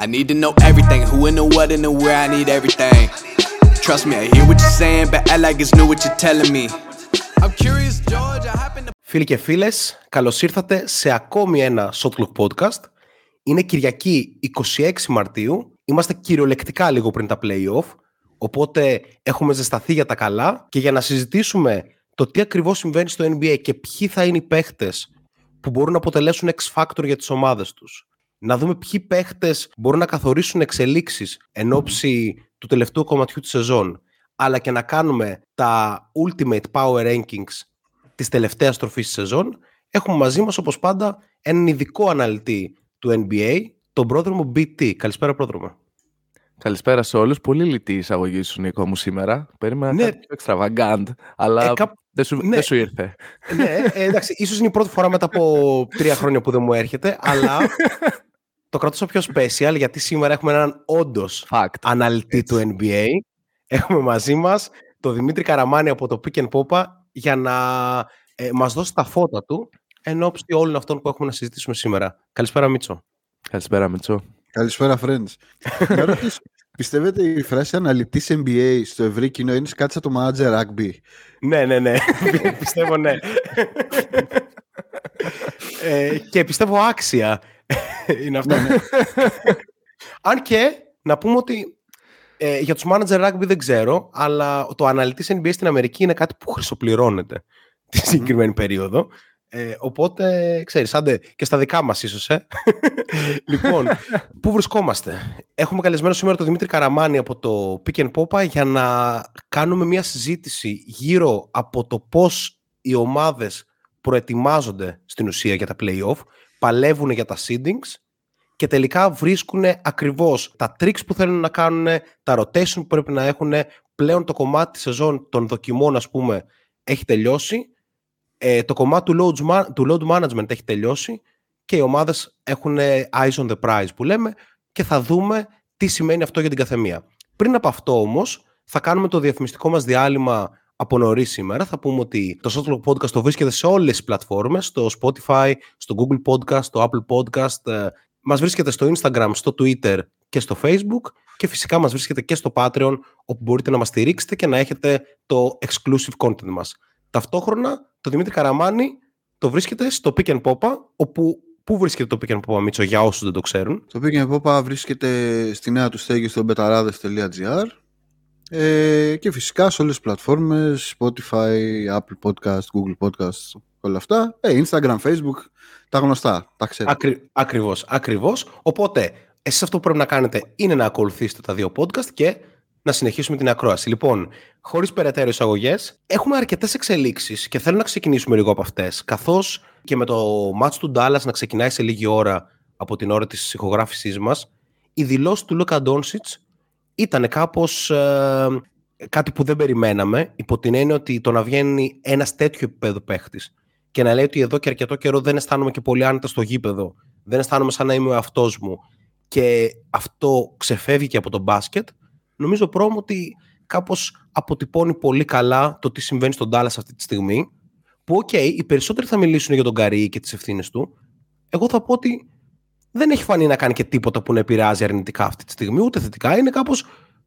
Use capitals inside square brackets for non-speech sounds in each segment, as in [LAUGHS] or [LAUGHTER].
I need to know everything, who and the what and the where, I need everything. Trust me, I hear what you're saying, but I like it's new what you're telling me. I'm curious, George, I happen to... Φίλοι και φίλες, καλώς ήρθατε σε ακόμη ένα Shotlook Podcast. Είναι Κυριακή 26 Μαρτίου, είμαστε κυριολεκτικά λίγο πριν τα play-off, οπότε έχουμε ζεσταθεί για τα καλά και για να συζητήσουμε το τι ακριβώς συμβαίνει στο NBA και ποιοι θα είναι οι παίχτες που μπορούν να αποτελέσουν X-Factor για τις ομάδες τους να δούμε ποιοι παίχτες μπορούν να καθορίσουν εξελίξεις εν ώψη του τελευταίου κομματιού της σεζόν, αλλά και να κάνουμε τα Ultimate Power Rankings της τελευταίας στροφή της σεζόν, έχουμε μαζί μας όπως πάντα έναν ειδικό αναλυτή του NBA, τον πρόδρομο BT. Καλησπέρα, πρόδρομο. Καλησπέρα σε όλους. Πολύ λυτή η εισαγωγή σου, Νίκο μου, σήμερα. Περίμενα ναι. κάτι πιο extravagant, αλλά ε, δεν, σου, ναι. δεν σου ήρθε. Ναι, ε, εντάξει, ίσως είναι η πρώτη φορά μετά από τρία χρόνια που δεν μου έρχεται, αλλά [LAUGHS] το κρατούσα πιο special γιατί σήμερα έχουμε έναν όντως αναλυτή του NBA. Έχουμε μαζί μας τον Δημήτρη Καραμάνη από το Pick and Popa για να ε, μας δώσει τα φώτα του εν ώψη όλων αυτών που έχουμε να συζητήσουμε σήμερα. Καλησπέρα Μίτσο. Καλησπέρα Μίτσο. Καλησπέρα friends. Πιστεύετε η φράση αναλυτής NBA στο ευρύ κοινό είναι κάτι σαν το manager rugby; ναι, ναι, ναι. πιστεύω ναι. ε, και πιστεύω άξια [LAUGHS] είναι αυτό. Ναι, ναι. [LAUGHS] Αν και να πούμε ότι ε, για τους manager rugby δεν ξέρω, αλλά το αναλυτής NBA στην Αμερική είναι κάτι που χρυσοπληρώνεται τη συγκεκριμένη περίοδο. Ε, οπότε, ξέρεις, άντε και στα δικά μας ίσως, ε. [LAUGHS] λοιπόν, πού βρισκόμαστε; Έχουμε καλεσμένο σήμερα τον Δημήτρη Καραμάνη από το Pick and Popa για να κάνουμε μια συζήτηση γύρω από το πώς οι ομάδες προετοιμάζονται στην ουσία για τα play-off, παλεύουν για τα seedings και τελικά βρίσκουν ακριβώς τα tricks που θέλουν να κάνουν, τα rotation που πρέπει να έχουν, πλέον το κομμάτι της σεζόν των δοκιμών ας πούμε έχει τελειώσει, ε, το κομμάτι του load, του load management έχει τελειώσει και οι ομάδες έχουν eyes on the prize που λέμε και θα δούμε τι σημαίνει αυτό για την καθεμία. Πριν από αυτό όμως θα κάνουμε το διαφημιστικό μας διάλειμμα από νωρίς σήμερα. Θα πούμε ότι το Shotlock Podcast το βρίσκεται σε όλες τις πλατφόρμες, στο Spotify, στο Google Podcast, στο Apple Podcast. Ε, μας βρίσκεται στο Instagram, στο Twitter και στο Facebook και φυσικά μας βρίσκεται και στο Patreon όπου μπορείτε να μας στηρίξετε και να έχετε το exclusive content μας. Ταυτόχρονα το Δημήτρη Καραμάνη το βρίσκεται στο Pick and Popa όπου Πού βρίσκεται το Pick and Popa, Μίτσο, για όσους δεν το ξέρουν; Το Pick and Popa βρίσκεται στη νέα του στέγη στο betarades.gr ε, και φυσικά σε όλες τις πλατφόρμες, Spotify, Apple Podcast, Google Podcast, όλα αυτά. Ε, Instagram, Facebook, τα γνωστά, τα ξέρω. Ακρι, ακριβώς, ακριβώς. Οπότε, εσείς αυτό που πρέπει να κάνετε είναι να ακολουθήσετε τα δύο podcast και να συνεχίσουμε την ακρόαση. Λοιπόν, χωρίς περαιτέρω εισαγωγές, έχουμε αρκετές εξελίξεις και θέλω να ξεκινήσουμε λίγο από αυτές. Καθώς και με το match του Dallas να ξεκινάει σε λίγη ώρα από την ώρα της ηχογράφησής μας, η δηλώση του Λούκα Ντόνσιτς ήταν κάπως ε, κάτι που δεν περιμέναμε, υπό την έννοια ότι το να βγαίνει ένας τέτοιο επίπεδο παίχτης και να λέει ότι εδώ και αρκετό καιρό δεν αισθάνομαι και πολύ άνετα στο γήπεδο, δεν αισθάνομαι σαν να είμαι ο εαυτός μου και αυτό ξεφεύγει και από το μπάσκετ, νομίζω Πρόδρομε ότι κάπως αποτυπώνει πολύ καλά το τι συμβαίνει στον Dallas αυτή τη στιγμή, που οκ, okay, οι περισσότεροι θα μιλήσουν για τον Kyrie και τις ευθύνες του, εγώ θα πω ότι δεν έχει φανεί να κάνει και τίποτα που να επηρεάζει αρνητικά αυτή τη στιγμή, ούτε θετικά. Είναι κάπως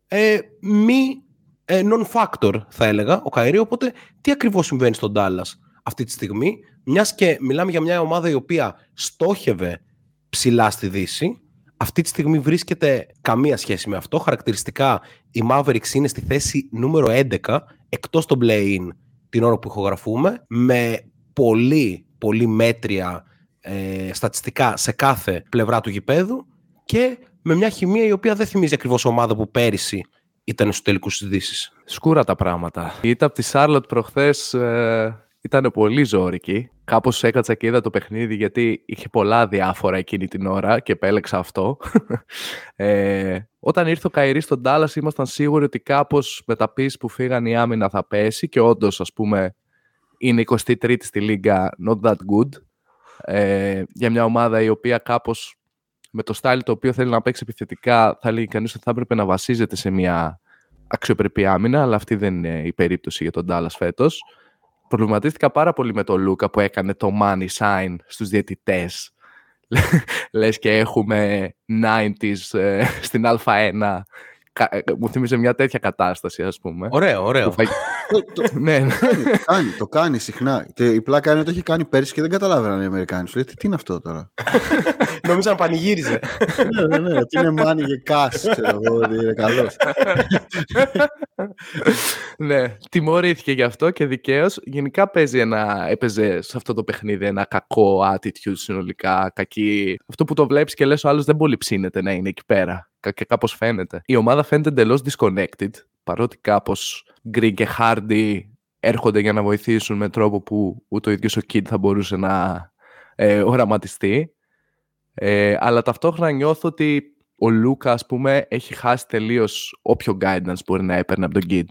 ε, μη ε, non-factor, θα έλεγα, ο Kyrie. Οπότε, τι ακριβώς συμβαίνει στον Τάλλας αυτή τη στιγμή, μιας και μιλάμε για μια ομάδα η οποία στόχευε ψηλά στη Δύση. Αυτή τη στιγμή βρίσκεται καμία σχέση με αυτό. Χαρακτηριστικά, η Mavericks είναι στη θέση νούμερο 11, εκτός των play-in την ώρα που ηχογραφούμε, με πολύ, πολύ μέτρια ε, στατιστικά σε κάθε πλευρά του γηπέδου και με μια χημεία η οποία δεν θυμίζει ακριβώς ομάδα που πέρυσι ήταν στους τελικούς ειδήσει. Σκούρα τα πράγματα. Η ήττα από τη Σάρλοτ προχθές ε, ήταν πολύ ζώρικη. Κάπως έκατσα και είδα το παιχνίδι γιατί είχε πολλά διάφορα εκείνη την ώρα και επέλεξα αυτό. [LAUGHS] ε, όταν ήρθε ο Καϊρής στον Τάλλας, ήμασταν σίγουροι ότι κάπως με τα πίσει που φύγαν η άμυνα θα πέσει και όντως, ας πούμε, είναι 23η στη λίγα, not that good ε, για μια ομάδα η οποία κάπως με το style το οποίο θέλει να παίξει επιθετικά θα λέει κανείς ότι θα έπρεπε να βασίζεται σε μια αξιοπρεπή άμυνα, αλλά αυτή δεν είναι η περίπτωση για τον Dallas φέτος. Προβληματίστηκα πάρα πολύ με τον Λούκα που έκανε το money sign στους διαιτητές. [LAUGHS] λες και έχουμε 90s ε, στην Α1 ε, μου θύμιζε μια τέτοια κατάσταση, ας πούμε. Ωραίο, ωραίο. [LAUGHS] ναι, ναι. το, κάνει, το κάνει συχνά. Και η πλάκα είναι ότι το έχει κάνει πέρσι και δεν καταλάβαιναν οι Αμερικάνοι. Σου λέει, τι είναι αυτό τώρα; [LAUGHS] Νομίζω να πανηγύριζε. ναι, ναι, ναι. Τι είναι μάνι και κάσ, ξέρω εγώ, ότι είναι καλός. [LAUGHS] ναι, τιμωρήθηκε γι' αυτό και δικαίως. Γενικά παίζει ένα, έπαιζε σε αυτό το παιχνίδι ένα κακό attitude συνολικά, κακή. Αυτό που το βλέπεις και λες ο άλλος δεν πολύ ψήνεται να είναι εκεί πέρα και κάπως φαίνεται. Η ομάδα φαίνεται εντελώς disconnected, παρότι κάπως Green και Hardy έρχονται για να βοηθήσουν με τρόπο που ούτε ο ίδιος ο Kid θα μπορούσε να ε, οραματιστεί. Ε, αλλά ταυτόχρονα νιώθω ότι ο Λούκα, ας πούμε, έχει χάσει τελείως όποιο guidance μπορεί να έπαιρνε από τον Kid.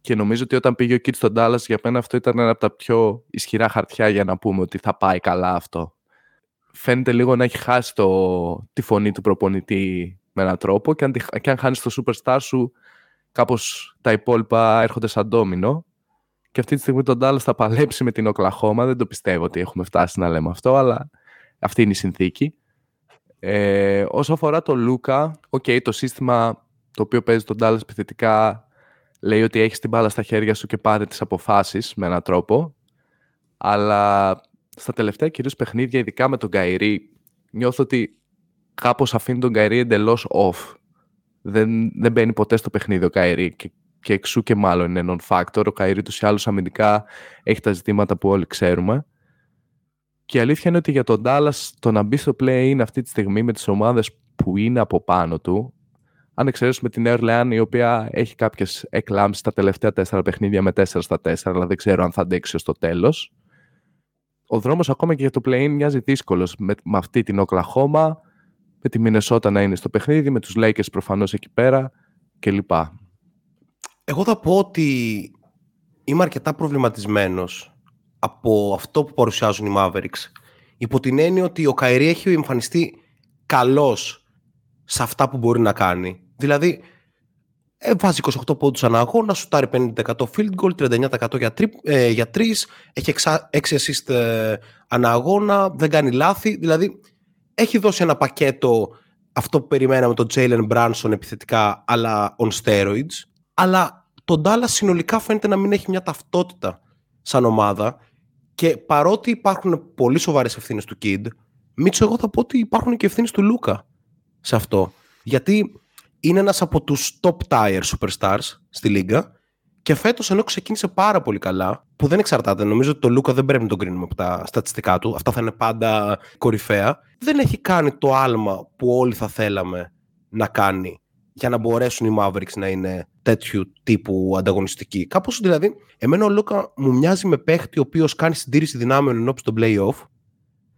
Και νομίζω ότι όταν πήγε ο Kid στον Dallas, για μένα αυτό ήταν ένα από τα πιο ισχυρά χαρτιά για να πούμε ότι θα πάει καλά αυτό. Φαίνεται λίγο να έχει χάσει το, τη φωνή του προπονητή με έναν τρόπο και αν, και αν χάνεις το superstar σου κάπως τα υπόλοιπα έρχονται σαν ντόμινο. Και αυτή τη στιγμή τον Dallas θα παλέψει με την Οκλαχώμα. Δεν το πιστεύω ότι έχουμε φτάσει να λέμε αυτό αλλά αυτή είναι η συνθήκη. Ε, όσο αφορά το Λούκα okay, το σύστημα το οποίο παίζει τον Dallas επιθετικά λέει ότι έχεις την μπάλα στα χέρια σου και πάρε τις αποφάσεις με έναν τρόπο. Αλλά στα τελευταία κυρίως παιχνίδια ειδικά με τον Καϊρή νιώθω ότι κάπως αφήνει τον Kyrie εντελώς off. Δεν, δεν μπαίνει ποτέ στο παιχνίδι ο Kyrie και, και εξού και μάλλον είναι non-factor. Ο Kyrie τους ή άλλως αμυντικά έχει τα ζητήματα που όλοι ξέρουμε. Και η αλήθεια είναι ότι για τον Dallas το να μπει στο play-in αυτή τη στιγμή με τις ομάδες που είναι από πάνω του, αν εξαιρέσουμε την Air η οποία έχει κάποιες εκλάμψεις στα τελευταία τέσσερα παιχνίδια με 4 στα 4, αλλά δεν ξέρω αν θα αντέξει στο τέλος. Ο δρόμος ακόμα και για το play μοιάζει δύσκολος με, με αυτή την Οκλαχώμα, με τη Μινεσότα να είναι στο παιχνίδι, με τους Lakers προφανώς εκεί πέρα κλπ. Εγώ θα πω ότι είμαι αρκετά προβληματισμένος από αυτό που παρουσιάζουν οι Mavericks. Υπό την έννοια ότι ο Καϊρή έχει εμφανιστεί καλός σε αυτά που μπορεί να κάνει. Δηλαδή, ε, βάζει 28 πόντους ανά αγώνα, σουτάρει 50% field goal, 39% για, τρι, ε, για 3, έχει 6 assist ε, ανά αγώνα, δεν κάνει λάθη. Δηλαδή, έχει δώσει ένα πακέτο αυτό που περιμέναμε τον Jalen Branson επιθετικά, αλλά on steroids. Αλλά τον Dallas συνολικά φαίνεται να μην έχει μια ταυτότητα σαν ομάδα και παρότι υπάρχουν πολύ σοβαρές ευθύνες του Kid, Μίτσο, εγώ θα πω ότι υπάρχουν και ευθύνες του Λούκα σε αυτό. Γιατί είναι ένας από τους top tier superstars στη λίγα και φέτος, ενώ ξεκίνησε πάρα πολύ καλά, που δεν εξαρτάται, νομίζω ότι το Λούκα δεν πρέπει να τον κρίνουμε από τα στατιστικά του, αυτά θα είναι πάντα κορυφαία, δεν έχει κάνει το άλμα που όλοι θα θέλαμε να κάνει για να μπορέσουν οι Mavericks να είναι τέτοιου τύπου ανταγωνιστικοί. Κάπως δηλαδή, εμένα ο Λούκα μου μοιάζει με παίχτη ο οποίος κάνει συντήρηση δυνάμεων ενώπιση των playoff,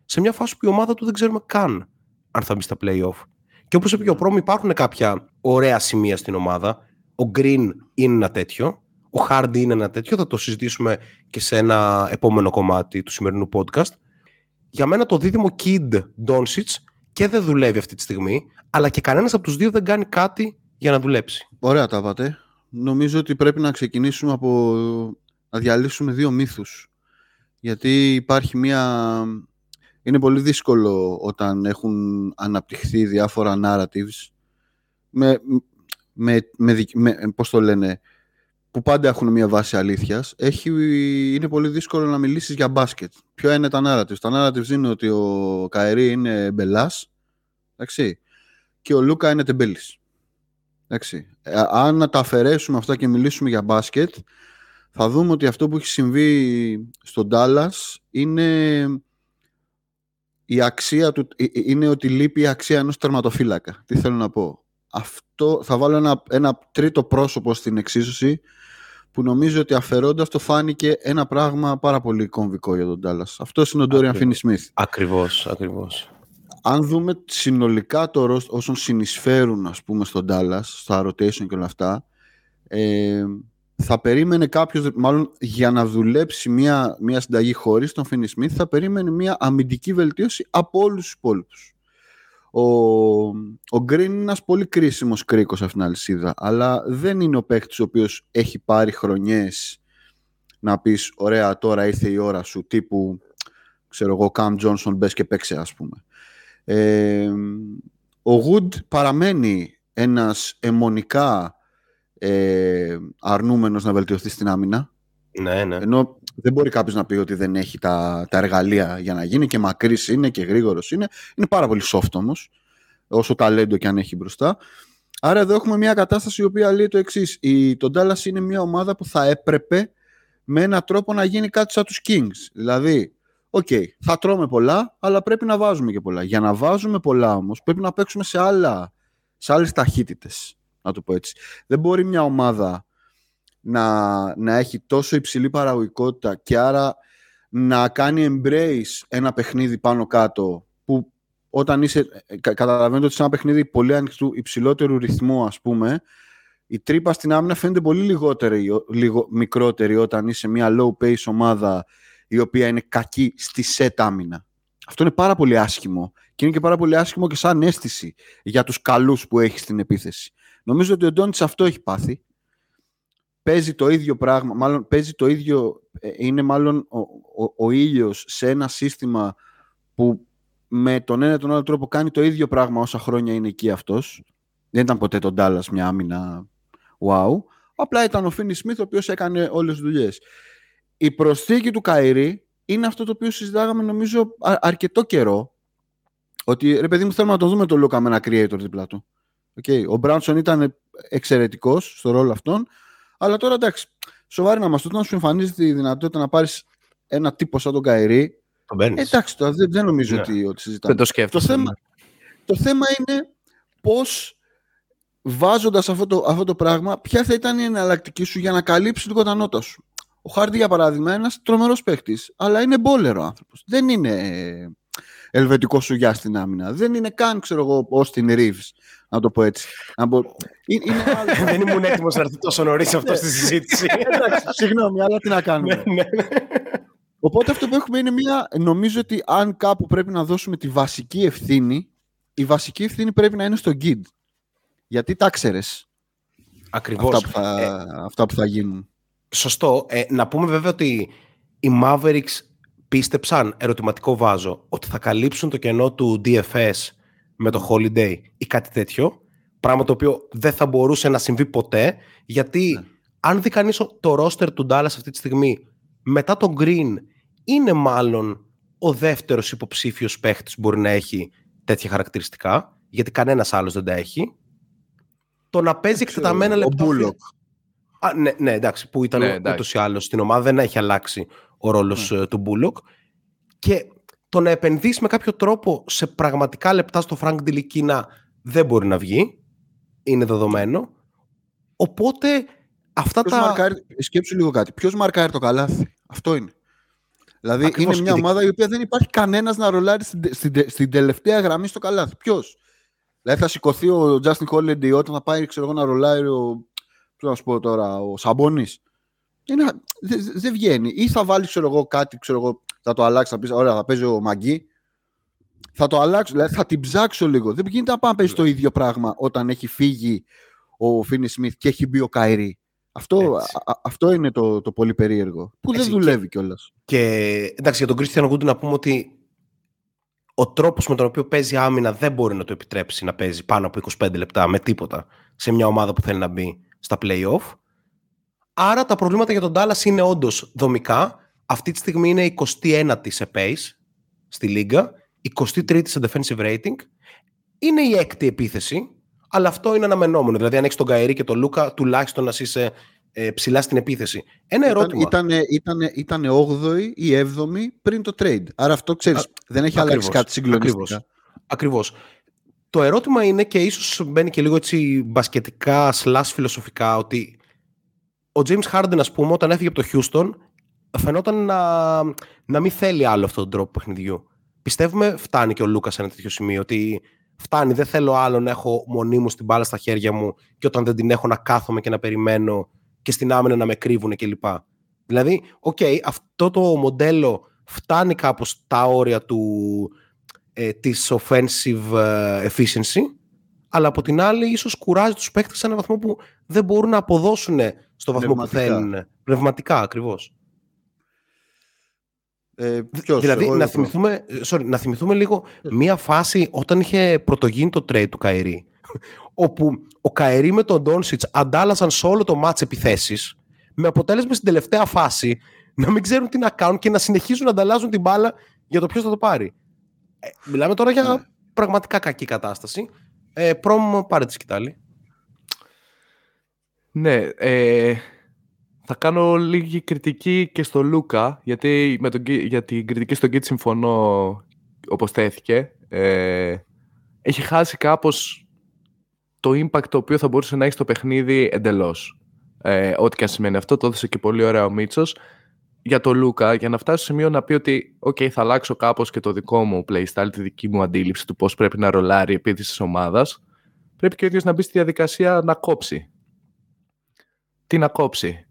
σε μια φάση που η ομάδα του δεν ξέρουμε καν αν θα μπει στα playoff. Και όπως είπε και ο Πρόμ, υπάρχουν κάποια ωραία σημεία στην ομάδα. Ο Green είναι ένα τέτοιο. Ο Hardy είναι ένα τέτοιο, θα το συζητήσουμε και σε ένα επόμενο κομμάτι του σημερινού podcast. Για μένα το δίδυμο Kid Doncic και δεν δουλεύει αυτή τη στιγμή, αλλά και κανένας από τους δύο δεν κάνει κάτι για να δουλέψει. Ωραία τα βάτε. Νομίζω ότι πρέπει να ξεκινήσουμε από να διαλύσουμε δύο μύθους. Γιατί υπάρχει μία... Είναι πολύ δύσκολο όταν έχουν αναπτυχθεί διάφορα narratives με, με, με, με πώς το λένε, που πάντα έχουν μια βάση αλήθειας, είναι πολύ δύσκολο να μιλήσεις για μπάσκετ. Ποιο είναι τα narratives; Τα narratives είναι ότι ο Καερή είναι μπελάς, και ο Λούκα είναι τεμπέλης. Ε, αν τα αφαιρέσουμε αυτά και μιλήσουμε για μπάσκετ, θα δούμε ότι αυτό που έχει συμβεί στον Ντάλλας είναι η αξία του, ε, ε, είναι ότι λείπει η αξία ενός τερματοφύλακα. Τι θέλω να πω; Αυτό, θα βάλω ένα, ένα τρίτο πρόσωπο στην εξίσωση που νομίζω ότι αφαιρώντας το φάνηκε ένα πράγμα πάρα πολύ κομβικό για τον Dallas. Αυτός είναι ο Ντόριαν Φίνι Σμιθ. Ακριβώς, ακριβώς. Αν δούμε συνολικά το ροστ όσων συνεισφέρουν ας πούμε στον Dallas, στα rotation και όλα αυτά, ε, θα περίμενε κάποιος, μάλλον για να δουλέψει μια, μια συνταγή χωρίς τον Φίνι Σμιθ, θα περίμενε μια αμυντική βελτίωση από όλους τους υπόλοιπους. Ο, ο Green είναι ένας πολύ κρίσιμος κρίκος αυτήν την αλυσίδα, αλλά δεν είναι ο παίκτης ο οποίος έχει πάρει χρονιές να πεις ωραία τώρα ήρθε η ώρα σου τύπου ξέρω εγώ Cam Johnson μπες και παίξε ας πούμε. Ε, ο Wood παραμένει ένας αιμονικά ε, αρνούμενος να βελτιωθεί στην άμυνα. Ναι, ναι. Ενώ δεν μπορεί κάποιος να πει ότι δεν έχει τα, τα εργαλεία για να γίνει και μακρύς είναι και γρήγορος είναι. Είναι πάρα πολύ soft όμως, όσο ταλέντο και αν έχει μπροστά. Άρα εδώ έχουμε μια κατάσταση η οποία λέει το εξής. Το Dallas είναι μια ομάδα που θα έπρεπε με έναν τρόπο να γίνει κάτι σαν τους Kings. Δηλαδή, οκ, okay, θα τρώμε πολλά, αλλά πρέπει να βάζουμε και πολλά. Για να βάζουμε πολλά όμως, πρέπει να παίξουμε σε, άλλα, σε άλλες ταχύτητες, να το πω έτσι. Δεν μπορεί μια ομάδα να, να έχει τόσο υψηλή παραγωγικότητα και άρα να κάνει embrace ένα παιχνίδι πάνω κάτω που όταν είσαι, ε, καταλαβαίνετε ότι σε ένα παιχνίδι πολύ ανοιχτού υψηλότερου ρυθμού ας πούμε η τρύπα στην άμυνα φαίνεται πολύ λιγότερη, λίγο μικρότερη όταν είσαι μια low pace ομάδα η οποία είναι κακή στη set άμυνα. Αυτό είναι πάρα πολύ άσχημο και είναι και πάρα πολύ άσχημο και σαν αίσθηση για τους καλούς που έχει στην επίθεση. Νομίζω ότι ο Ντόνιτς αυτό έχει πάθει παίζει το ίδιο πράγμα, μάλλον παίζει το ίδιο, ε, είναι μάλλον ο, ο, ο ήλιος σε ένα σύστημα που με τον ένα ή τον άλλο τρόπο κάνει το ίδιο πράγμα όσα χρόνια είναι εκεί αυτός. Δεν ήταν ποτέ τον Dallas μια άμυνα wow. Απλά ήταν ο Φίνι Σμιθ ο οποίος έκανε όλες τις δουλειές. Η προσθήκη του Καϊρή είναι αυτό το οποίο συζητάγαμε νομίζω αρκετό καιρό. Ότι ρε παιδί μου θέλουμε να το δούμε το Λούκα με ένα creator δίπλα του. Okay. Ο Μπράνσον ήταν εξαιρετικός στο ρόλο αυτόν. Αλλά τώρα εντάξει, σοβαρή να είμαστε. Όταν σου εμφανίζεται η δυνατότητα να πάρεις ένα τύπο σαν τον Καϊρή. Τον παίρνεις. Εντάξει, τώρα δεν, δεν νομίζω ναι. ότι, ότι συζητάμε. Δεν το σκέφτομαι. Το θέμα, το θέμα είναι πώς βάζοντας αυτό το, αυτό το πράγμα, ποια θα ήταν η εναλλακτική σου για να καλύψεις την κοτανότα σου. Ο Χάρντι, για παράδειγμα, είναι ένας τρομερός παίχτης, αλλά είναι μπόλερο άνθρωπος. Δεν είναι ελβετικός σου για στην άμυνα. Δεν είναι καν, ξέρω εγώ, ω την Reeves να το πω έτσι. Να μπο... είναι, Δεν ήμουν έτοιμος να έρθει τόσο νωρίς αυτό στη συζήτηση. Εντάξει, συγγνώμη, αλλά τι να κάνουμε. Ναι, ναι. Οπότε αυτό που έχουμε είναι μια. Νομίζω ότι αν κάπου πρέπει να δώσουμε τη βασική ευθύνη, η βασική ευθύνη πρέπει να είναι στο GID. Γιατί τα ξέρει. Ακριβώς. Αυτά, που θα, ε, αυτά που θα γίνουν. Σωστό. Ε, να πούμε βέβαια ότι οι Mavericks πίστεψαν, ερωτηματικό βάζω, ότι θα καλύψουν το κενό του DFS με το Holiday ή κάτι τέτοιο. Πράγμα το οποίο δεν θα μπορούσε να συμβεί ποτέ, γιατί ναι. αν δει κανείς το roster του Dallas αυτή τη στιγμή, μετά τον Green, είναι μάλλον ο δεύτερος υποψήφιος παίχτης που μπορεί να έχει τέτοια χαρακτηριστικά, γιατί κανένας άλλος δεν τα έχει. Το να παίζει εκτεταμένα λεπτά... Ο Bullock. Α, ναι, ναι, εντάξει, που ήταν ναι, ούτως ή άλλως στην ομάδα, δεν έχει αλλάξει ο ρόλος ναι. Ε, του Bullock. Και το να επενδύσεις με κάποιο τρόπο σε πραγματικά λεπτά στο Frank Ντιλικίνα δεν μπορεί να βγει. Είναι δεδομένο. Οπότε αυτά ποιος τα. Μαρκάρει, σκέψου λίγο κάτι. Ποιος μαρκάρει το καλάθι; Αυτό είναι. Δηλαδή είναι μια ομάδα η οποία δεν υπάρχει κανένας να ρολάρει στην, στην, στην, τελευταία γραμμή στο καλάθι. Ποιος; Δηλαδή θα σηκωθεί ο Justin Holiday όταν θα πάει ξέρω, να ρολάρει ο. Ποιο να σου πω τώρα, ο Σαμπόνι. Δεν δε βγαίνει. Ή θα βάλει ξέρω εγώ, κάτι, ξέρω εγώ, θα το αλλάξει, θα πεις: Ωραία, θα παίζει ο Μαγκή. Θα το αλλάξω, δηλαδή θα την ψάξω λίγο. Δεν γίνεται να πάει να παίζει το ίδιο πράγμα όταν έχει φύγει ο Φίνι Σμιθ και έχει μπει ο Καϊρή. Αυτό, αυτό είναι το, το πολύ περίεργο. Που δεν δουλεύει και, κιόλας. Και εντάξει, για τον Κρίστιαν Γκούντι να πούμε ότι ο τρόπος με τον οποίο παίζει άμυνα δεν μπορεί να το επιτρέψει να παίζει πάνω από 25 λεπτά με τίποτα σε μια ομάδα που θέλει να μπει στα playoff. Άρα τα προβλήματα για τον Dallas είναι όντως δομικά αυτή τη στιγμή είναι 21η σε pace στη Λίγκα, 23η σε defensive rating. Είναι η έκτη επίθεση, αλλά αυτό είναι αναμενόμενο. Δηλαδή, αν έχεις τον Καερή και τον Λούκα, τουλάχιστον να είσαι ε, ψηλά στην επίθεση. Ένα ερώτημα. Ήταν, ήταν, ήταν 8η ή 7η πριν το trade. Άρα αυτό ξέρεις, δεν έχει αλλάξει κάτι συγκλονιστικά. Ακριβώς. Το ερώτημα είναι και ίσως μπαίνει και λίγο έτσι μπασκετικά, slash φιλοσοφικά, ότι ο James Harden, ας πούμε, όταν έφυγε από το Houston, φαινόταν να, να μην θέλει άλλο αυτόν τον τρόπο παιχνιδιού. Πιστεύουμε φτάνει και ο Luka σε ένα τέτοιο σημείο ότι φτάνει, δεν θέλω άλλο να έχω μονίμως την μπάλα στα χέρια μου και όταν δεν την έχω να κάθομαι και να περιμένω και στην άμυνα να με κρύβουν κλπ. Δηλαδή, οκ, okay, αυτό το μοντέλο φτάνει κάπως τα όρια του, ε, της offensive ε, efficiency, αλλά από την άλλη ίσως κουράζει τους παίκτες σε έναν βαθμό που δεν μπορούν να αποδώσουν στο βαθμό που θέλουν. Πνευματικά, ακριβώς. Ε, ποιος, δηλαδή, εγώ ή να ο Προ; θυμηθούμε, sorry, να θυμηθούμε λίγο μία φάση όταν είχε πρωτογίνει το trade του Καηρή, όπου ο Καηρή με τον Ντόνσιτς αντάλλαζαν σε όλο το μάτς επιθέσεις, με αποτέλεσμα στην τελευταία φάση να μην ξέρουν τι να κάνουν και να συνεχίζουν να ανταλλάζουν την μπάλα για το ποιος θα το πάρει. Ε, μιλάμε τώρα για Ναι. πραγματικά κακή κατάσταση. Ε, πρόμ, πάρε τη σκητάλη. Ναι, ε, θα κάνω λίγη κριτική και στο Λούκα, γιατί με τον, Γκί- για την κριτική στον Κίτ συμφωνώ όπως τέθηκε. Ε, έχει χάσει κάπως το impact το οποίο θα μπορούσε να έχει στο παιχνίδι εντελώς. Ε, ό,τι και αν σημαίνει αυτό, το έδωσε και πολύ ωραία ο Μίτσος. Για το Λούκα, για να φτάσει στο σημείο να πει ότι «ΟΚ, θα αλλάξω κάπως και το δικό μου playstyle, τη δική μου αντίληψη του πώς πρέπει να ρολάρει η επίθεση της ομάδας», πρέπει και ο ίδιος να μπει στη διαδικασία να κόψει τι να κόψει;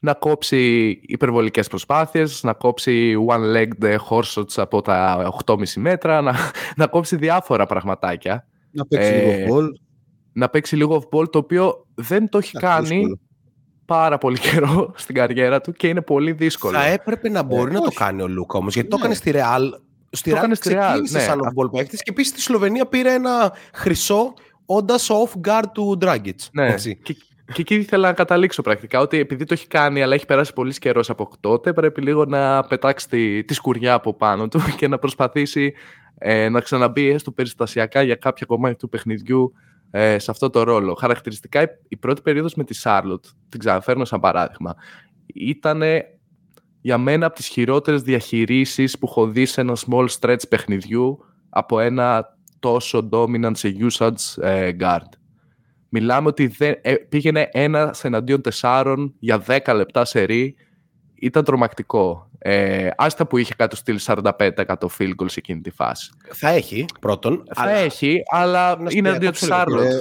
Να κόψει υπερβολικές προσπάθειες, να κόψει one-legged horse shots από τα 8,5 μέτρα, να, να κόψει διάφορα πραγματάκια. Να παίξει Ε, λίγο ball. Να παίξει λίγο off-ball, το οποίο δεν το έχει Εντάξει, κάνει δύσκολο. πάρα πολύ καιρό [LAUGHS] στην καριέρα του και είναι πολύ δύσκολο. Θα έπρεπε να μπορεί Ε, να το όχι. κάνει ο Λούκα όμως. Γιατί το Ναι. έκανε στη Real. Στη Το Real έκανε στη Real, ξεκίνησε ναι. σαν off-ball παίκτης και επίσης στη Σλοβενία πήρε ένα χρυσό όντας off-guard του Dragic. Ναι, Έτσι. και, και εκεί ήθελα να καταλήξω πρακτικά ότι επειδή το έχει κάνει αλλά έχει περάσει πολύ καιρός από τότε, πρέπει λίγο να πετάξει τη, τη σκουριά από πάνω του [LAUGHS] και να προσπαθήσει ε, να ξαναμπεί έστω περιστασιακά για κάποια κομμάτια του παιχνιδιού ε, σε αυτό το ρόλο. Χαρακτηριστικά η, η πρώτη περίοδος με τη Σάρλοτ, την ξαναφέρνω σαν παράδειγμα, ήταν για μένα από τις χειρότερες διαχειρίσεις που έχω δει σε ένα small stretch παιχνιδιού από ένα τόσο dominant σε usage ε, guard. Μιλάμε ότι δεν, ε, πήγαινε ένα εναντίον τεσσάρων για 10 λεπτά σε ρί. Ήταν τρομακτικό. Ε, άστα που είχε κάτω στυλ 45% field goal σε εκείνη τη φάση. Θα έχει πρώτον. Θα αλλά έχει, αλλά Να σου είναι πει, εναντίον τη απόψε λίγο, Charlotte. Ε,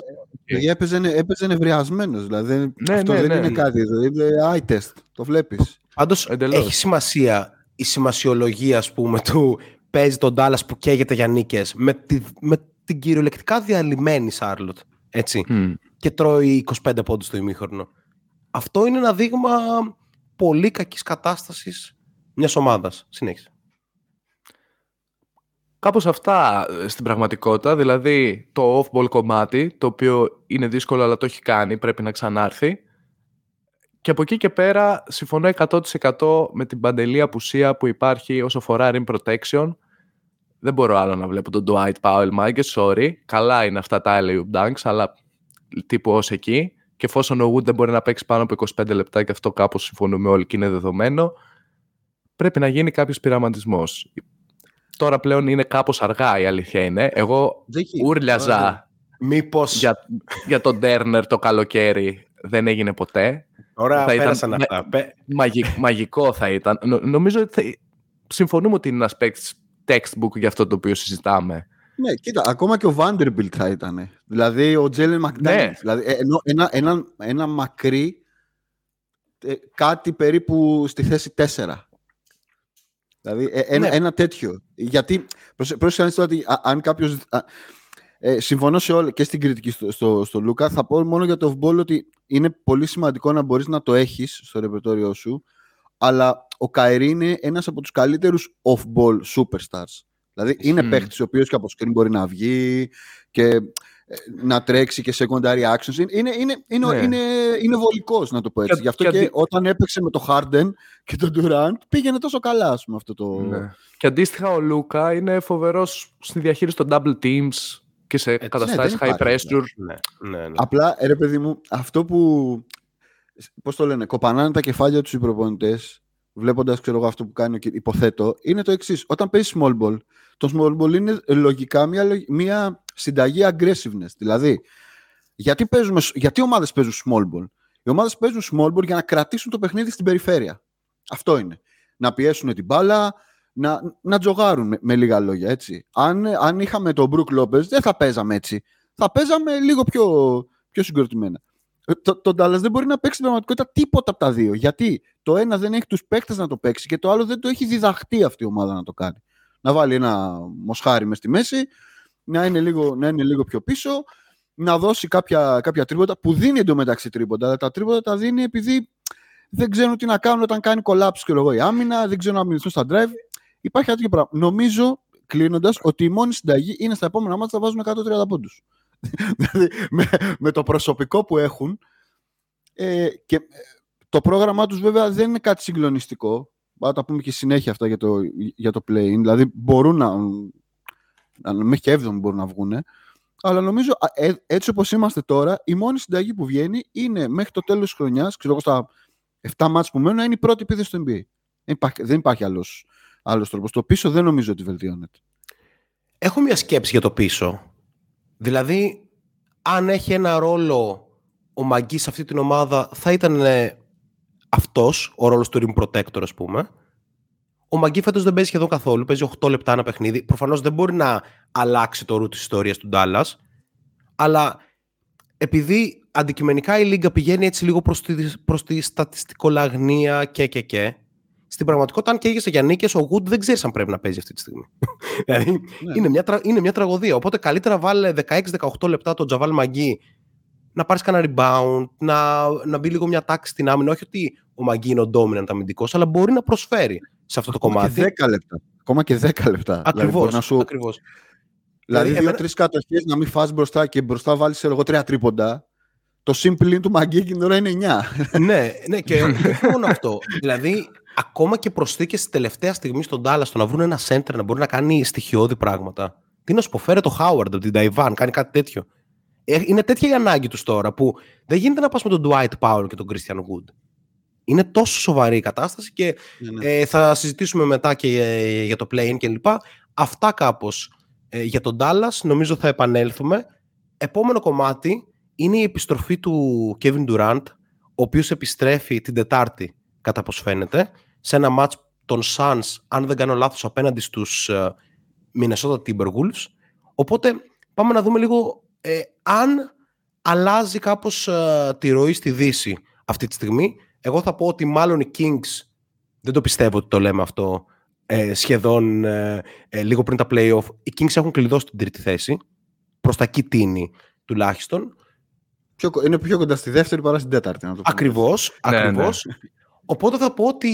Παιδιά, έπαιζε, έπαιζε νευριασμένος, δηλαδή Ναι, αυτό ναι, δεν ναι. είναι κάτι, δηλαδή, είναι eye test, το βλέπεις. Πάντως Εντελώς. έχει σημασία η σημασιολογία ας πούμε του παίζει τον Dallas που καίγεται για νίκες με, τη, με την κυριολεκτικά διαλυμένη Σάρλοτ. Έτσι. Μμ. Και τρώει 25 πόντους στο ημίχρονο. Αυτό είναι ένα δείγμα πολύ κακής κατάστασης μιας ομάδας. Συνέχισε. Κάπως αυτά ε, στην πραγματικότητα, δηλαδή το off-ball κομμάτι, το οποίο είναι δύσκολο αλλά το έχει κάνει, πρέπει να ξανάρθει. Και από εκεί και πέρα συμφωνώ 100% με την παντελή απουσία που υπάρχει όσο αφορά rim protection. Δεν μπορώ άλλο να βλέπω τον Dwight Powell, Μάγκε, sorry. Καλά είναι αυτά τα alley dunks, αλλά τύπου ως εκεί. Και εφόσον ο Wood δεν μπορεί να παίξει πάνω από 25 λεπτά και αυτό κάπως συμφωνούμε όλοι και είναι δεδομένο, πρέπει να γίνει κάποιος πειραματισμός. Τώρα πλέον είναι κάπως αργά η αλήθεια είναι. Εγώ Δεν έχει- ούρλιαζα Μήπως για, για τον Τέρνερ το καλοκαίρι. Δεν έγινε ποτέ. τώρα θα ήταν- πέρασαν ναι. αυτά. Πε- Μαγι- μαγικό θα ήταν. Νο- νομίζω ότι θα... συμφωνούμε ότι είναι ένας παίκτης textbook για αυτό το οποίο συζητάμε. Ναι, κοίτα, ακόμα και ο Vanderbilt θα ήταν. Δηλαδή ο Τζέλεν Μακδάνιλ. Ναι. Δηλαδή, ε, ενώ ένα, ένα, ένα μακρύ ε, κάτι περίπου στη θέση 4. Δηλαδή ε, ένα, Ναι. ένα τέτοιο. Γιατί προσε- πρόσεχε να δεις τώρα ότι α- αν κάποιος... α, ε, συμφωνώ σε όλα και στην κριτική στο, στο, στο Λούκα. Θα πω μόνο για το off-ball ότι είναι πολύ σημαντικό να μπορείς να το έχεις στο ρεπερτόριό σου. Αλλά ο Καερή είναι ένας από τους καλύτερους off-ball superstars. Δηλαδή είναι Μμμ. παίχτης ο οποίος και από screen μπορεί να βγει και ε, να τρέξει και secondary actions. Είναι, είναι, είναι, είναι, Ναι. είναι, είναι βολικός, να το πω έτσι. Και- Γι' αυτό και και, αντι- όταν έπαιξε με το Harden και τον Durant πήγαινε τόσο καλά, ας πούμε, αυτό το... Ναι. Και αντίστοιχα ο Λούκα είναι φοβερός στη διαχείριση των double teams και σε ναι, καταστάσεις δεν high υπάρχει, pressure. Ναι, ναι, ναι. Απλά, ρε παιδί μου, αυτό που. Πώς το λένε, κοπανάνε τα κεφάλια τους οι προπονητές, βλέποντας αυτό που κάνει, ο κυ- υποθέτω, είναι το εξής. Όταν παίζει small ball, το small ball είναι λογικά μια, λογ- μια συνταγή aggressiveness. Δηλαδή, γιατί, παίζουμε, γιατί οι ομάδες παίζουν small ball; Οι ομάδες παίζουν small ball για να κρατήσουν το παιχνίδι στην περιφέρεια. Αυτό είναι. Να πιέσουν την μπάλα, να, να τζογάρουν με, με λίγα λόγια. Έτσι. Αν, αν είχαμε τον Brook Lopez, δεν θα παίζαμε έτσι. Θα παίζαμε λίγο πιο, πιο συγκροτημένα. Ε, Το, το Dallas δεν μπορεί να παίξει στην πραγματικότητα τίποτα από τα δύο. Γιατί το ένας δεν έχει τους παίκτες να το παίξει και το άλλο δεν το έχει διδαχτεί αυτή η ομάδα να το κάνει. Να βάλει ένα μοσχάρι μες στη μέση, να είναι λίγο, να είναι λίγο πιο πίσω, να δώσει κάποια, κάποια τρίποτα που δίνει εντωμεταξύ τρίποτα. Αλλά τα τρίποτα τα δίνει επειδή δεν ξέρουν τι να κάνουν όταν κάνει collapse και εγώ η άμυνα, δεν ξέρουν να μηνυθούν στα drive. Υπάρχει τέτοιο πράγμα. Νομίζω, κλείνοντας, ότι η μόνη συνταγή είναι στα επόμενα μάτια θα βάζουν 130 πόντους. Δηλαδή με, με το προσωπικό που έχουν. Ε, και ε, το πρόγραμμά τους βέβαια δεν είναι κάτι συγκλονιστικό. Θα τα πούμε και συνέχεια αυτά για το, για το play Δηλαδή μπορούν να, μέχρι και 7 μπορούν να βγουν. Αλλά νομίζω ε, έτσι όπως είμαστε τώρα, η μόνη συνταγή που βγαίνει είναι μέχρι το τέλος της χρονιάς, ξέρω εγώ στα 7 μάτς που μένουν, να είναι η πρώτη επίθεση στο NBA. Δεν υπάρχει, δεν υπάρχει άλλος, άλλος τρόπος. Το πίσω δεν νομίζω ότι βελτιώνεται. Έχω μια σκέψη για το πίσω. Δηλαδή, αν έχει ένα ρόλο ο Μαγκής σε αυτή την ομάδα, θα ήταν ε, αυτός ο ρόλος του rim protector, ας πούμε. Ο Μαγκή φέτος δεν παίζει σχεδόν καθόλου. Παίζει 8 λεπτά ένα παιχνίδι. Προφανώς δεν μπορεί να αλλάξει το ρου της ιστορίας του Ντάλλας. Αλλά επειδή αντικειμενικά η Λίγκα πηγαίνει έτσι λίγο προς τη, προς τη στατιστικολαγνία και και και. Στην πραγματικότητα, αν καίγεσαι για νίκες, ο Γουντ δεν ξέρεις αν πρέπει να παίζει αυτή τη στιγμή. [LAUGHS] δηλαδή ναι. είναι, μια, είναι μια τραγωδία. Οπότε καλύτερα βάλε 16-18 λεπτά τον Τζαβάλ Μαγκή να πάρεις κανένα rebound, να, να μπει λίγο μια τάξη στην άμυνα. Όχι ότι ο Μαγκή είναι ο dominant αμυντικός, αλλά μπορεί να προσφέρει σε αυτό το κομμάτι. Και 10 λεπτά. Ακόμα και 10 λεπτά. Ακριβώς. Δηλαδή, σου... Ακριβώς. Δηλαδή, δηλαδή δύο-τρει κατοχές να μην φας μπροστά και μπροστά βάλεις εγώ τρία τρίποντα. Το simple του Μαγκή εκείνη ώρα είναι 9. ναι, ναι, και [LAUGHS] όχι μόνο αυτό. Δηλαδή, ακόμα και προσθήκες στη τελευταία στιγμή στον Τάλλας στο να βρουν ένα center να μπορεί να κάνει στοιχειώδη πράγματα. Τι να σου πω, φέρε το Χάουαρντ από την Ταϊβάν, κάνει κάτι τέτοιο. Ε, είναι τέτοια η ανάγκη τους τώρα που δεν γίνεται να πας με τον Dwight Powell και τον Christian Wood. Είναι τόσο σοβαρή η κατάσταση και ναι, ναι. Ε, θα συζητήσουμε μετά και ε, για το play-in κλπ. Αυτά κάπως ε, για τον Dallas νομίζω θα επανέλθουμε. Επόμενο κομμάτι είναι η επιστροφή του Kevin Durant, ο οποίος επιστρέφει την Τετάρτη, κατά πώς φαίνεται, σε ένα match των Suns, αν δεν κάνω λάθος, απέναντι στους uh, Minnesota Timberwolves. Οπότε πάμε να δούμε λίγο ε, αν αλλάζει κάπως ε, τη ροή στη Δύση αυτή τη στιγμή. Εγώ θα πω ότι μάλλον οι Kings, δεν το πιστεύω ότι το λέμε αυτό, ε, σχεδόν ε, λίγο πριν τα play-off, οι Kings έχουν κλειδώσει την τρίτη θέση, προς τα εκεί τουλάχιστον. Πιο, είναι πιο κοντά στη δεύτερη παρά στην τέταρτη. Να το ακριβώς, ναι, ακριβώς. Ναι. Οπότε θα πω ότι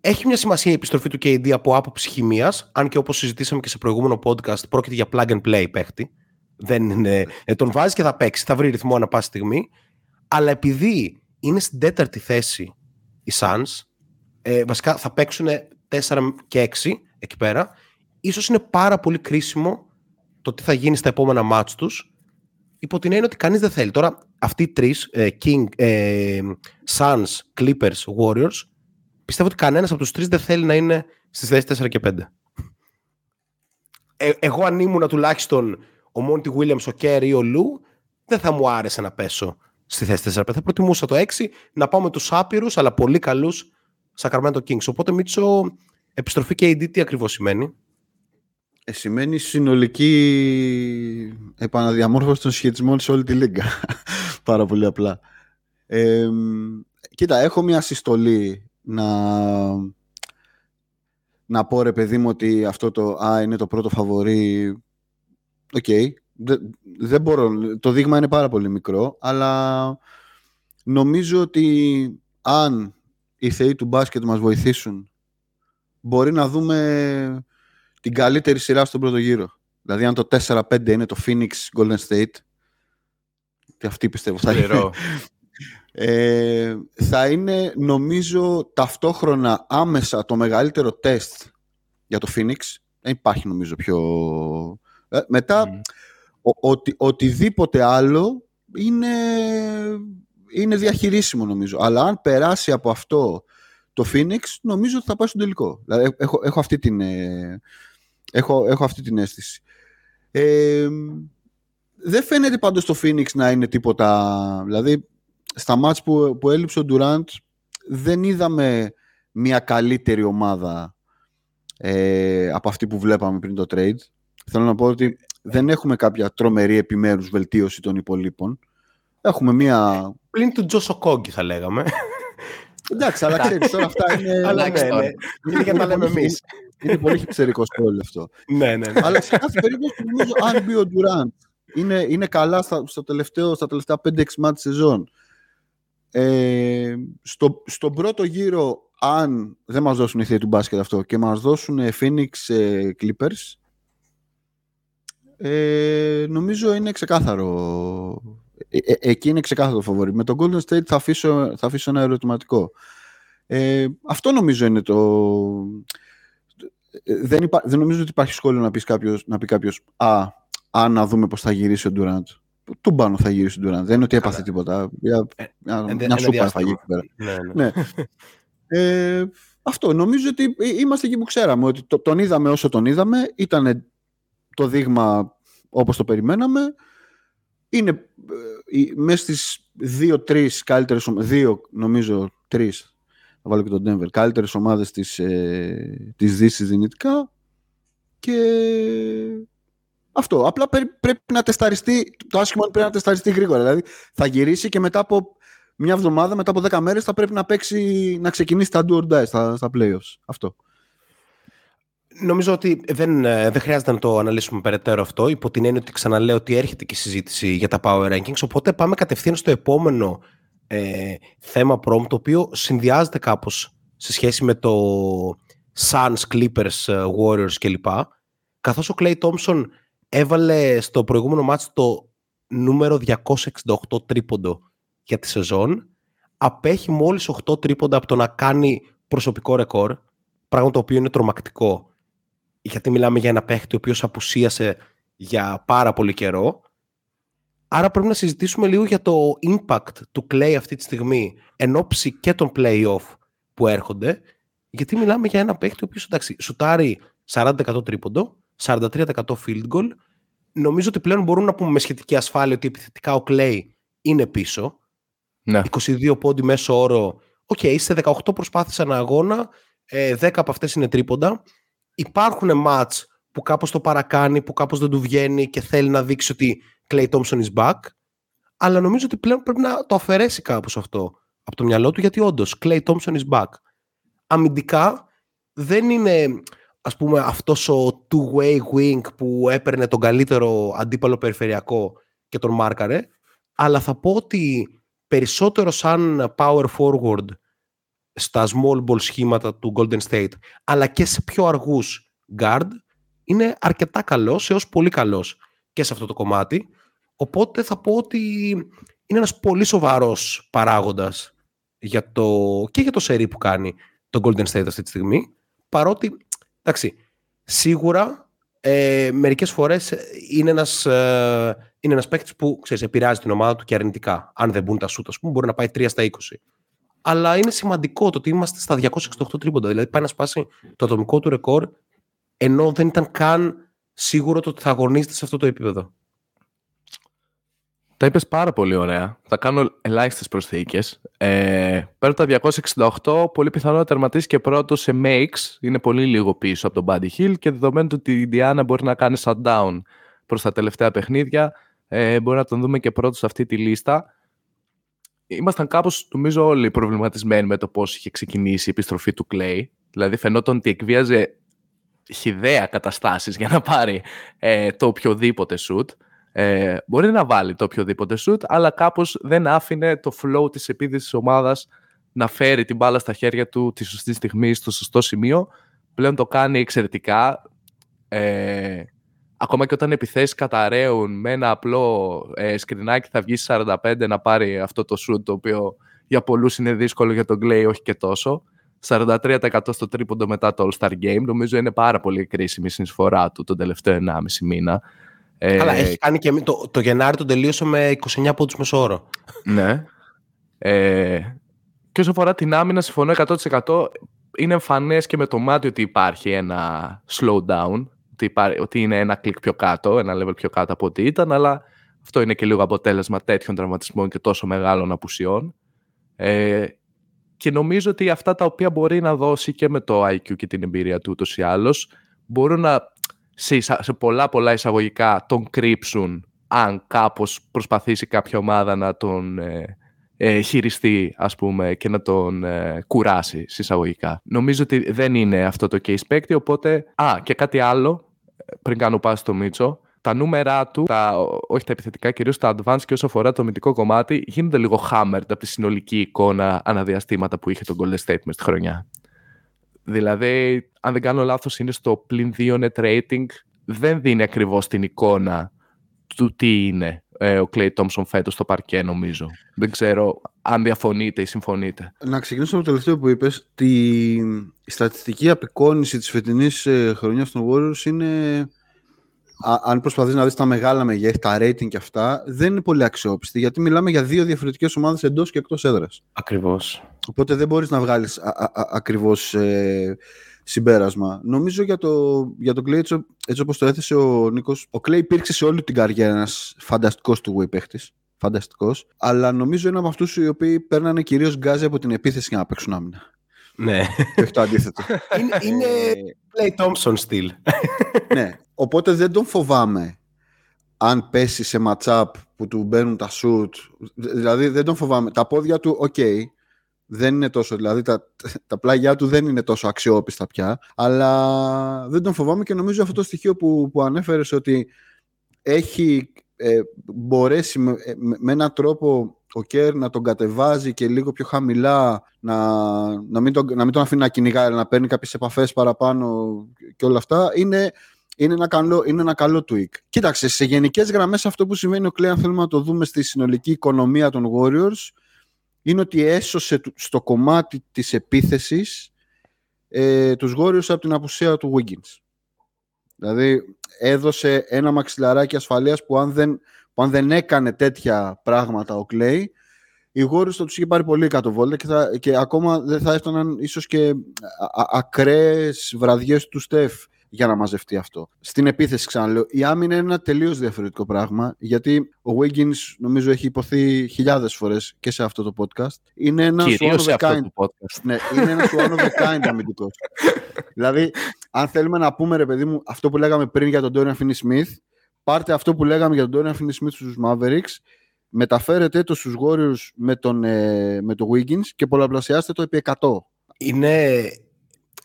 έχει μια σημασία η επιστροφή του KD από άποψη χημίας, αν και όπως συζητήσαμε και σε προηγούμενο podcast, πρόκειται για plug and play παίχτη. Δεν είναι, ε, τον βάζεις και θα παίξει, θα βρει ρυθμό ανά πάση στιγμή. Αλλά επειδή είναι στην τέταρτη θέση οι Suns, ε, βασικά θα παίξουν 4 και 6 εκεί πέρα, ίσως είναι πάρα πολύ κρίσιμο το τι θα γίνει στα επόμενα μάτς τους, υπό την έννοια ότι κανείς δεν θέλει. Τώρα αυτοί οι τρεις, ε, King, ε, Suns, Clippers, Warriors, πιστεύω ότι κανένας από τους τρεις δεν θέλει να είναι στις θέσεις 4 και 5. Ε, εγώ αν ήμουν τουλάχιστον ο Μόντι Williams, ο Κέρι ή ο Λου, δεν θα μου άρεσε να πέσω στη θέση 4. Θα προτιμούσα το 6 να πάω με τους άπειρους αλλά πολύ καλούς Sacramento Kings. Οπότε Μίτσο, επιστροφή και AD τι ακριβώς σημαίνει; Ε, σημαίνει συνολική επαναδιαμόρφωση των σχετισμών σε όλη τη λίγα. Πάρα πολύ απλά. Ε, κοίτα, έχω μια συστολή να, να πω ρε παιδί μου ότι αυτό το α, είναι το πρώτο φαβορή Οκ. Okay. Δεν, μπορώ. Το δείγμα είναι πάρα πολύ μικρό, αλλά νομίζω ότι αν οι θεοί του μπάσκετ μας βοηθήσουν, μπορεί να δούμε την καλύτερη σειρά στον πρώτο γύρο. Δηλαδή, αν το 4-5 είναι το Phoenix Golden State, και αυτή πιστεύω θα είναι. Ε, θα είναι, νομίζω, ταυτόχρονα άμεσα το μεγαλύτερο τεστ για το Phoenix. Δεν υπάρχει, νομίζω, πιο ε, μετά, οτι, οτιδήποτε άλλο είναι, είναι διαχειρίσιμο νομίζω. Αλλά αν περάσει από αυτό το Phoenix, νομίζω ότι θα πάει στον τελικό. Δηλαδή, έχω, έχω, αυτή την, ε, έχω, έχω αυτή την αίσθηση. Ε, δεν φαίνεται πάντως το Phoenix να είναι τίποτα... Δηλαδή, στα μάτς που, που έλειψε ο Durant, δεν είδαμε μια καλύτερη ομάδα ε, από αυτή που βλέπαμε πριν το trade. Θέλω να πω ότι δεν έχουμε κάποια τρομερή επιμέρους βελτίωση των υπολείπων. Έχουμε μία... Πλην του Τζόσο Κόγκη θα λέγαμε. Εντάξει, αλλά ξέρεις, τώρα αυτά είναι... Αλλά ναι, ναι. Είναι για να λέμε εμείς. Είναι πολύ χυψερικό σχόλιο αυτό. ναι, ναι, ναι. Αλλά σε κάθε περίπτωση νομίζω αν μπει ο Ντουράντ είναι, είναι καλά στα, στο τελευταίο, στα τελευταία 5-6 μάτια σεζόν Ε, στο, στον πρώτο γύρο, αν δεν μας δώσουν οι θεοί του μπάσκετ αυτό και μας δώσουν Phoenix ε, Clippers, ε, νομίζω είναι ξεκάθαρο. Ε, ε, εκεί είναι ξεκάθαρο το φοβορή. Με τον Golden State θα αφήσω, θα αφήσω ένα ερωτηματικό. Ε, αυτό νομίζω είναι το... Ε, δεν, υπά... δεν νομίζω ότι υπάρχει σχόλιο να, πεις κάποιος, να πει κάποιος «Α, α, να δούμε πώς θα γυρίσει ο Durant». Του πάνω θα γυρίσει ο Durant. Δεν είναι ότι έπαθε τίποτα. Για, μια σούπα θα γίνει πέρα. Ναι, ναι. ναι. αυτό. Νομίζω ότι είμαστε εκεί που ξέραμε. Ότι τον είδαμε όσο τον είδαμε. Ήταν το δείγμα όπως το περιμέναμε. Είναι ε, μέσα στις δύο-τρεις καλύτερες δύο νομίζω τρεις θα βάλω και τον Denver καλύτερες ομάδες της, ε, της Δύσης δυνητικά και αυτό. Απλά πρέπει να τεσταριστεί, το άσχημο πρέπει να τεσταριστεί γρήγορα. Δηλαδή θα γυρίσει και μετά από μια εβδομάδα, μετά από δέκα μέρες θα πρέπει να παίξει, να ξεκινήσει τα do or die στα, στα playoffs. Αυτό. Νομίζω ότι δεν, ε, δεν χρειάζεται να το αναλύσουμε περαιτέρω αυτό, υπό την έννοια ότι ξαναλέω ότι έρχεται και η συζήτηση για τα Power Rankings, οπότε πάμε κατευθείαν στο επόμενο ε, θέμα prom, το οποίο συνδυάζεται κάπως σε σχέση με το Suns, Clippers, ε, Warriors κλπ. Καθώς ο Clay Thompson έβαλε στο προηγούμενο μάτς το νούμερο 268 τρίποντο για τη σεζόν, απέχει μόλις 8 τρίποντα από το να κάνει προσωπικό ρεκόρ, πράγμα το οποίο είναι τρομακτικό γιατί μιλάμε για ένα παίχτη ο οποίος απουσίασε για πάρα πολύ καιρό. Άρα πρέπει να συζητήσουμε λίγο για το impact του Clay αυτή τη στιγμή εν ώψη και των play-off που έρχονται. Γιατί μιλάμε για ένα παίχτη ο οποίος εντάξει, σουτάρει 40% τρίποντο, 43% field goal. Νομίζω ότι πλέον μπορούμε να πούμε με σχετική ασφάλεια ότι επιθετικά ο Clay είναι πίσω. Ναι. 22 πόντοι μέσο όρο. Οκ, okay, σε 18 προσπάθειες ένα αγώνα, 10 ε, από αυτές είναι τρίποντα υπάρχουν μάτς που κάπως το παρακάνει, που κάπως δεν του βγαίνει και θέλει να δείξει ότι Clay Thompson is back. Αλλά νομίζω ότι πλέον πρέπει να το αφαιρέσει κάπως αυτό από το μυαλό του, γιατί όντως Clay Thompson is back. Αμυντικά δεν είναι ας πούμε αυτός ο two-way wing που έπαιρνε τον καλύτερο αντίπαλο περιφερειακό και τον μάρκαρε, αλλά θα πω ότι περισσότερο σαν power forward στα small ball σχήματα του Golden State, αλλά και σε πιο αργούς guard, είναι αρκετά καλός έως πολύ καλός και σε αυτό το κομμάτι. Οπότε θα πω ότι είναι ένας πολύ σοβαρός παράγοντας για το, και για το σερί που κάνει το Golden State αυτή τη στιγμή. Παρότι, εντάξει, σίγουρα ε, μερικές φορές είναι ένας, ε, είναι ένας παίκτης που ξέρεις, επηρεάζει την ομάδα του και αρνητικά. Αν δεν μπουν τα σούτα, πούμε, μπορεί να πάει 3 στα 20 αλλά είναι σημαντικό το ότι είμαστε στα 268 τρίποντα. Δηλαδή πάει να σπάσει το ατομικό του ρεκόρ, ενώ δεν ήταν καν σίγουρο το ότι θα αγωνίζεται σε αυτό το επίπεδο. Τα είπες πάρα πολύ ωραία. Θα κάνω ελάχιστες προσθήκες. Ε, παίρνω τα 268. Πολύ πιθανό να τερματίσεις και πρώτο σε makes. Είναι πολύ λίγο πίσω από τον Buddy Hill και δεδομένου ότι η Indiana μπορεί να κάνει shutdown προς τα τελευταία παιχνίδια, ε, μπορεί να τον δούμε και πρώτο σε αυτή τη λίστα ήμασταν κάπως, νομίζω, όλοι προβληματισμένοι με το πώς είχε ξεκινήσει η επιστροφή του Clay. Δηλαδή φαινόταν ότι εκβίαζε χιδέα καταστάσεις για να πάρει ε, το οποιοδήποτε shoot. Ε, μπορεί να βάλει το οποιοδήποτε shoot, αλλά κάπως δεν άφηνε το flow της επίδυσης της ομάδας να φέρει την μπάλα στα χέρια του τη σωστή στιγμή, στο σωστό σημείο. Πλέον το κάνει εξαιρετικά. Ε, ακόμα και όταν επιθέσεις καταραίουν με ένα απλό ε, σκρινάκι θα βγεις 45 να πάρει αυτό το shoot το οποίο για πολλούς είναι δύσκολο για τον Clay όχι και τόσο 43% στο τρίποντο μετά το All-Star Game νομίζω είναι πάρα πολύ κρίσιμη η συνεισφορά του τον τελευταίο 1,5 μήνα Αλλά ε, έχει κάνει και το, το Γενάρη τον τελείωσε με 29 πόντους μεσόωρο ναι. Ε, και όσο αφορά την άμυνα συμφωνώ 100% είναι εμφανές και με το μάτι ότι υπάρχει ένα slowdown ότι, είναι ένα κλικ πιο κάτω, ένα level πιο κάτω από ό,τι ήταν, αλλά αυτό είναι και λίγο αποτέλεσμα τέτοιων τραυματισμών και τόσο μεγάλων απουσιών. Ε, και νομίζω ότι αυτά τα οποία μπορεί να δώσει και με το IQ και την εμπειρία του ούτως ή άλλως, μπορούν να σε, σε πολλά πολλά εισαγωγικά τον κρύψουν αν κάπως προσπαθήσει κάποια ομάδα να τον ε, ε, χειριστεί ας πούμε και να τον ε, κουράσει συσσαγωγικά. Νομίζω ότι δεν είναι αυτό το case παίκτη, οπότε... Α, και κάτι άλλο πριν κάνω πάση στο Μίτσο, τα νούμερά του, τα, όχι τα επιθετικά, κυρίως τα advanced και όσο αφορά το μυντικό κομμάτι, γίνονται λίγο hammered από τη συνολική εικόνα αναδιαστήματα που είχε τον Golden State μες στη χρονιά. Δηλαδή, αν δεν κάνω λάθος, είναι στο πλην 2 net rating, δεν δίνει ακριβώς την εικόνα του τι είναι ε, ο Clay Thompson φέτος στο παρκέ, νομίζω. Δεν ξέρω αν διαφωνείτε ή συμφωνείτε. Να ξεκινήσω από το τελευταίο που είπες. Τη στατιστική απεικόνηση της φετινής ε, χρονιάς των Warriors είναι αν προσπαθείς να δεις τα μεγάλα μεγέθη, τα rating και αυτά, δεν είναι πολύ αξιόπιστη, γιατί μιλάμε για δύο διαφορετικές ομάδες εντός και εκτός έδρας. Ακριβώς. Οπότε δεν μπορείς να βγάλεις α, α, α, ακριβώς ε, συμπέρασμα. Νομίζω για το, για το Clay, έτσι, έτσι όπως το έθεσε ο Νίκος, ο Clay υπήρξε σε όλη την καριέρα ένας φανταστικός του way παίχτης. Φανταστικός. Αλλά νομίζω είναι από αυτούς οι οποίοι παίρνανε κυρίως γκάζι από την επίθεση για να παίξουν άμυνα. Ναι. Και όχι το αντίθετο. είναι, είναι Clay Thompson στυλ. ναι. Οπότε δεν τον φοβάμαι αν πέσει σε matchup που του μπαίνουν τα σουτ. Δηλαδή δεν τον φοβάμαι. Τα πόδια του, οκ, okay, δεν είναι τόσο, δηλαδή τα, τα πλάγια του δεν είναι τόσο αξιόπιστα πια, αλλά δεν τον φοβάμαι και νομίζω αυτό το στοιχείο που, που ανέφερες ότι έχει ε, μπορέσει με, ε, με, έναν τρόπο ο Kerr να τον κατεβάζει και λίγο πιο χαμηλά, να, να, μην, τον, να μην τον αφήνει να κυνηγάει, να παίρνει κάποιες επαφές παραπάνω και όλα αυτά, είναι είναι ένα καλό, είναι ένα καλό tweak. Κοίταξε, σε γενικές γραμμές αυτό που σημαίνει ο Κλέαν, θέλουμε να το δούμε στη συνολική οικονομία των Warriors, είναι ότι έσωσε στο κομμάτι της επίθεσης ε, τους Warriors από την απουσία του Wiggins. Δηλαδή έδωσε ένα μαξιλαράκι ασφαλείας που αν δεν, που αν δεν έκανε τέτοια πράγματα ο Clay, οι Warriors θα τους είχε πάρει πολύ κάτω βόλτα και, θα, και ακόμα δεν θα έφταναν ίσως και ακραίες βραδιές του Στεφ για να μαζευτεί αυτό. Στην επίθεση, ξαναλέω, η άμυνα είναι ένα τελείως διαφορετικό πράγμα, γιατί ο Wiggins νομίζω έχει υποθεί χιλιάδες φορές και σε αυτό το podcast. Είναι ένας one of a kind. podcast. Ναι, είναι ένας one of a kind αμυντικός. [LAUGHS] δηλαδή, αν θέλουμε να πούμε, ρε παιδί μου, αυτό που λέγαμε πριν για τον Dorian Finney-Smith, πάρτε αυτό που λέγαμε για τον Dorian Finney-Smith στους Mavericks, μεταφέρετε το στους Warriors με τον, ε, με το Wiggins και πολλαπλασιάστε το επί 100. Είναι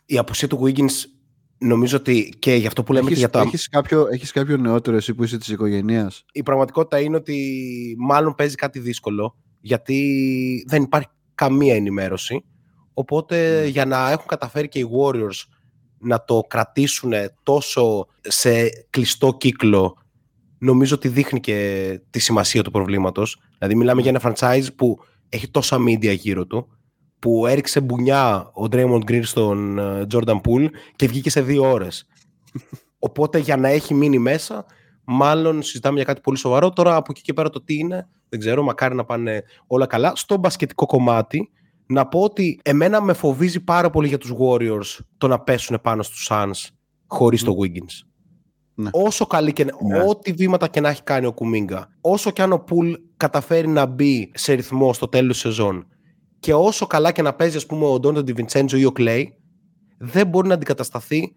η απουσία του Wiggins Νομίζω ότι και γι' αυτό που λέμε έχεις, και για το... Έχεις κάποιο, έχεις κάποιο νεότερο εσύ που είσαι της οικογένειας; Η πραγματικότητα είναι ότι μάλλον παίζει κάτι δύσκολο, γιατί δεν υπάρχει καμία ενημέρωση. Οπότε mm. για να έχουν καταφέρει και οι Warriors να το κρατήσουν τόσο σε κλειστό κύκλο, νομίζω ότι δείχνει και τη σημασία του προβλήματος. Δηλαδή μιλάμε για ένα franchise που έχει τόσα media γύρω του, που έριξε μπουνιά ο Draymond Green στον ε, Jordan Poole και βγήκε σε δύο ώρες. Οπότε για να έχει μείνει μέσα, μάλλον συζητάμε για κάτι πολύ σοβαρό. Τώρα από εκεί και πέρα το τι είναι, δεν ξέρω, μακάρι να πάνε όλα καλά. Στο μπασκετικό κομμάτι, να πω ότι εμένα με φοβίζει πάρα πολύ για τους Warriors το να πέσουν πάνω στους Suns χωρίς το Wiggins. Ναι. Όσο καλή και ναι. ό,τι βήματα και να έχει κάνει ο Κουμίγκα, όσο και αν ο Πουλ καταφέρει να μπει σε ρυθμό στο τέλος της σεζόν και όσο καλά και να παίζει, ας πούμε, ο Ντόντα Ντιβιντσέντζο ή ο Κλέη, δεν μπορεί να αντικατασταθεί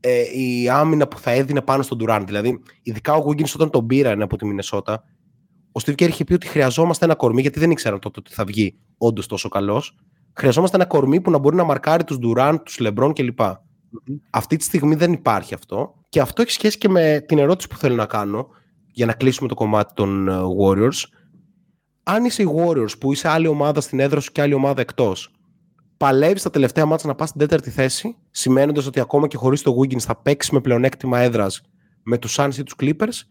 ε, η άμυνα που θα έδινε πάνω στον Ντουράν. Δηλαδή, ειδικά ο Wiggins όταν τον πήραν από τη Μινεσότα, ο Steve Kerr είχε πει ότι χρειαζόμαστε ένα κορμί, γιατί δεν ήξεραν τότε ότι θα βγει όντως τόσο καλός. Χρειαζόμαστε ένα κορμί που να μπορεί να μαρκάρει τους Ντουράν, τους Λεμπρόν κλπ. mm Αυτή τη στιγμή δεν υπάρχει αυτό. Και αυτό έχει σχέση και με την ερώτηση που θέλω να κάνω για να κλείσουμε το κομμάτι των ε, Warriors αν είσαι οι Warriors που είσαι άλλη ομάδα στην έδρα σου και άλλη ομάδα εκτός, παλεύεις τα τελευταία μάτια να πας στην τέταρτη θέση, σημαίνοντας ότι ακόμα και χωρίς το Wiggins θα παίξεις με πλεονέκτημα έδρας με τους Suns ή τους Clippers,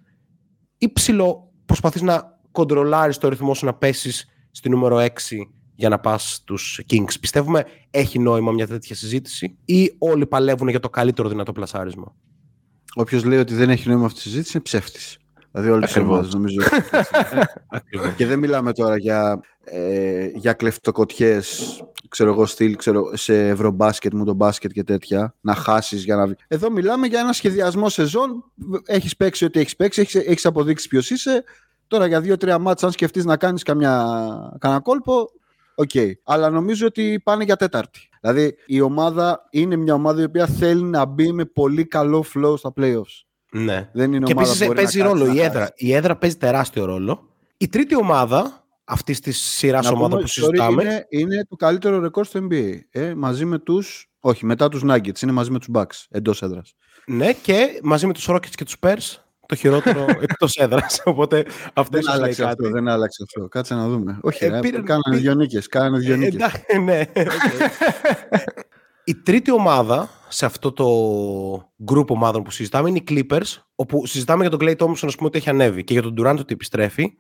ή ψηλό προσπαθείς να κοντρολάρεις το ρυθμό σου να πέσεις στη νούμερο 6 για να πας στους Kings. Πιστεύουμε έχει νόημα μια τέτοια συζήτηση ή όλοι παλεύουν για το καλύτερο δυνατό πλασάρισμα; Όποιος λέει ότι δεν έχει νόημα αυτή η συζήτηση είναι ψεύτης. Δηλαδή όλες τις ομάδες νομίζω. [LAUGHS] και δεν μιλάμε τώρα για, ε, για κλεφτοκοτιές, ξέρω εγώ στυλ, ξέρω, σε ευρωμπάσκετ, μου το μπάσκετ και τέτοια, να χάσεις για να... Εδώ μιλάμε για ένα σχεδιασμό σεζόν, έχεις παίξει ό,τι έχεις παίξει, έχεις, έχεις αποδείξει ποιος είσαι, τώρα για δύο-τρία μάτς αν σκεφτείς να κάνεις καμιά, κανένα κόλπο, οκ. Okay. Αλλά νομίζω ότι πάνε για τέταρτη. Δηλαδή η ομάδα είναι μια ομάδα η οποία θέλει να μπει με πολύ καλό flow στα playoffs. Ναι. Δεν είναι και επίσης παίζει ρόλο η έδρα. Η έδρα παίζει τεράστιο ρόλο. Η τρίτη ομάδα αυτής της σειράς ομάδα που συζητάμε. Είναι, είναι το καλύτερο ρεκόρ στο NBA. Ε, μαζί με του. Όχι, μετά τους Nuggets. Είναι μαζί με τους Bucks εντός έδρας. Ναι, και μαζί με τους Rockets και τους Spurs. το χειρότερο [LAUGHS] εκτός έδρας. Οπότε αυτό Δεν ίσως λέει άλλαξε κάτι. αυτό, δεν άλλαξε αυτό. Κάτσε να δούμε. Όχι, Ε, ρε, πήραν- κάνανε πή- δύο νίκες. Κάνανε δύο Ε, νίκες. εντάξει, ναι, [LAUGHS] οκ. Η τρίτη ομάδα σε αυτό το group ομάδων που συζητάμε είναι οι Clippers, όπου συζητάμε για τον Clay Thompson, ας πούμε, ότι έχει ανέβει και για τον Durant ότι επιστρέφει.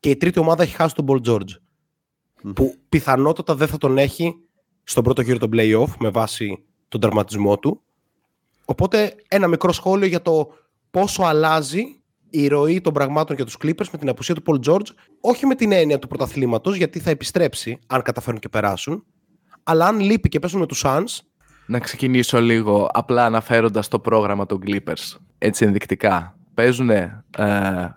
Και η τρίτη ομάδα έχει χάσει τον Paul George, Μμ. που πιθανότατα δεν θα τον έχει στον πρώτο γύρο των playoff με βάση τον τερματισμό του. Οπότε ένα μικρό σχόλιο για το πόσο αλλάζει η ροή των πραγμάτων για τους Clippers με την απουσία του Paul George, όχι με την έννοια του πρωταθλήματος, γιατί θα επιστρέψει αν καταφέρουν και περάσουν, αλλά αν λείπει και πέσουν με τους Suns, Να ξεκινήσω λίγο απλά αναφέροντας το πρόγραμμα των Clippers, έτσι ενδεικτικά. Παίζουν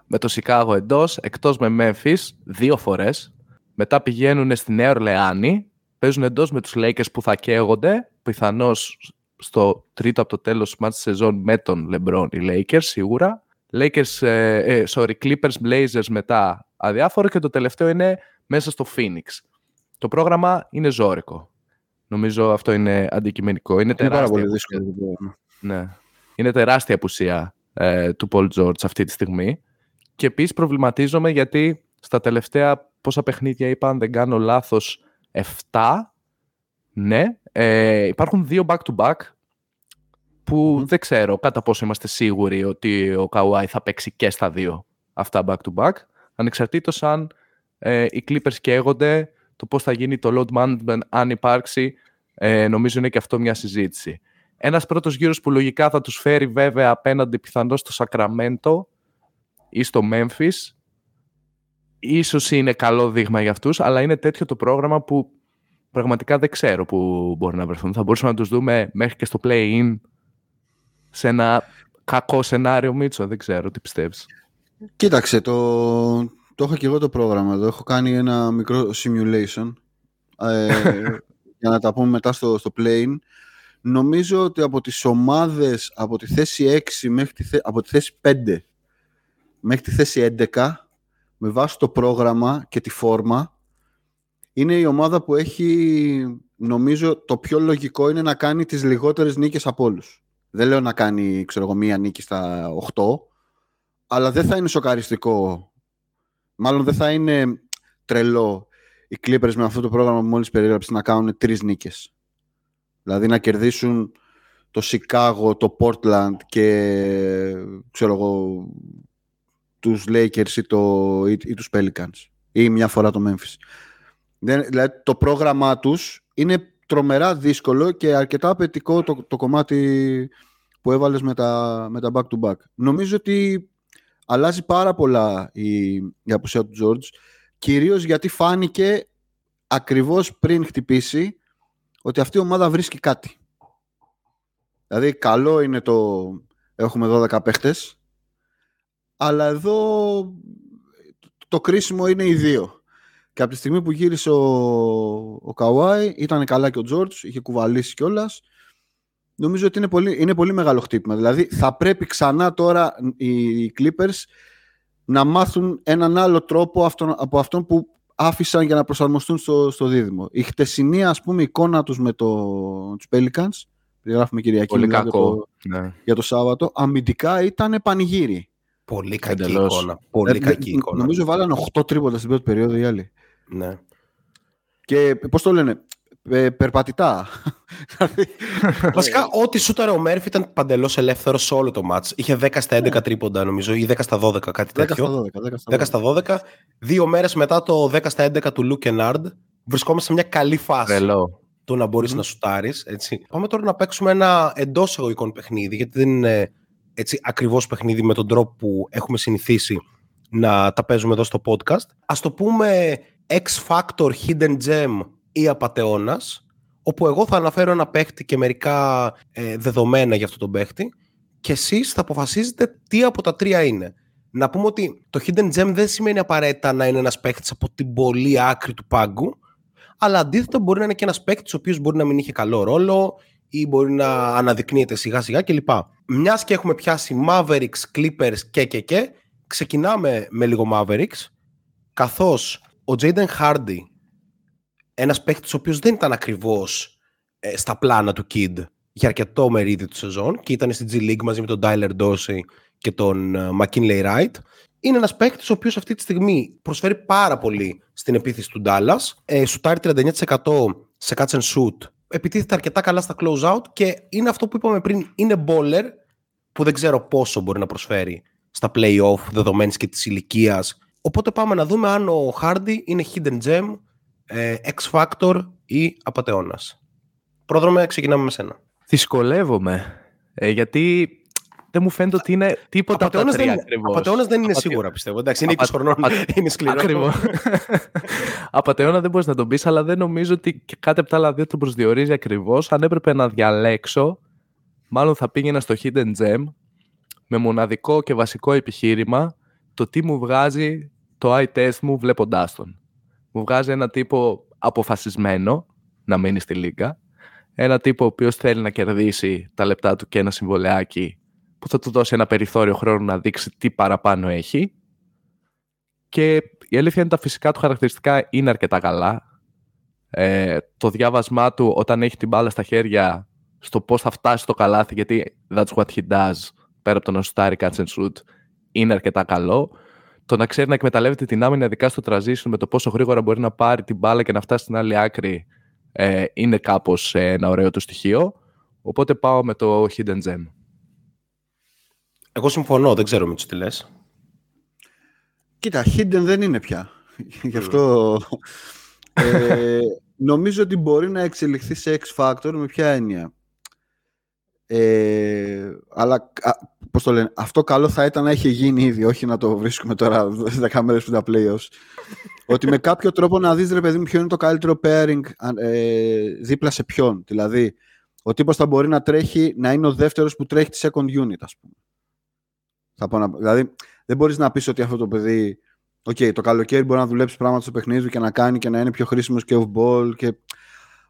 με το Σικάγο εντός, εκτός με Memphis δύο φορές. Μετά πηγαίνουν στη Νέα Ορλεάνη, παίζουν εντός με τους Lakers που θα καίγονται, πιθανώς στο τρίτο από το τέλος μάτς της σεζόν με τον LeBron οι Lakers σίγουρα. Lakers, ε, ε, sorry, Clippers, Blazers μετά αδιάφορο και το τελευταίο είναι μέσα στο Phoenix. Το πρόγραμμα είναι ζώρικο. Νομίζω αυτό είναι αντικειμενικό. Είναι, Είναι πάρα τεράστια πολύ απουσία. δύσκολο. το πρόγραμμα. Ναι. Είναι τεράστια απουσία ε, του Paul George αυτή τη στιγμή. Και επίσης προβληματίζομαι γιατί στα τελευταία πόσα παιχνίδια είπα, αν δεν κάνω λάθος, 7. Ναι. Ε, υπάρχουν δύο back-to-back που Μμμ. δεν ξέρω κατά πόσο είμαστε σίγουροι ότι ο Kawhi θα παίξει και στα δύο αυτά back-to-back. Ανεξαρτήτως αν ε, οι Clippers καίγονται, το πώς θα γίνει το load management αν υπάρξει, ε, νομίζω είναι και αυτό μια συζήτηση. Ένας πρώτος γύρος που λογικά θα τους φέρει βέβαια απέναντι πιθανώς στο Sacramento ή στο Memphis. Ίσως είναι καλό δείγμα για αυτούς, αλλά είναι τέτοιο το πρόγραμμα που πραγματικά δεν ξέρω που μπορεί να βρεθούν. Θα μπορούσαμε να τους δούμε μέχρι και στο play-in σε ένα κακό σενάριο, Μίτσο. Δεν ξέρω τι πιστεύεις. Κοίταξε, το, το έχω και εγώ το πρόγραμμα εδώ. Έχω κάνει ένα μικρό simulation ε, [LAUGHS] για να τα πούμε μετά στο, στο plane. Νομίζω ότι από τις ομάδες από τη θέση 6 μέχρι τη, θέ- από τη θέση 5 μέχρι τη θέση 11 με βάση το πρόγραμμα και τη φόρμα είναι η ομάδα που έχει νομίζω το πιο λογικό είναι να κάνει τις λιγότερες νίκες από όλους. Δεν λέω να κάνει ξέρω εγώ, μία νίκη στα 8 αλλά δεν θα είναι σοκαριστικό. Μάλλον δεν θα είναι τρελό οι Clippers με αυτό το πρόγραμμα που μόλις περιέγραψες να κάνουν τρεις νίκες. Δηλαδή να κερδίσουν το Chicago, το Portland και ξέρω εγώ τους Lakers ή, το, ή, ή τους Pelicans ή μια φορά το Memphis. Δεν, δηλαδή το πρόγραμμά τους είναι τρομερά δύσκολο και αρκετά απαιτικό το, το κομμάτι που έβαλες με τα, με τα back-to-back. Νομίζω ότι αλλάζει πάρα πολλά η, η απουσία του George κυρίως γιατί φάνηκε ακριβώς πριν χτυπήσει ότι αυτή η ομάδα βρίσκει κάτι. Δηλαδή καλό είναι το έχουμε 12 παίχτες αλλά εδώ το κρίσιμο είναι οι δύο. Και από τη στιγμή που γύρισε ο, ο Καουάι, ήταν καλά και ο Τζόρτζ, είχε κουβαλήσει κιόλας. Νομίζω ότι είναι πολύ, είναι πολύ μεγάλο χτύπημα. Δηλαδή θα πρέπει ξανά τώρα οι Clippers να μάθουν έναν άλλο τρόπο αυτόν, από αυτόν που άφησαν για να προσαρμοστούν στο, στο δίδυμο. Η χτεσινή ας πούμε εικόνα τους με το, τους Pelicans, περιγράφουμε Κυριακή Πολύ μιλάω για κακό. το, Ναι. για το Σάββατο, αμυντικά ήταν πανηγύρι. Πολύ κακή Εντελώς. εικόνα. Πολύ Ε, κακή ε, εικόνα. Νομίζω βάλανε 8 τρίποτα στην πρώτη περίοδο οι άλλοι. Ναι. Και πώς το λένε, ε, περπατητά. Δηλαδή, [LAUGHS] Βασικά, ό,τι σούταρε ο Μέρφυ ήταν παντελώς ελεύθερος σε όλο το μάτς. Είχε 10 στα 11 τρίποντα, νομίζω, ή 10 στα 12, κάτι 10 τέτοιο. στα 12. 10 στα 10 στα 12. Δύο μέρες μετά το 10 στα 11 του Λου Κενάρντ, βρισκόμαστε σε μια καλή φάση Τρελό. του να μπορεις να σουτάρεις. Έτσι. Πάμε τώρα να παίξουμε ένα εντός εγωικών παιχνίδι, γιατί δεν είναι έτσι ακριβώς παιχνίδι με τον τρόπο που έχουμε συνηθίσει να τα παίζουμε εδώ στο podcast. Ας το πούμε X Factor, Hidden Gem ή Απατεώνας, όπου εγώ θα αναφέρω ένα παίχτη και μερικά ε, δεδομένα για αυτό τον παίχτη και εσείς θα αποφασίζετε τι από τα τρία είναι. Να πούμε ότι το Hidden Gem δεν σημαίνει απαραίτητα να είναι ένας παίχτης από την πολύ άκρη του πάγκου, αλλά αντίθετα μπορεί να είναι και ένας παίχτης ο οποίος μπορεί να μην είχε καλό ρόλο ή μπορεί να αναδεικνύεται σιγά σιγά κλπ. Μιας και έχουμε πιάσει Mavericks, Clippers και και και, ξεκινάμε με λίγο Mavericks, καθώς ο Jaden Hardy, ένας παίχτης ο οποίος δεν ήταν ακριβώς ε, στα πλάνα του Kid για αρκετό μερίδιο του σεζόν και ήταν στην G League μαζί με τον Tyler Dorsey και τον ε, McKinley Wright. Είναι ένας παίκτης ο οποίος αυτή τη στιγμή προσφέρει πάρα πολύ στην επίθεση του Dallas. Ε, σουτάρει 39% σε catch and shoot. Επιτίθεται αρκετά καλά στα close out και είναι αυτό που είπαμε πριν, είναι bowler που δεν ξέρω πόσο μπορεί να προσφέρει στα play-off δεδομένης και της ηλικίας. Οπότε πάμε να δούμε αν ο Hardy είναι hidden gem, ε, X Factor ή απαταιώνας. Πρόδρομε, ξεκινάμε με σένα. Δυσκολεύομαι. Ε, γιατί δεν μου φαίνεται ότι είναι τίποτα από τα τρία ακριβώς. Απατεώνας δεν είναι σίγουρα, πιστεύω. Εντάξει, είναι 20 χρονών, [LAUGHS] είναι σκληρό. Ακριβώς. [LAUGHS] Απατεώνα δεν μπορείς να τον πεις, αλλά δεν νομίζω ότι και κάτι από τα άλλα δύο τον προσδιορίζει ακριβώς. Αν έπρεπε να διαλέξω, μάλλον θα πήγαινα στο Hidden Gem με μοναδικό και βασικό επιχείρημα το τι μου βγάζει το eye test μου βλέποντάς τον. Μου βγάζει ένα τύπο αποφασισμένο να μείνει στη λίγα, ένα τύπο ο οποίος θέλει να κερδίσει τα λεπτά του και ένα συμβολεάκι που θα του δώσει ένα περιθώριο χρόνου να δείξει τι παραπάνω έχει και η αλήθεια είναι τα φυσικά του χαρακτηριστικά είναι αρκετά καλά. Ε, το διάβασμά του όταν έχει την μπάλα στα χέρια στο πώς θα φτάσει στο καλάθι γιατί that's what he does πέρα από το να σουτάρει catch and shoot είναι αρκετά καλό. Το να ξέρει να εκμεταλλεύεται την άμυνα ειδικά στο transition με το πόσο γρήγορα μπορεί να πάρει την μπάλα και να φτάσει στην άλλη άκρη ε, είναι κάπως ε, ένα ωραίο του στοιχείο. Οπότε πάω με το Hidden Gem. Εγώ συμφωνώ, δεν ξέρω με τι λες. Κοίτα, Hidden δεν είναι πια. Γι' αυτό ε, νομίζω ότι μπορεί να εξελιχθεί σε X-Factor με ποια έννοια. Ε, αλλά πώς το λένε, αυτό καλό θα ήταν να έχει γίνει ήδη, όχι να το βρίσκουμε τώρα 10 μέρες πριν τα playoffs. [LAUGHS] ότι με κάποιο τρόπο να δεις ρε παιδί μου ποιο είναι το καλύτερο pairing ε, δίπλα σε ποιον. Δηλαδή, ο τύπος θα μπορεί να τρέχει, να είναι ο δεύτερος που τρέχει τη second unit, ας πούμε. Θα πω να, δηλαδή, δεν μπορείς να πεις ότι αυτό το παιδί okay, το καλοκαίρι μπορεί να δουλέψει πράγματα στο παιχνίδι και να κάνει και να είναι πιο χρήσιμος και off-ball και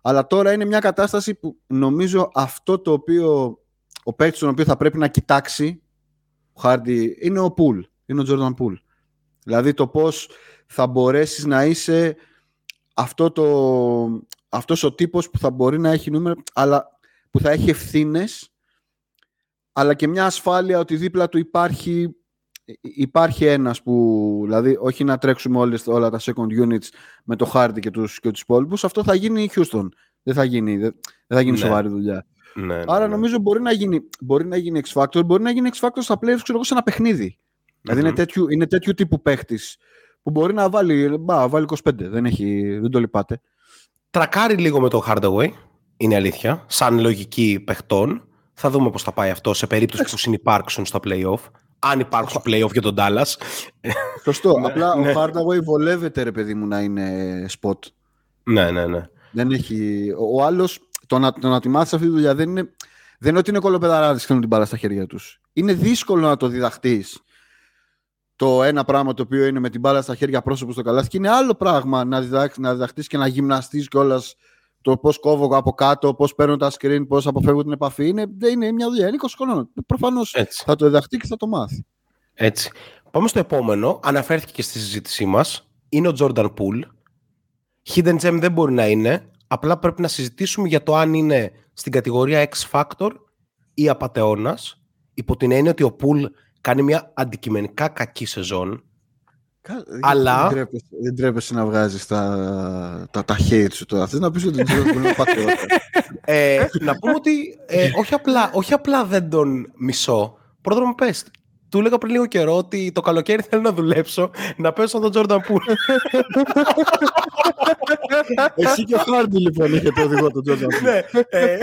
αλλά τώρα είναι μια κατάσταση που νομίζω αυτό το οποίο ο παίκτης τον οποίο θα πρέπει να κοιτάξει ο Χάρντι είναι ο Πουλ, είναι ο Τζόρνταν Πουλ. Δηλαδή το πώς θα μπορέσεις να είσαι αυτό το, αυτός ο τύπος που θα μπορεί να έχει νούμερο, αλλά που θα έχει ευθύνες, αλλά και μια ασφάλεια ότι δίπλα του υπάρχει υπάρχει ένας που, δηλαδή, όχι να τρέξουμε όλες, όλα τα second units με το Hardy και τους, και τους υπόλοιπους, αυτό θα γίνει η Houston. Δεν θα γίνει, δεν, θα γίνει ναι. σοβαρή δουλειά. Ναι, ναι, Άρα ναι. νομίζω μπορεί να γίνει, μπορεί να γίνει X-Factor, μπορεί να γίνει X-Factor στα playoffs, ξέρω εγώ, σε ένα παιχνίδι. Mm-hmm. Δηλαδή είναι τέτοιου, είναι τέτοιου τύπου παίχτης που μπορεί να βάλει, μπα, βάλει 25, δεν, έχει, δεν το λυπάται. Τρακάρει λίγο με το Hardaway, είναι αλήθεια, σαν λογική παιχτών. Θα δούμε πώς θα πάει αυτό σε περίπτωση που συνεπάρξουν στα playoff αν υπάρξουν playoff για τον Dallas. Σωστό. Ναι, Απλά ο ναι. Hardaway βολεύεται, ρε παιδί μου, να είναι spot. Ναι, ναι, ναι. Δεν έχει... Ο άλλος, το να, το να τη μάθεις αυτή τη δουλειά δεν είναι, δεν είναι ότι είναι κολοπεδαράδες και την μπάλα στα χέρια τους. Είναι δύσκολο να το διδαχτείς το ένα πράγμα το οποίο είναι με την μπάλα στα χέρια πρόσωπος στο καλάθι και είναι άλλο πράγμα να, διδαχ, να διδαχτείς και να γυμναστείς κιόλας το πώς κόβω από κάτω, πώς παίρνω τα screen, πώς αποφεύγω την επαφή. Είναι, είναι μια δουλειά. Είναι 20 χρονών. Προφανώ θα το διδαχτεί και θα το μάθει. Έτσι. Πάμε στο επόμενο. Αναφέρθηκε και στη συζήτησή μας. Είναι ο Jordan Poole. Hidden Gem δεν μπορεί να είναι. Απλά πρέπει να συζητήσουμε για το αν είναι στην κατηγορία X Factor ή απαταιώνας. Υπό την έννοια ότι ο Poole κάνει μια αντικειμενικά κακή σεζόν αλλά... Δεν τρέπεσαι, να βγάζεις τα, τα, τα hate σου τώρα. Θες να πεις ότι δεν μπορεί να ε, Να πούμε ότι ε, όχι, απλά, όχι απλά δεν τον μισώ. Πρώτον μου πες, του έλεγα πριν λίγο καιρό ότι το καλοκαίρι θέλω να δουλέψω να πέσω τον Τζόρνταν Πούλ. Εσύ και ο Χάρντι λοιπόν έχετε οδηγό τον Τζόρνταν Πούλ. Ναι. Ε,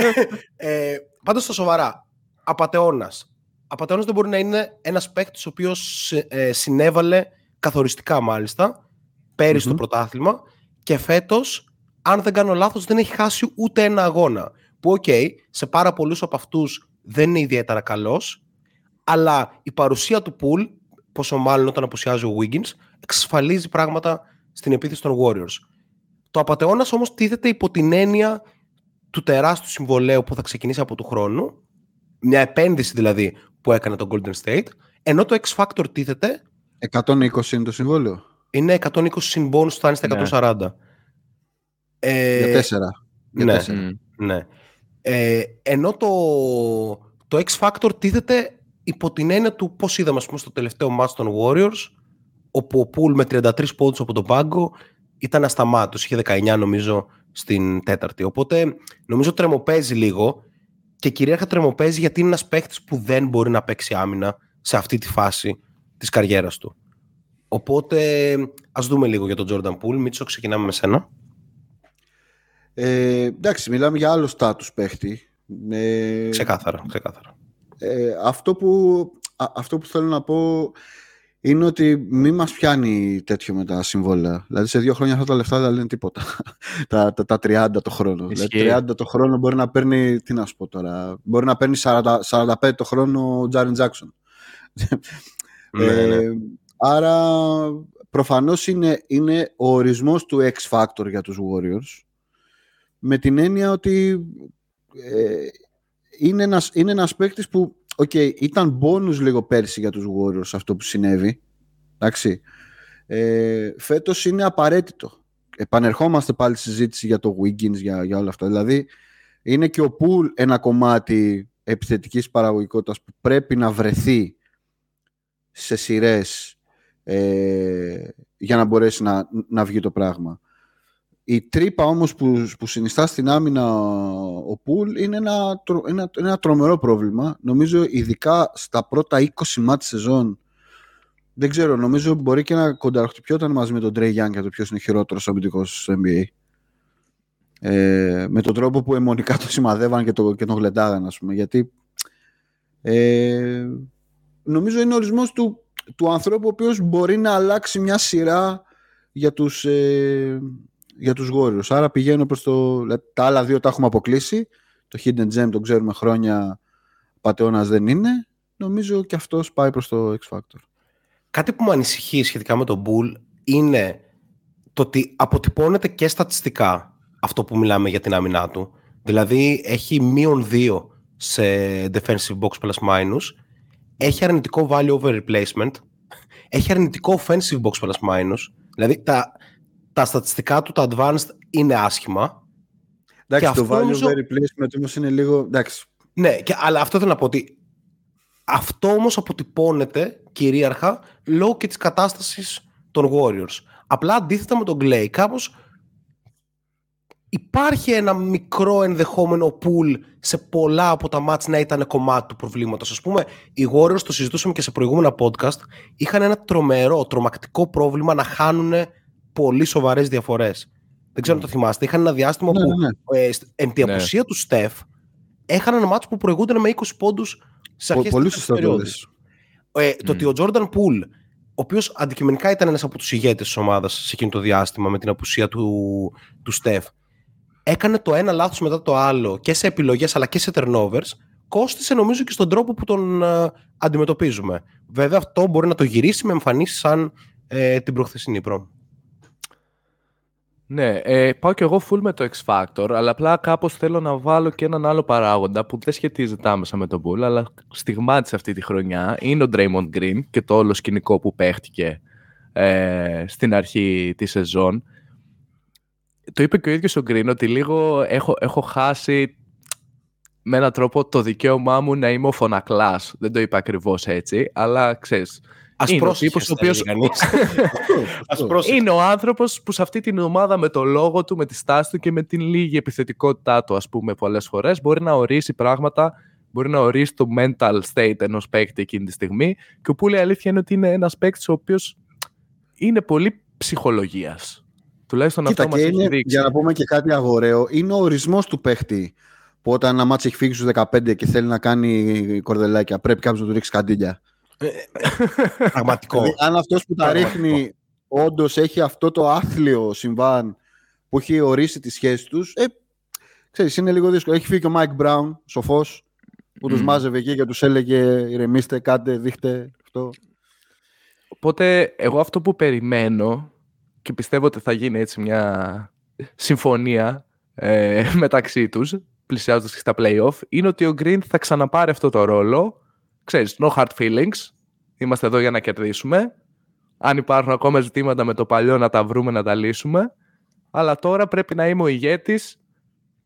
ε, πάντως στο σοβαρά, απατεώνας. Απατεώνας δεν μπορεί να είναι ένας παίκτης ο οποίος ε, συνέβαλε καθοριστικά μάλιστα, πέρυσι mm-hmm. το πρωτάθλημα και φέτος, αν δεν κάνω λάθος, δεν έχει χάσει ούτε ένα αγώνα. Που, οκ, okay, σε πάρα πολλούς από αυτούς δεν είναι ιδιαίτερα καλός, αλλά η παρουσία του Poole, πόσο μάλλον όταν απουσιάζει ο Wiggins, εξασφαλίζει πράγματα στην επίθεση των Warriors. Το απατεώνα όμως τίθεται υπό την έννοια του τεράστιου συμβολέου που θα ξεκινήσει από του χρόνου, μια επένδυση δηλαδή που έκανε το Golden State, ενώ το X Factor τίθεται 120 είναι το συμβόλαιο. Είναι 120 συν bonus, φτάνει στα 140. Ναι. Ε, για τέσσερα. Για ναι, τέσσερα. ναι. Ε, ενώ το, το X Factor τίθεται υπό την έννοια του πώς είδαμε ας πούμε, στο τελευταίο match των Warriors όπου ο Πουλ με 33 πόντους από τον πάγκο ήταν ασταμάτος, είχε 19 νομίζω στην τέταρτη. Οπότε νομίζω τρεμοπαίζει λίγο και κυρίαρχα τρεμοπαίζει γιατί είναι ένας παίχτης που δεν μπορεί να παίξει άμυνα σε αυτή τη φάση της καριέρας του. Οπότε ας δούμε λίγο για τον Jordan Poole. Μίτσο, ξεκινάμε με σένα. Ε, εντάξει, μιλάμε για άλλο στάτους παίχτη. Ε, ξεκάθαρα, ξεκάθαρα. Ε, αυτό, που, αυτό που θέλω να πω είναι ότι μην μας πιάνει τέτοιο με τα συμβόλαια. Δηλαδή σε δύο χρόνια αυτά τα λεφτά δεν λένε τίποτα. [LAUGHS] τα, τα, τα 30 το χρόνο. Δηλαδή 30 το χρόνο μπορεί να παίρνει, τι να σου πω τώρα, μπορεί να παίρνει 40, 45 το χρόνο ο Τζάριν Τζάξον. Ναι, ναι. ε, άρα προφανώς είναι, είναι ο ορισμός του X Factor για τους Warriors με την έννοια ότι ε, είναι ένας, είναι ένας παίκτης που okay, ήταν bonus λίγο πέρσι για τους Warriors αυτό που συνέβη. Εντάξει. Ε, φέτος είναι απαραίτητο. Επανερχόμαστε πάλι στη συζήτηση για το Wiggins, για, για όλα αυτά. Δηλαδή, είναι και ο Pool ένα κομμάτι επιθετικής παραγωγικότητας που πρέπει να βρεθεί σε σειρές ε, για να μπορέσει να, να βγει το πράγμα. Η τρύπα όμως που, που συνιστά στην άμυνα ο Πουλ είναι ένα, ένα, ένα τρομερό πρόβλημα. Νομίζω ειδικά στα πρώτα 20 μάτια σεζόν δεν ξέρω, νομίζω μπορεί και να κονταροχτυπιόταν μαζί με τον Τρέι Γιάνγκ για το ποιος είναι χειρότερος αμυντικός στο NBA. Ε, με τον τρόπο που αιμονικά το σημαδεύαν και, το, και τον γλεντάγαν, ας πούμε. Γιατί ε, νομίζω είναι ορισμός του, του ανθρώπου ο οποίος μπορεί να αλλάξει μια σειρά για τους, ε, για τους Warriors. Άρα πηγαίνω προς το... Τα άλλα δύο τα έχουμε αποκλείσει. Το Hidden Gem το ξέρουμε χρόνια, πατεώνας δεν είναι. Νομίζω και αυτός πάει προς το X Factor. Κάτι που με ανησυχεί σχετικά με τον Bull είναι το ότι αποτυπώνεται και στατιστικά αυτό που μιλάμε για την άμυνά του. Δηλαδή έχει μείον δύο σε defensive box plus minus, έχει αρνητικό value over replacement, έχει αρνητικό offensive box plus minus, δηλαδή τα, τα στατιστικά του, τα advanced, είναι άσχημα. Εντάξει, το value νομίζω... replacement όμως είναι λίγο... Εντάξει. Ναι, και, αλλά αυτό θέλω να πω ότι αυτό όμως αποτυπώνεται κυρίαρχα λόγω και της κατάστασης των Warriors. Απλά αντίθετα με τον Clay, κάπως υπάρχει ένα μικρό ενδεχόμενο pool σε πολλά από τα μάτς να ήταν κομμάτι του προβλήματος. Ας πούμε, οι Warriors, το συζητούσαμε και σε προηγούμενα podcast, είχαν ένα τρομερό, τρομακτικό πρόβλημα να χάνουν πολύ σοβαρές διαφορές. Δεν ξέρω αν το θυμάστε. Είχαν ένα διάστημα Ναι, που ναι, ναι. ε, σ- εν τη Ναι. απουσία του Στεφ έχανε ένα μάτσο που προηγούνταν με 20 πόντους σε Πο- αρχές Πολύ σωστά το λες. ε, Το ότι ο Jordan Poole, ο οποίος αντικειμενικά ήταν ένας από τους ηγέτες της ομάδας σε εκείνο το διάστημα με την απουσία του, του Στεφ, έκανε το ένα λάθος μετά το άλλο και σε επιλογές αλλά και σε turnovers, κόστησε νομίζω και στον τρόπο που τον ε, αντιμετωπίζουμε. Βέβαια, αυτό μπορεί να το γυρίσει με εμφανίσεις σαν ε, την προχθεσινή προ. Ναι, ε, πάω κι εγώ full με το X Factor, αλλά απλά κάπως θέλω να βάλω και έναν άλλο παράγοντα που δεν σχετίζεται άμεσα με τον Bull, αλλά στιγμάτισε αυτή τη χρονιά. Είναι ο Draymond Green και το όλο σκηνικό που παίχτηκε ε, στην αρχή της σεζόν. Το είπε και ο ίδιος ο Green ότι λίγο έχω, έχω χάσει με έναν τρόπο το δικαίωμά μου να είμαι ο φωνακλάς. Δεν το είπα ακριβώς έτσι, αλλά ξέρεις, Ας Είναι ο πρόσεχες, τύπος ο θα έλεγε οποίος- κανείς. [LAUGHS] Ας πρόσεχες. είναι ο άνθρωπος που σε αυτή την ομάδα με το λόγο του, με τη στάση του και με την λίγη επιθετικότητά του, ας πούμε, πολλές φορές μπορεί να ορίσει πράγματα, μπορεί να ορίσει το mental state ενός παίκτη εκείνη τη στιγμή. Και ο Πούλη, η αλήθεια είναι ότι είναι ένας παίκτης ο οποίος είναι πολύ ψυχολογίας. Τουλάχιστον Κοίτα, αυτό και μα έχει είναι, δείξει. για να πούμε και κάτι αγοραίο, είναι ο ορισμός του παίχτη που όταν ένα μάτσο έχει φύγει στους 15 και θέλει να κάνει κορδελάκια, πρέπει κάποιος να του ρίξει καντήλια. [LAUGHS] Πραγματικό. Δηλαδή, αν αυτός που τα Πραγματικό. ρίχνει όντως έχει αυτό το άθλιο συμβάν που έχει ορίσει τη σχέση τους, ε, ξέρεις, είναι λίγο δύσκολο. Έχει φύγει και ο Μάικ Μπράουν, σοφός, που τους Μμμ. μάζευε εκεί και τους έλεγε ηρεμήστε, κάντε, δείχτε αυτό. Οπότε, εγώ αυτό που περιμένω και πιστεύω ότι θα γίνει έτσι μια συμφωνία ε, [LAUGHS] μεταξύ τους, πλησιάζοντας και στα play-off, είναι ότι ο Green θα ξαναπάρει αυτό το ρόλο. Ξέρεις, no hard feelings. Είμαστε εδώ για να κερδίσουμε. Αν υπάρχουν ακόμα ζητήματα με το παλιό να τα βρούμε, να τα λύσουμε. Αλλά τώρα πρέπει να είμαι ο ηγέτης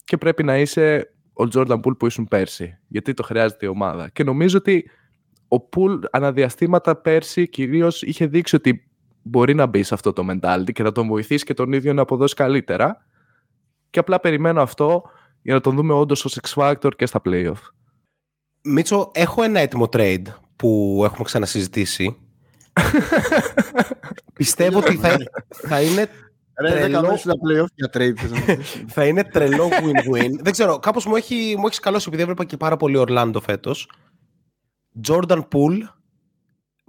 και πρέπει να είσαι ο Jordan Poole που ήσουν πέρσι. Γιατί το χρειάζεται η ομάδα. Και νομίζω ότι ο Πουλ αναδιαστήματα πέρσι κυρίως είχε δείξει ότι μπορεί να μπει σε αυτό το mentality και θα τον βοηθήσει και τον ίδιο να αποδώσει καλύτερα. Και απλά περιμένω αυτό για να τον δούμε όντως ως X Factor και στα playoff. Μίτσο, έχω ένα έτοιμο trade που έχουμε ξανασυζητήσει. [LAUGHS] Πιστεύω ότι θα, θα είναι Ρε, δεν τρελό, στα playoff για trade. θες να πεις. [LAUGHS] θα είναι τρελό win-win. δεν ξέρω, κάπως μου έχει, μου έχεις σκαλώσει επειδή έβλεπα και πάρα πολύ Ορλάντο φέτος. Jordan Poole,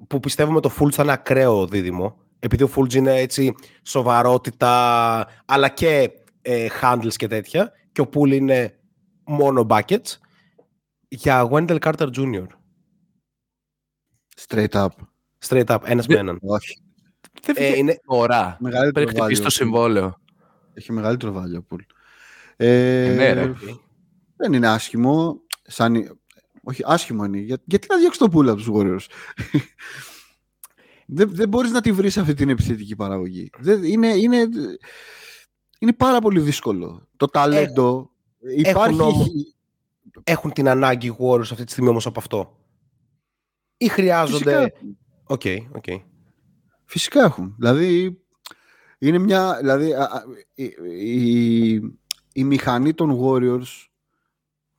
που πιστεύω με το Fultz θα είναι ακραίο δίδυμο, επειδή ο Fultz είναι έτσι σοβαρότητα, αλλά και ε, handles και τέτοια, και ο Poole είναι μόνο buckets, για Wendell Carter Jr. Straight up. Straight up, ένας με έναν. Όχι. Δεν Ε, βγαίνει είναι, τώρα. Μεγαλύτερο Πρέπει να χτυπήσει value. το συμβόλαιο. Έχει μεγαλύτερο value ο Poole. Ε, ναι, ρε. Δεν είναι άσχημο. Σαν... Όχι, άσχημο είναι. Για... Γιατί να διώξει το Poole από τους Warriors; Δεν, δεν μπορείς να τη βρεις αυτή την επιθετική παραγωγή. Δεν, είναι, είναι, είναι πάρα πολύ δύσκολο. Το ταλέντο υπάρχει... όμως- έχουν την ανάγκη οι Warriors αυτή τη στιγμή όμως από αυτό; Ή χρειάζονται... Φυσικά. Οκ, οκ. Φυσικά έχουν. Δηλαδή, είναι μια. Δηλαδή, α, α, η, η, η μηχανή των Warriors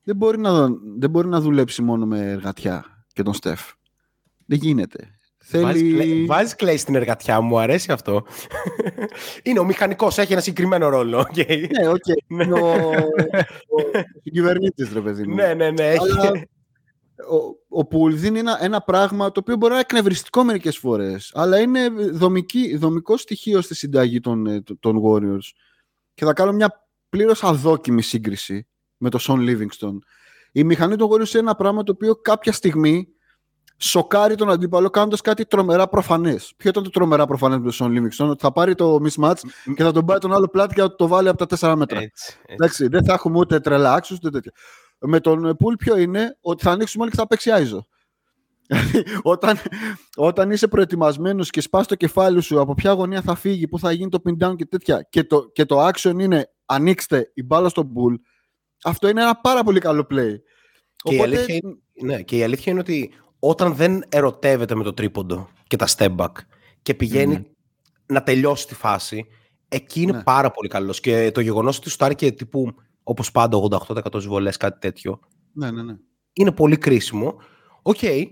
δεν μπορεί, να, δεν μπορεί να δουλέψει μόνο με εργατιά και τον Στεφ. Δεν γίνεται. Βάζεις, Θέλει... κλέ, βάζεις Klay στην εργατιά μου, μου αρέσει αυτό. [LAUGHS] Είναι ο μηχανικός, έχει ένα συγκεκριμένο ρόλο. οκ. Ναι, οκ. [LAUGHS] Ναι. Είναι ο, ο, ο κυβερνήτης, ρε παιδί μου. ναι, ναι, ναι. Έχει... Αλλά ο, ο Poole δίνει ένα, ένα πράγμα το οποίο μπορεί να είναι εκνευριστικό μερικές φορές, αλλά είναι δομική, δομικό στοιχείο στη συνταγή των, ε, των Warriors. Και θα κάνω μια πλήρως αδόκιμη σύγκριση με το Σον Livingston. Η μηχανή των Warriors είναι ένα πράγμα το οποίο κάποια στιγμή σοκάρει τον αντίπαλο κάνοντας κάτι τρομερά προφανές. Ποιο ήταν το τρομερά προφανές με τον Σον Livingston, ότι θα πάρει το mismatch και θα τον πάει τον άλλο πλάτη και θα το βάλει από τα 4 μέτρα. Έτσι, έτσι. Εντάξει, δεν θα έχουμε ούτε τρελά άξους, ούτε τέτοια. Με τον Πουλ ποιο είναι ότι θα ανοίξουμε όλοι και θα παίξει Άιζο. Δηλαδή, όταν, όταν είσαι προετοιμασμένος και σπάς το κεφάλι σου από ποια γωνία θα φύγει, πού θα γίνει το pin down και τέτοια και το, και το action είναι ανοίξτε η μπάλα στον Πουλ αυτό είναι ένα πάρα πολύ καλό play. Και, η αλήθεια είναι, ναι, και η αλήθεια είναι ότι όταν δεν ερωτεύεται με το τρίποντο και τα step back και πηγαίνει Μμμ. να τελειώσει τη φάση, εκεί είναι Ναι. πάρα πολύ καλός. Και το γεγονός ότι σου και τύπου, όπως πάντα, 88% βολές, κάτι τέτοιο, ναι, ναι, ναι. είναι πολύ κρίσιμο. Οκ, ε,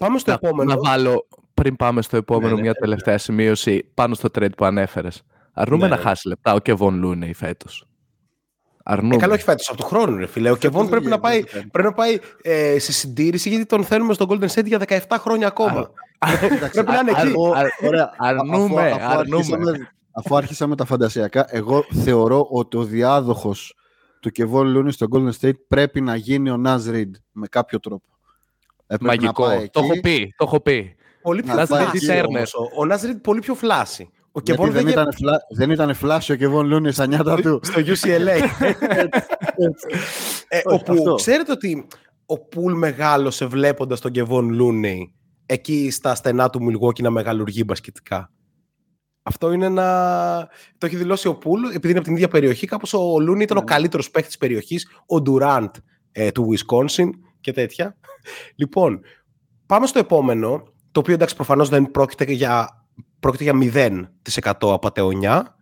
πάμε στο Να, επόμενο. να βάλω, πριν πάμε στο επόμενο, Ναι, ναι, μια ναι, τελευταία σημείωση πάνω στο trade που ανέφερες. Αρνούμε Ναι, να ναι. χάσει λεπτά ο Κεβόν Λούνεϊ φέτος. Αρνούμε. Ε, καλό, όχι φέτος, από του χρόνου, ρε φίλε. Ο Κεβόν δεν πρέπει να γίνεται, πάει, δεν κάνει. πρέπει να πάει ε, σε συντήρηση γιατί τον θέλουμε στο Golden State για 17 χρόνια ακόμα. πρέπει να είναι α- εκεί. α- Α, ωραία. Αρνούμε, αφού, αφού, αρνούμε. αρχίσαμε, αφού άρχισα με τα φαντασιακά, εγώ θεωρώ ότι ο διάδοχος του Κεβόν Λούνις στο Golden State πρέπει να γίνει ο Ναζ Ριντ με κάποιο τρόπο. Ε, πρέπει να Μαγικό. πάει Το εκεί, έχω πει. Το έχω πει. Πολύ πιο Να πάει φλάσι εκεί όμως. Ο, ο Νάζριτ πολύ πιο φλάσι. Ο γιατί Κεβόν δεν, δεν ήταν, φλα... δεν ήταν φλάσιο ο Κεβόν Λούνι στα νιάτα του. στο UCLA. ε, Όχι, όπου αυτό. ξέρετε ότι ο Πουλ μεγάλωσε βλέποντας τον Κεβόν Λούνεϊ εκεί στα στενά του Μιλγόκι να μεγαλουργεί μπασκετικά. Αυτό είναι ένα... Το έχει δηλώσει ο Πουλ, επειδή είναι από την ίδια περιοχή. Κάπως ο Λούνεϊ ήταν ο Ναι. καλύτερος παίχτης της περιοχής, ο Ντουράντ ε, του Wisconsin και τέτοια. λοιπόν, πάμε στο επόμενο, το οποίο εντάξει προφανώς δεν πρόκειται για, πρόκειται για 0% απατεωνιά.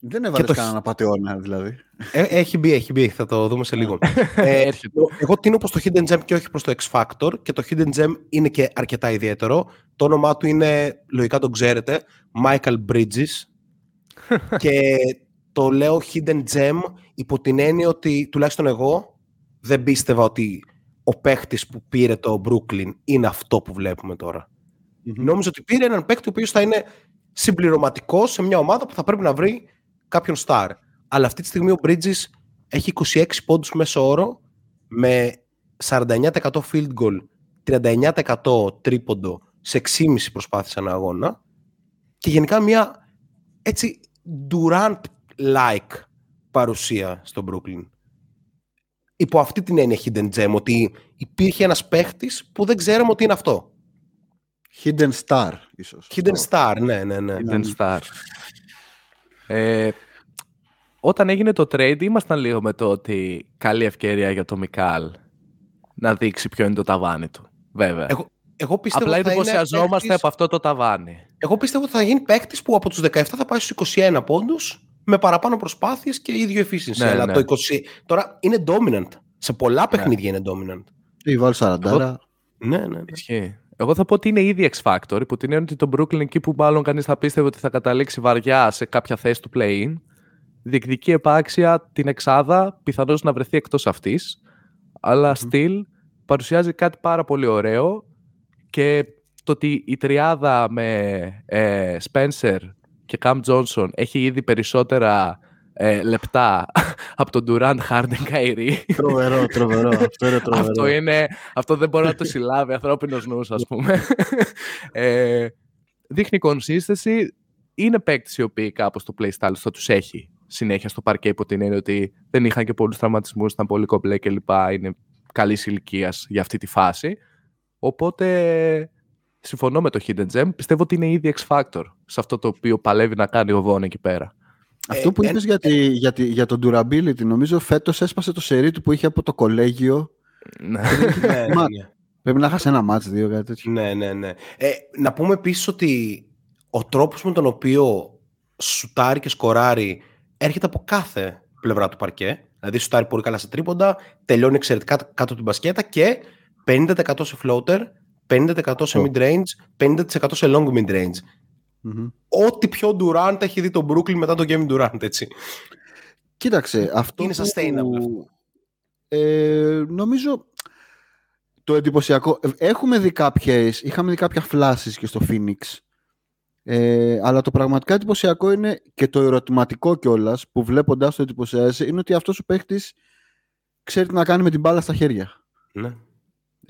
δεν έβαλες το- κανένα πατεώνα δηλαδή. Ε, έχει μπει, έχει μπει. Θα το δούμε σε λίγο. [LAUGHS] ε, Έρχεται. εγώ τίνω προς το Hidden Gem και όχι προς το X Factor και το Hidden Gem είναι και αρκετά ιδιαίτερο. Το όνομά του είναι, λογικά τον ξέρετε, Michael Bridges [LAUGHS] και το λέω Hidden Gem υπό την έννοια ότι τουλάχιστον εγώ δεν πίστευα ότι ο παίχτης που πήρε το Brooklyn είναι αυτό που βλέπουμε τώρα. Νόμιζα ότι πήρε έναν παίκτη ο οποίος θα είναι συμπληρωματικός σε μια ομάδα που θα πρέπει να βρει κάποιον star. Αλλά αυτή τη στιγμή ο Bridges έχει 26 πόντους μέσω όρο με 49% field goal, 39% τρίποντο σε 6,5 προσπάθειες ανά αγώνα και γενικά μια έτσι Durant-like παρουσία στο Brooklyn. Υπό αυτή την έννοια hidden gem, ότι υπήρχε ένας παίχτης που δεν ξέραμε ότι είναι αυτό. Hidden Star, ίσως. Hidden star, ναι, ναι, ναι. Hidden Star. Ε, όταν έγινε το trade ήμασταν λίγο με το ότι καλή ευκαιρία για το Μικάλ να δείξει ποιο είναι το ταβάνι του. βέβαια. Εγώ, εγώ πιστεύω Απλά ότι θα είναι εντυπωσιαζόμαστε παίκτης- από αυτό το ταβάνι. Εγώ πιστεύω ότι θα γίνει παίκτης που από τους 17 θα πάει στους 21 πόντους με παραπάνω προσπάθειες και ίδιο efficiency. Ναι, αλλά ναι. το 20. Τώρα είναι dominant. Σε πολλά παιχνίδια είναι dominant. Ή βάλει 40. Ναι, ναι. ναι. Ισχύει. Εγώ θα πω ότι είναι ήδη X Factor, που την έννοια ότι το Brooklyn εκεί που μάλλον κανείς θα πίστευε ότι θα καταλήξει βαριά σε κάποια θέση του play-in, διεκδικεί επάξια την εξάδα, πιθανώς να βρεθεί εκτός αυτής, αλλά still παρουσιάζει κάτι πάρα πολύ ωραίο και το ότι η τριάδα με ε, Spencer και Cam Johnson έχει ήδη περισσότερα ε, λεπτά [LAUGHS] από τον Durant, Harden, Kyrie. Τρομερό, τρομερό. Αυτό είναι τρομερό. [LAUGHS] Αυτό, είναι, αυτό δεν μπορεί να το συλλάβει ανθρώπινος νους, ας πούμε. [LAUGHS] ε, δείχνει consistency. Είναι παίκτη οι οποίοι κάπως το playstyle θα τους έχει συνέχεια στο παρκέ υπό την έννοια ότι δεν είχαν και πολλούς τραυματισμούς, ήταν πολύ κομπλέ κλπ. Είναι καλή ηλικίας για αυτή τη φάση. Οπότε συμφωνώ με το Hidden Gem. Πιστεύω ότι είναι ήδη X Factor σε αυτό το οποίο παλεύει να κάνει ο Βόν εκεί πέρα. Αυτό που Ε, είπες για, τη, για, τη, για το durability, νομίζω φέτος έσπασε το σερί του που είχε από το κολέγιο. Ναι. ναι, Μα- ναι. Πρέπει να χάσει ένα μάτς, δύο, κάτι τέτοιο. Ναι, ναι, ναι. Ε, να πούμε επίσης ότι ο τρόπος με τον οποίο σουτάρει και σκοράρει έρχεται από κάθε πλευρά του παρκέ. Δηλαδή σουτάρει πολύ καλά σε τρίποντα, τελειώνει εξαιρετικά κάτω από την μπασκέτα και 50% σε floater, 50% σε Ω. mid-range, 50% σε long mid-range. Μμμ. Ό,τι πιο Durant έχει δει το Brooklyn μετά το Game Durant, έτσι. Κοίταξε, αυτό Είναι που- sustainable αυτό. Ε, νομίζω το εντυπωσιακό. ε, Έχουμε δει κάποιες, είχαμε δει κάποια φλάσεις και στο Phoenix. Ε, αλλά το πραγματικά εντυπωσιακό είναι και το ερωτηματικό κιόλας που βλέποντα το εντυπωσιάζει είναι ότι αυτός ο παίχτης ξέρει τι να κάνει με την μπάλα στα χέρια. Ναι.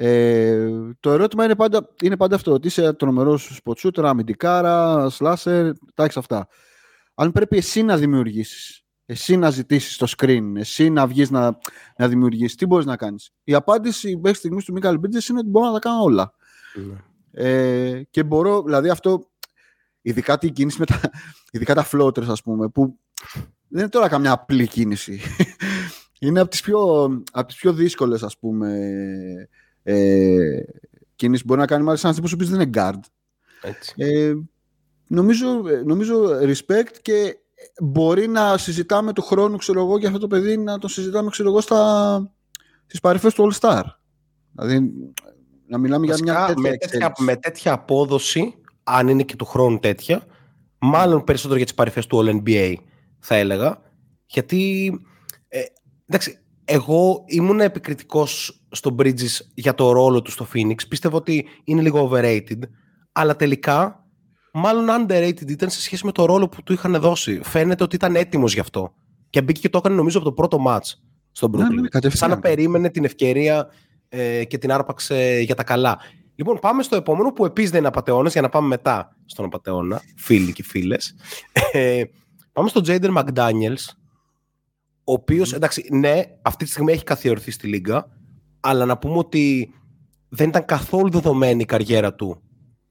Ε, το ερώτημα είναι πάντα, είναι πάντα αυτό. Ότι είσαι τρομερό σποτσούτερ, αμυντικάρα, σλάσερ, τα έχεις αυτά. Αν πρέπει εσύ να δημιουργήσεις, εσύ να ζητήσεις το screen, εσύ να βγεις να, να δημιουργήσεις, τι μπορείς να κάνεις; Η απάντηση μέχρι στιγμής του Μίκαλ Μπίτζε είναι ότι μπορώ να τα κάνω όλα. ναι. Ε, και μπορώ, δηλαδή αυτό, ειδικά την κίνηση με τα, ειδικά τα floaters ας πούμε, που δεν είναι τώρα καμιά απλή κίνηση. [LAUGHS] είναι από τις πιο, από τις πιο δύσκολες ας πούμε ε, κίνηση που μπορεί να κάνει μάλιστα ένας τύπος ο οποίος δεν είναι guard. Έτσι. Ε, νομίζω, ε, νομίζω respect και μπορεί να συζητάμε του χρόνου ξέρω εγώ για αυτό το παιδί να το συζητάμε ξέρω εγώ στα, στις παρυφές του All Star. Δηλαδή να μιλάμε για μια Βασικά, τέτοια με, τέτοια, εξέλιξη. με τέτοια απόδοση, αν είναι και του χρόνου τέτοια, μάλλον περισσότερο για τις παρυφές του All NBA θα έλεγα. Γιατί, ε, εντάξει, εγώ ήμουν επικριτικός στο Bridges για το ρόλο του στο Phoenix. Πίστευω ότι είναι λίγο overrated. Αλλά τελικά, μάλλον underrated ήταν σε σχέση με το ρόλο που του είχαν δώσει. Φαίνεται ότι ήταν έτοιμος γι' αυτό. Και μπήκε και το έκανε νομίζω από το πρώτο match στον Ναι, Brooklyn. ναι, κατευθείαν. Σαν να περίμενε την ευκαιρία ε, και την άρπαξε για τα καλά. Λοιπόν, πάμε στο επόμενο που επίσης δεν είναι απαταιώνας, για να πάμε μετά στον απαταιώνα, φίλοι και φίλες. Ε, πάμε στον Jaden McDaniels, ο οποίο, εντάξει, ναι, αυτή τη στιγμή έχει καθιερωθεί στη Λίγκα, αλλά να πούμε ότι δεν ήταν καθόλου δεδομένη η καριέρα του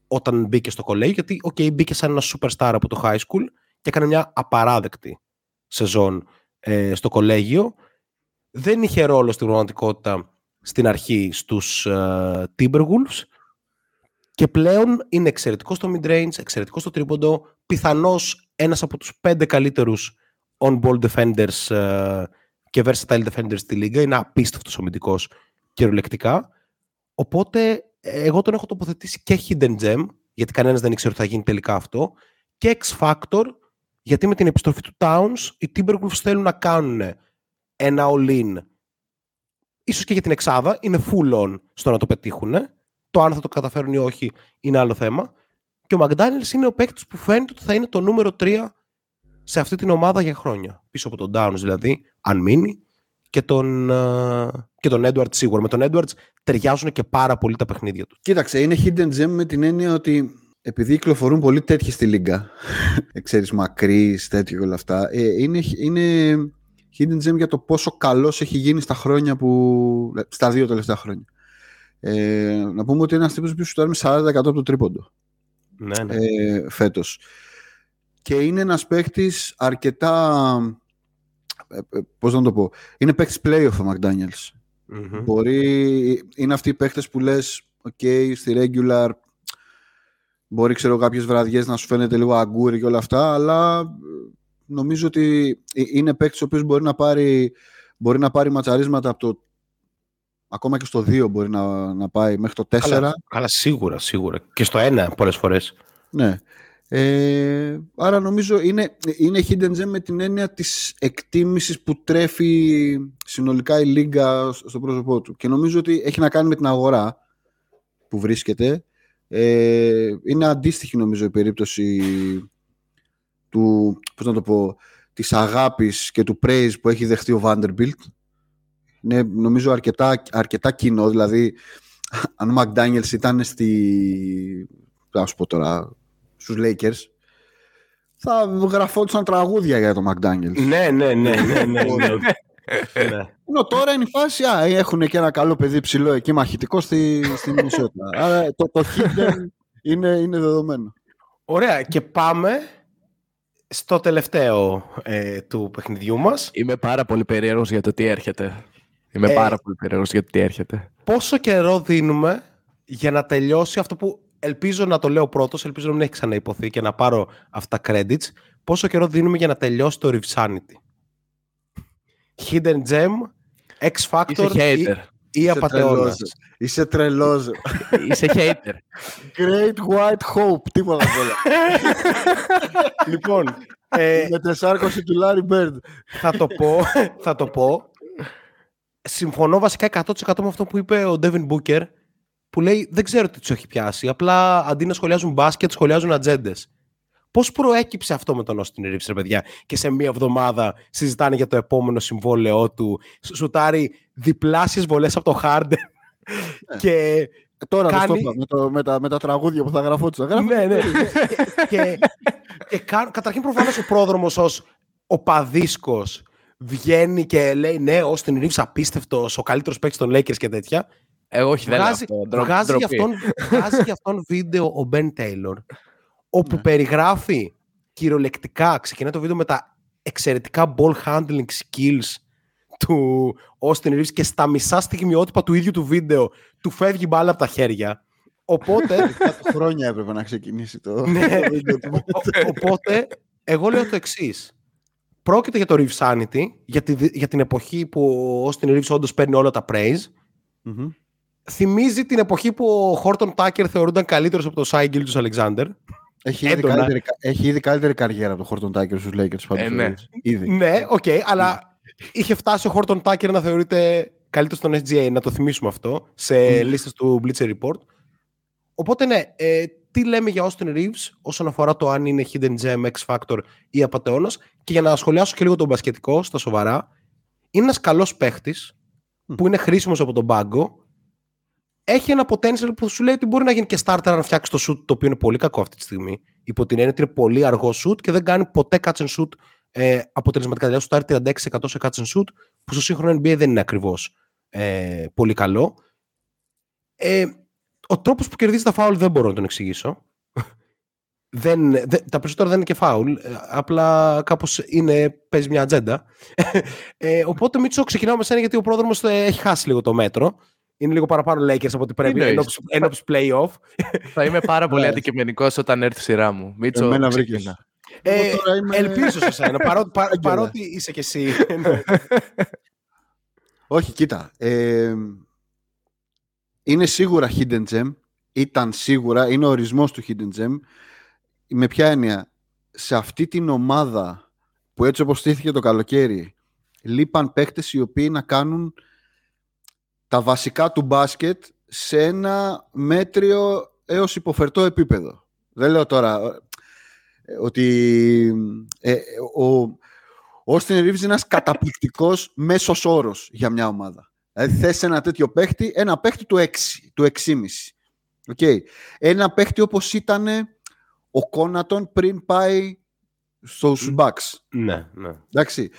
όταν μπήκε στο κολέγιο, γιατί, οκ, μπήκε σαν ένα superstar από το high school και έκανε μια απαράδεκτη σεζόν ε, στο κολέγιο. Δεν είχε ρόλο στην πραγματικότητα στην αρχή στους ε, Timberwolves και πλέον είναι εξαιρετικός στο mid-range, εξαιρετικός στο τρίποντο, πιθανώς ένας από τους πέντε καλύτερους on-ball defenders ε, και versatile defenders στη λίγα. Είναι απίστευτος αμυντικός κυριολεκτικά. Οπότε ε, εγώ τον έχω τοποθετήσει και hidden gem, γιατί κανένας δεν ήξερε ότι θα γίνει τελικά αυτό, και X Factor, γιατί με την επιστροφή του Towns οι Timberwolves θέλουν να κάνουν ένα all-in ίσως και για την εξάδα, είναι full on στο να το πετύχουν. Το αν θα το καταφέρουν ή όχι είναι άλλο θέμα. Και ο McDaniels είναι ο παίκτης που φαίνεται ότι θα είναι το νούμερο 3 σε αυτή την ομάδα για χρόνια. Πίσω από τον Downs δηλαδή, αν μείνει, και τον, ε, και τον Edwards σίγουρα. Με τον Edwards ταιριάζουν και πάρα πολύ τα παιχνίδια του. Κοίταξε, είναι hidden gem με την έννοια ότι επειδή κυκλοφορούν πολύ τέτοιοι στη Λίγκα, [LAUGHS] ξέρεις, μακρύς, τέτοιο και όλα αυτά, ε, είναι, είναι hidden gem για το πόσο καλός έχει γίνει στα χρόνια που, στα δύο τελευταία χρόνια. Ε, να πούμε ότι είναι ένας τύπος που σου με 40% από το τρίποντο Ναι, ναι. ε, φέτος. Και είναι ένας παίχτης αρκετά, ε, ε, πώς να το πω, είναι παίχτης playoff ο McDaniels. Μμμ. Μπορεί, είναι αυτοί οι παίχτες που λες οκ, στη regular μπορεί ξέρω κάποιες βραδιές να σου φαίνεται λίγο αγκούρι και όλα αυτά, αλλά ε, νομίζω ότι ε, είναι παίκτης ο οποίος μπορεί να πάρει, μπορεί να πάρει ματσαρίσματα από το ακόμα και στο 2 μπορεί να, να πάει μέχρι το 4. Καλά, καλά, σίγουρα, σίγουρα. Και στο 1 πολλές φορές. Ναι. Ε, άρα νομίζω είναι, είναι hidden gem με την έννοια της εκτίμησης που τρέφει συνολικά η Λίγκα στο πρόσωπό του. Και νομίζω ότι έχει να κάνει με την αγορά που βρίσκεται. Ε, είναι αντίστοιχη νομίζω η περίπτωση του, πώς να το πω, της αγάπης και του praise που έχει δεχτεί ο Vanderbilt. Είναι νομίζω αρκετά, αρκετά κοινό, δηλαδή αν ο McDaniels ήταν στη... Θα σου πω τώρα, στους Lakers θα γραφόντουσαν τραγούδια για το McDaniels. Ναι, ναι, ναι, ναι, ναι. ναι. ναι. Ενώ τώρα είναι η φάση, α, έχουν και ένα καλό παιδί ψηλό εκεί μαχητικό στη, στη Μινισότα. [LAUGHS] Άρα το, το hidden είναι, είναι δεδομένο. Ωραία, και πάμε στο τελευταίο ε, του παιχνιδιού μας. Είμαι πάρα πολύ περίεργος για το τι έρχεται. Είμαι Ε, πάρα πολύ περίεργος για το τι έρχεται. Πόσο καιρό δίνουμε για να τελειώσει αυτό που ελπίζω να το λέω πρώτος, ελπίζω να μην έχει ξαναυποθεί και να πάρω αυτά τα credits. Πόσο καιρό δίνουμε για να τελειώσει το Rivesanity. Hidden Gem, X Είσαι Factor ή, hater. ή απατεώνας. Είσαι τρελός. Είσαι hater. Great White Hope. Τίποτα απ' όλα. [LAUGHS] λοιπόν, ε, Με τεσσάρκωση του Larry Bird. θα το πω, θα το πω. Συμφωνώ βασικά 100% με αυτό που είπε ο Devin Booker που λέει δεν ξέρω τι τους έχει πιάσει. Απλά αντί να σχολιάζουν μπάσκετ, σχολιάζουν ατζέντες. Πώς προέκυψε αυτό με τον Austin Reeves, ρε παιδιά, και σε μία εβδομάδα συζητάνε για το επόμενο συμβόλαιό του. Σου- Σουτάρει διπλάσιες βολές από το Harden. και Τώρα Κάνει- το στόπα, με, το, με, τα, με τα τραγούδια που θα γραφόντουσαν. Γράφω- ναι, ναι. και, και κα- καταρχήν προφανώς ο πρόδρομος ως ο παδίσκος βγαίνει και λέει ναι, ο Austin Reeves απίστευτος, ο καλύτερος παίκτης των Lakers και τέτοια. Εγώ όχι, δεν λέω βγάζει, αυτό. Ντρο- βγάζει, για ντροπή. αυτόν, βγάζει για αυτόν βίντεο ο Ben Taylor όπου Ναι. περιγράφει κυριολεκτικά, ξεκινάει το βίντεο με τα εξαιρετικά ball handling skills του Austin Reeves και στα μισά στιγμιότυπα του ίδιου του βίντεο του φεύγει μπάλα από τα χέρια. Οπότε [LAUGHS] Αυτά τα χρόνια έπρεπε να ξεκινήσει το Ναι. το βίντεο του. Ο- Οπότε, εγώ λέω το εξής. Πρόκειται για το Reavesanity, για, τη, για την εποχή που ο Austin Reaves όντως παίρνει όλα τα praise. Μμμ. Θυμίζει την εποχή που ο Horton Tucker θεωρούνταν καλύτερος από το Shai Gilgeous Alexander. Έχει ήδη, Έντονα. καλύτερη, έχει ήδη καλύτερη καριέρα το Horton Tucker στους Lakers. πάντως, Ε, ναι. ο Reaves. Ήδη. Ναι, οκ, αλλά είχε φτάσει ο Horton Tucker να θεωρείται καλύτερος στον SGA, να το θυμίσουμε αυτό, σε Μμμ. λίστες του Bleacher Report. Οπότε ναι, ε, τι λέμε για Austin Reeves όσον αφορά το αν είναι hidden gem, X Factor ή απαταιώνας; Και για να σχολιάσω και λίγο τον μπασκετικό στα σοβαρά, είναι ένας καλός παίχτης Μμ. που είναι χρήσιμος από τον πάγκο έχει ένα potential που σου λέει ότι μπορεί να γίνει και starter να φτιάξει το shoot το οποίο είναι πολύ κακό αυτή τη στιγμή υπό την έννοια ότι είναι πολύ αργό shoot και δεν κάνει ποτέ catch and shoot ε, αποτελεσματικά. Δηλαδή, σου 36% σε catch and shoot, που στο σύγχρονο NBA δεν είναι ακριβώς ε, πολύ καλό. Ε, ο τρόπος που κερδίζει τα φάουλ δεν μπορώ να τον εξηγήσω. [LAUGHS] δεν, δεν, τα περισσότερα δεν είναι και φάουλ. ε, Απλά κάπως παίζει μια ατζέντα. [LAUGHS] Ε, οπότε, Μίτσο, ξεκινάω με σένα γιατί ο πρόδρομος έχει χάσει λίγο το μέτρο. Είναι λίγο παραπάνω Lakers από ό,τι πρέπει εννοείς; ενώπιση ενώπιση playoff. Θα είμαι πάρα πολύ [LAUGHS] Ναι. αντικειμενικός όταν έρθει η σειρά μου. Μίτσο, Εμένα ξεκίνα. βρήκες. Ε, Εγώ τώρα είμαι- Ελπίζω σε σένα, [LAUGHS] παρότι, πα- Άγγελα. παρότι είσαι κι εσύ. Ναι. [LAUGHS] Όχι, κοίτα. ε, είναι σίγουρα hidden gem. Ήταν σίγουρα, είναι ο ορισμός του hidden gem. Με ποια έννοια. Σε αυτή την ομάδα που έτσι όπως στήθηκε το καλοκαίρι λείπαν παίκτες οι οποίοι να κάνουν τα βασικά του μπάσκετ σε ένα μέτριο έως υποφερτό επίπεδο. Δεν λέω τώρα ε, ότι ε, ο, ο Austin Reeves είναι ένας καταπληκτικός μέσος όρος για μια ομάδα. Δηλαδή θες ένα τέτοιο παίχτη, ένα παίχτη του 6, του 6,5. Okay. Ένα παίχτη όπως ήταν ο Κόνατον πριν πάει στους Bucks. ναι, ναι. Εντάξει.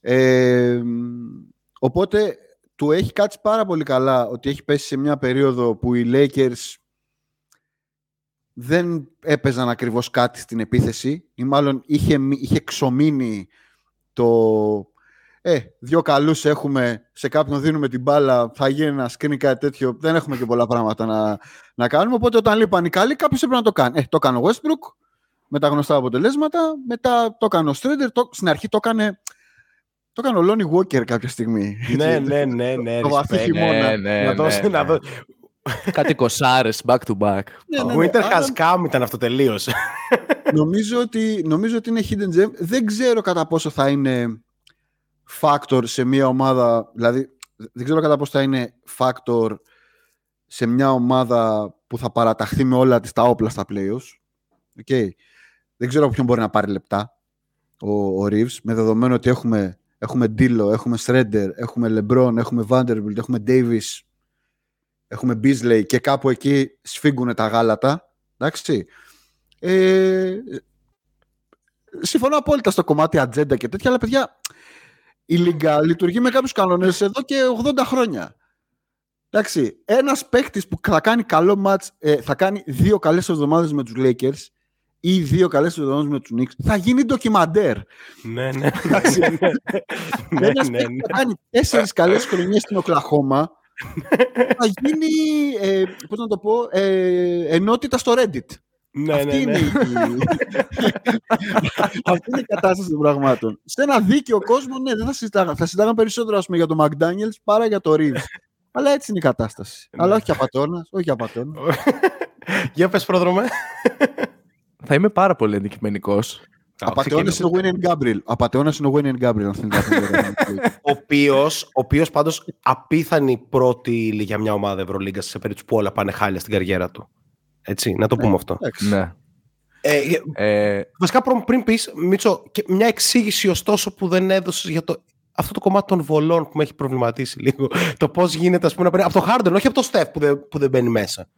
Ε, οπότε του έχει κάτσει πάρα πολύ καλά ότι έχει πέσει σε μια περίοδο που οι Lakers δεν έπαιζαν ακριβώς κάτι στην επίθεση ή μάλλον είχε, μη- είχε ξομείνει το, ε, δύο καλούς έχουμε, σε κάποιον δίνουμε την μπάλα, θα γίνει ένα screen κάτι τέτοιο. Δεν έχουμε και πολλά πράγματα να, να κάνουμε. Οπότε όταν λείπαν οι καλοί, κάποιος έπρεπε να το κάνει. Ε, το έκανε ο Westbrook με τα γνωστά αποτελέσματα. Μετά το έκανε ο Strader. Το, στην αρχή το έκανε. Το έκανε ο Λόνι Walker κάποια στιγμή. ναι, ναι, ναι, ναι. Το βαθύ χειμώνα. Ναι, ναι, να δώσει, ναι, να ναι. δω... Κάτι κοσάρες back to back. Ναι, ναι, Ο ναι, Winter άρα has come ήταν αυτό τελείως. νομίζω, ότι, νομίζω ότι είναι hidden gem. Δεν ξέρω κατά πόσο θα είναι factor σε μια ομάδα. Δηλαδή, δεν ξέρω κατά πόσο θα είναι factor σε μια ομάδα που θα παραταχθεί με όλα της τα όπλα στα playoffs. Okay. Δεν ξέρω από ποιον μπορεί να πάρει λεπτά ο, ο Reeves, με δεδομένο ότι έχουμε, έχουμε Dilo, έχουμε Shredder, έχουμε LeBron, έχουμε Vanderbilt, έχουμε Davis, έχουμε Beasley και κάπου εκεί σφίγγουν τα γάλατα. Εντάξει. Ε, συμφωνώ απόλυτα στο κομμάτι ατζέντα και τέτοια, αλλά παιδιά, η Λίγκα λειτουργεί με κάποιους κανόνες εδώ και 80 χρόνια. Εντάξει, ένας παίκτης που θα κάνει καλό μάτς, ε, θα κάνει δύο καλές εβδομάδες με τους Lakers ή δύο καλές εβδομάδες με τους Knicks, θα γίνει ντοκιμαντέρ. ναι, ναι. Εντάξει. ναι, ναι, Ένας ναι, παίκτης ναι. που θα κάνει τέσσερις καλές χρονιές στην Οκλαχώμα, θα γίνει, ε, πώς να το πω, ε, ενότητα στο Reddit. Ναι, Αυτή, ναι, είναι ναι. η... [LAUGHS] Αυτή είναι η κατάσταση των πραγμάτων. Σε ένα δίκαιο κόσμο, ναι, δεν θα συζητάγαμε. Θα συζητάγαμε περισσότερο ας πούμε, για τον McDaniels παρά για το Reeves. Αλλά έτσι είναι η κατάσταση. Ναι. Αλλά όχι απατώνας, όχι απατώνας. [LAUGHS] Για πες πρόδρομε. Θα είμαι πάρα πολύ αντικειμενικός. Απαταιώνα είναι ο Wayne Gabriel. Απαταιώνα είναι ο Wayne Gabriel, αν θέλετε να πείτε. Ο οποίος ο οποίος πάντως απίθανη πρώτη ύλη για μια ομάδα Ευρωλίγκας σε περίπτωση που όλα πάνε χάλια στην καριέρα του. Έτσι, να το πούμε αυτό. Εντάξει. Ναι. Ε, Ε, βασικά προ- πριν πεις, Μίτσο, και μια εξήγηση ωστόσο που δεν έδωσες για το, αυτό το κομμάτι των βολών που με έχει προβληματίσει λίγο. Το πώς γίνεται, ας πούμε, να παίρνει- από το Harden, όχι από το Steph που δεν, που δεν μπαίνει μέσα.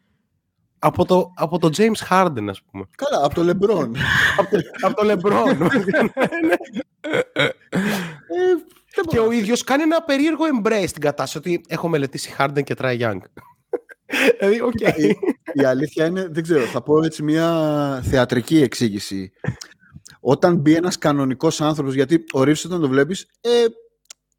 Από το, από το James Harden, ας πούμε. Καλά, από το LeBron. από, το, από το LeBron. [LAUGHS] Ε, δεν και μπορώ. ο ίδιος κάνει ένα περίεργο embrace στην κατάσταση ότι έχω μελετήσει Harden και Trae Young. [LAUGHS] δηλαδή, οκ. η, η αλήθεια είναι, δεν ξέρω, θα πω έτσι μια θεατρική εξήγηση. Όταν μπει ένας κανονικός άνθρωπος, γιατί ο Reaves όταν το βλέπεις, ε,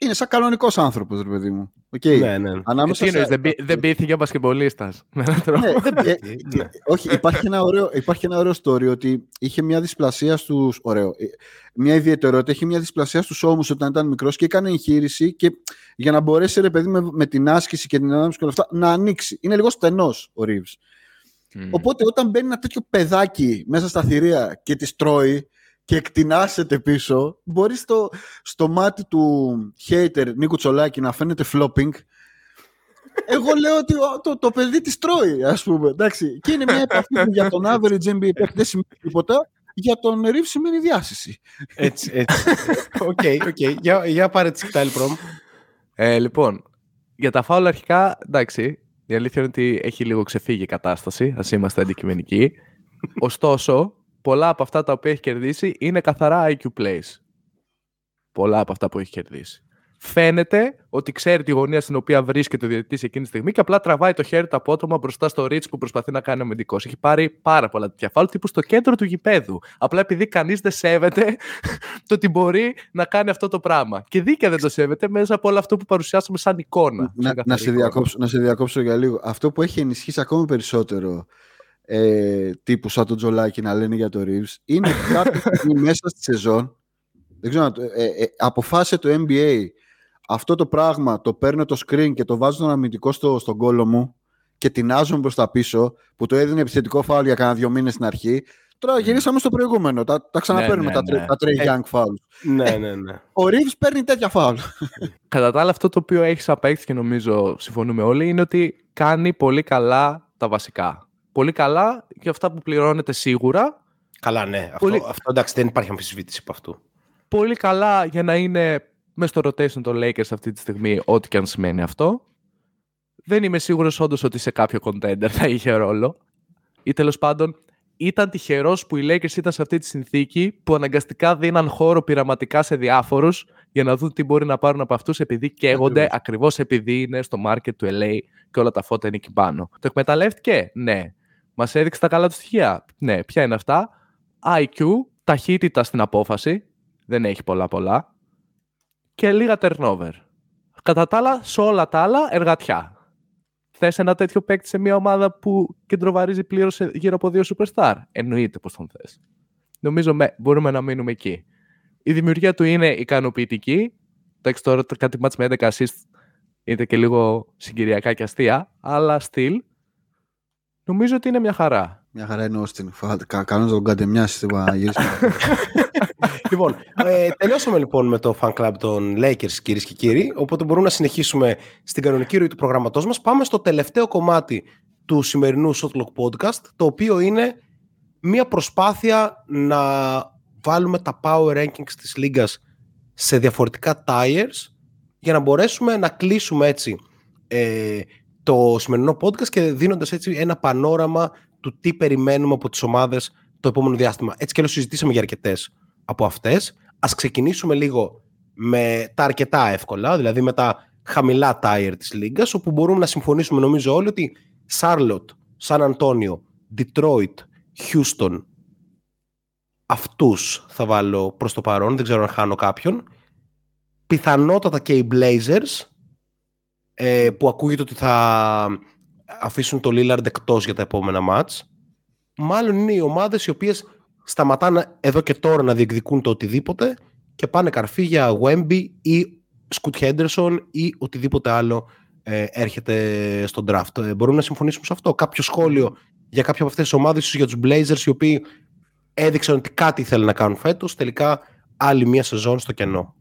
είναι σαν κανονικός άνθρωπος, ρε παιδί μου. Οκ. ναι, ναι. Ανάμεσα τι εννοείς, σε- δεν, μπή- δεν μπήθηκε μπασκετμπολίστας. [LAUGHS] Με έναν τρόπο; Ναι, ε, Ναι. όχι, υπάρχει ένα, ωραίο, υπάρχει ένα ωραίο story ότι είχε μια δυσπλασία στους... Ωραίο. ε, Μια ιδιαιτερότητα, είχε μια δυσπλασία στους ώμους όταν ήταν μικρός και έκανε εγχείρηση και για να μπορέσει, ρε παιδί, με, με την άσκηση και την ανάμειξη και όλα αυτά, να ανοίξει. Είναι λίγο στενός ο Ρίβς. Μμ. Οπότε όταν μπαίνει ένα τέτοιο παιδάκι μέσα στα θηρία και τη τρώει και εκτινάσεται πίσω, μπορεί στο, στο μάτι του hater Νίκου Τσολάκη να φαίνεται flopping. Εγώ λέω ότι ο, το, το παιδί της τρώει, ας πούμε. Εντάξει. Και είναι μια επαφή που για τον average NBA παίκτη δεν σημαίνει τίποτα. Για τον Reaves σημαίνει διάσειση. Έτσι, έτσι. Οκ, οκ. Για, για πάρε τη σκυτάλη πρόμ. Ε, λοιπόν, για τα φάουλ αρχικά, εντάξει, η αλήθεια είναι ότι έχει λίγο ξεφύγει η κατάσταση, ας είμαστε αντικειμενικοί. Ωστόσο, πολλά από αυτά τα οποία έχει κερδίσει είναι καθαρά IQ plays. Πολλά από αυτά που έχει κερδίσει. Φαίνεται ότι ξέρει τη γωνία στην οποία βρίσκεται ο διαιτητής εκείνη τη στιγμή και απλά τραβάει το χέρι του απότομα μπροστά στο ρίτς που προσπαθεί να κάνει ο αμυντικός. Έχει πάρει πάρα πολλά τέτοια φάουλ τύπου στο κέντρο του γηπέδου. Απλά επειδή κανείς δεν σέβεται [LAUGHS] το ότι μπορεί να κάνει αυτό το πράγμα. Και δίκαια δεν το σέβεται μέσα από όλο αυτό που παρουσιάσαμε σαν εικόνα. σαν να, να, καθαρή σε εικόνα. διακόψω, να σε διακόψω για λίγο. Αυτό που έχει ενισχύσει ακόμη περισσότερο ε, τύπου σαν τον Τζολάκη να λένε για το Reeves είναι ότι [LAUGHS] κάποια στιγμή μέσα στη σεζόν δεν ξέρω, να το- ε, ε, αποφάσισε το NBA αυτό το πράγμα το παίρνω το screen και το βάζω στον αμυντικό στο, στον κόλο μου και τεινάζομαι προς τα πίσω που το έδινε επιθετικό φάουλ για κανένα δύο μήνες στην αρχή Τώρα γυρίσαμε στο προηγούμενο. Τα, τα ξαναπαίρνουμε ναι, τα, ναι. τρε- τα Trey Ε, Young fouls. ναι, ναι, ναι. Ο Reeves παίρνει τέτοια φάουλ. Κατά τα άλλα, αυτό το οποίο έχεις σαν παίκτη και νομίζω συμφωνούμε όλοι είναι ότι κάνει πολύ καλά τα βασικά. Πολύ καλά και αυτά που πληρώνεται σίγουρα. Καλά, ναι. Αυτό, Πολύ- αυτό εντάξει, δεν υπάρχει αμφισβήτηση από αυτού. Πολύ καλά για να είναι μέσα στο rotation των Lakers αυτή τη στιγμή, ό,τι και αν σημαίνει αυτό. Δεν είμαι σίγουρος όντως ότι σε κάποιο contender θα είχε ρόλο. Ή τέλος πάντων, ήταν τυχερός που οι Lakers ήταν σε αυτή τη συνθήκη που αναγκαστικά δίναν χώρο πειραματικά σε διάφορους για να δουν τι μπορεί να πάρουν από αυτούς επειδή καίγονται ακριβώς επειδή είναι στο market του LA και όλα τα φώτα είναι εκεί πάνω. Το εκμεταλλεύτηκε, ναι. Μας έδειξε τα καλά του στοιχεία. Ναι, ποια είναι αυτά; IQ, ταχύτητα στην απόφαση. Δεν έχει πολλά πολλά. και λίγα turnover. Κατά τα άλλα, σε όλα τα άλλα, εργατιά. Θες ένα τέτοιο παίκτη σε μια ομάδα που κεντροβαρίζει πλήρως γύρω από δύο superstar; Εννοείται πως τον θες. Νομίζω με, μπορούμε να μείνουμε εκεί. Η δημιουργία του είναι ικανοποιητική. Εντάξει, τώρα κάτι μάτς με 11 assist είναι και λίγο συγκυριακά και αστεία, αλλά still νομίζω ότι είναι μια χαρά. Μια χαρά είναι ο Όστιν. Κάνω να τον κατεμιάσει στην [LAUGHS] λοιπόν, ε, τελειώσαμε λοιπόν με το fan club των Lakers, κυρίες και κύριοι. Οπότε μπορούμε να συνεχίσουμε στην κανονική ροή του προγραμματό μας. Πάμε στο τελευταίο κομμάτι του σημερινού Shotlock Podcast, το οποίο είναι μια προσπάθεια να βάλουμε τα power rankings της λίγας σε διαφορετικά tires για να μπορέσουμε να κλείσουμε έτσι ε, το σημερινό podcast και δίνοντας έτσι ένα πανόραμα του τι περιμένουμε από τις ομάδες το επόμενο διάστημα. Έτσι και συζητήσαμε για αρκετές από αυτές. Ας ξεκινήσουμε λίγο με τα αρκετά εύκολα, δηλαδή με τα χαμηλά tire της λίγας, όπου μπορούμε να συμφωνήσουμε νομίζω όλοι ότι Charlotte, San Antonio, Detroit, Houston, αυτούς θα βάλω προς το παρόν, δεν ξέρω αν χάνω κάποιον. Πιθανότατα και οι Blazers, ε, που ακούγεται ότι θα αφήσουν το Lillard εκτός για τα επόμενα μάτς. Μάλλον είναι οι ομάδες οι οποίες σταματάνε εδώ και τώρα να διεκδικούν το οτιδήποτε και πάνε καρφί για Wemby ή Scoot Henderson ή οτιδήποτε άλλο ε, έρχεται στον draft. Ε, μπορούμε να συμφωνήσουμε σε αυτό. Κάποιο σχόλιο για κάποια από αυτές τις ομάδες, για τους Blazers οι οποίοι έδειξαν ότι κάτι θέλουν να κάνουν φέτος, τελικά άλλη μία σεζόν στο κενό.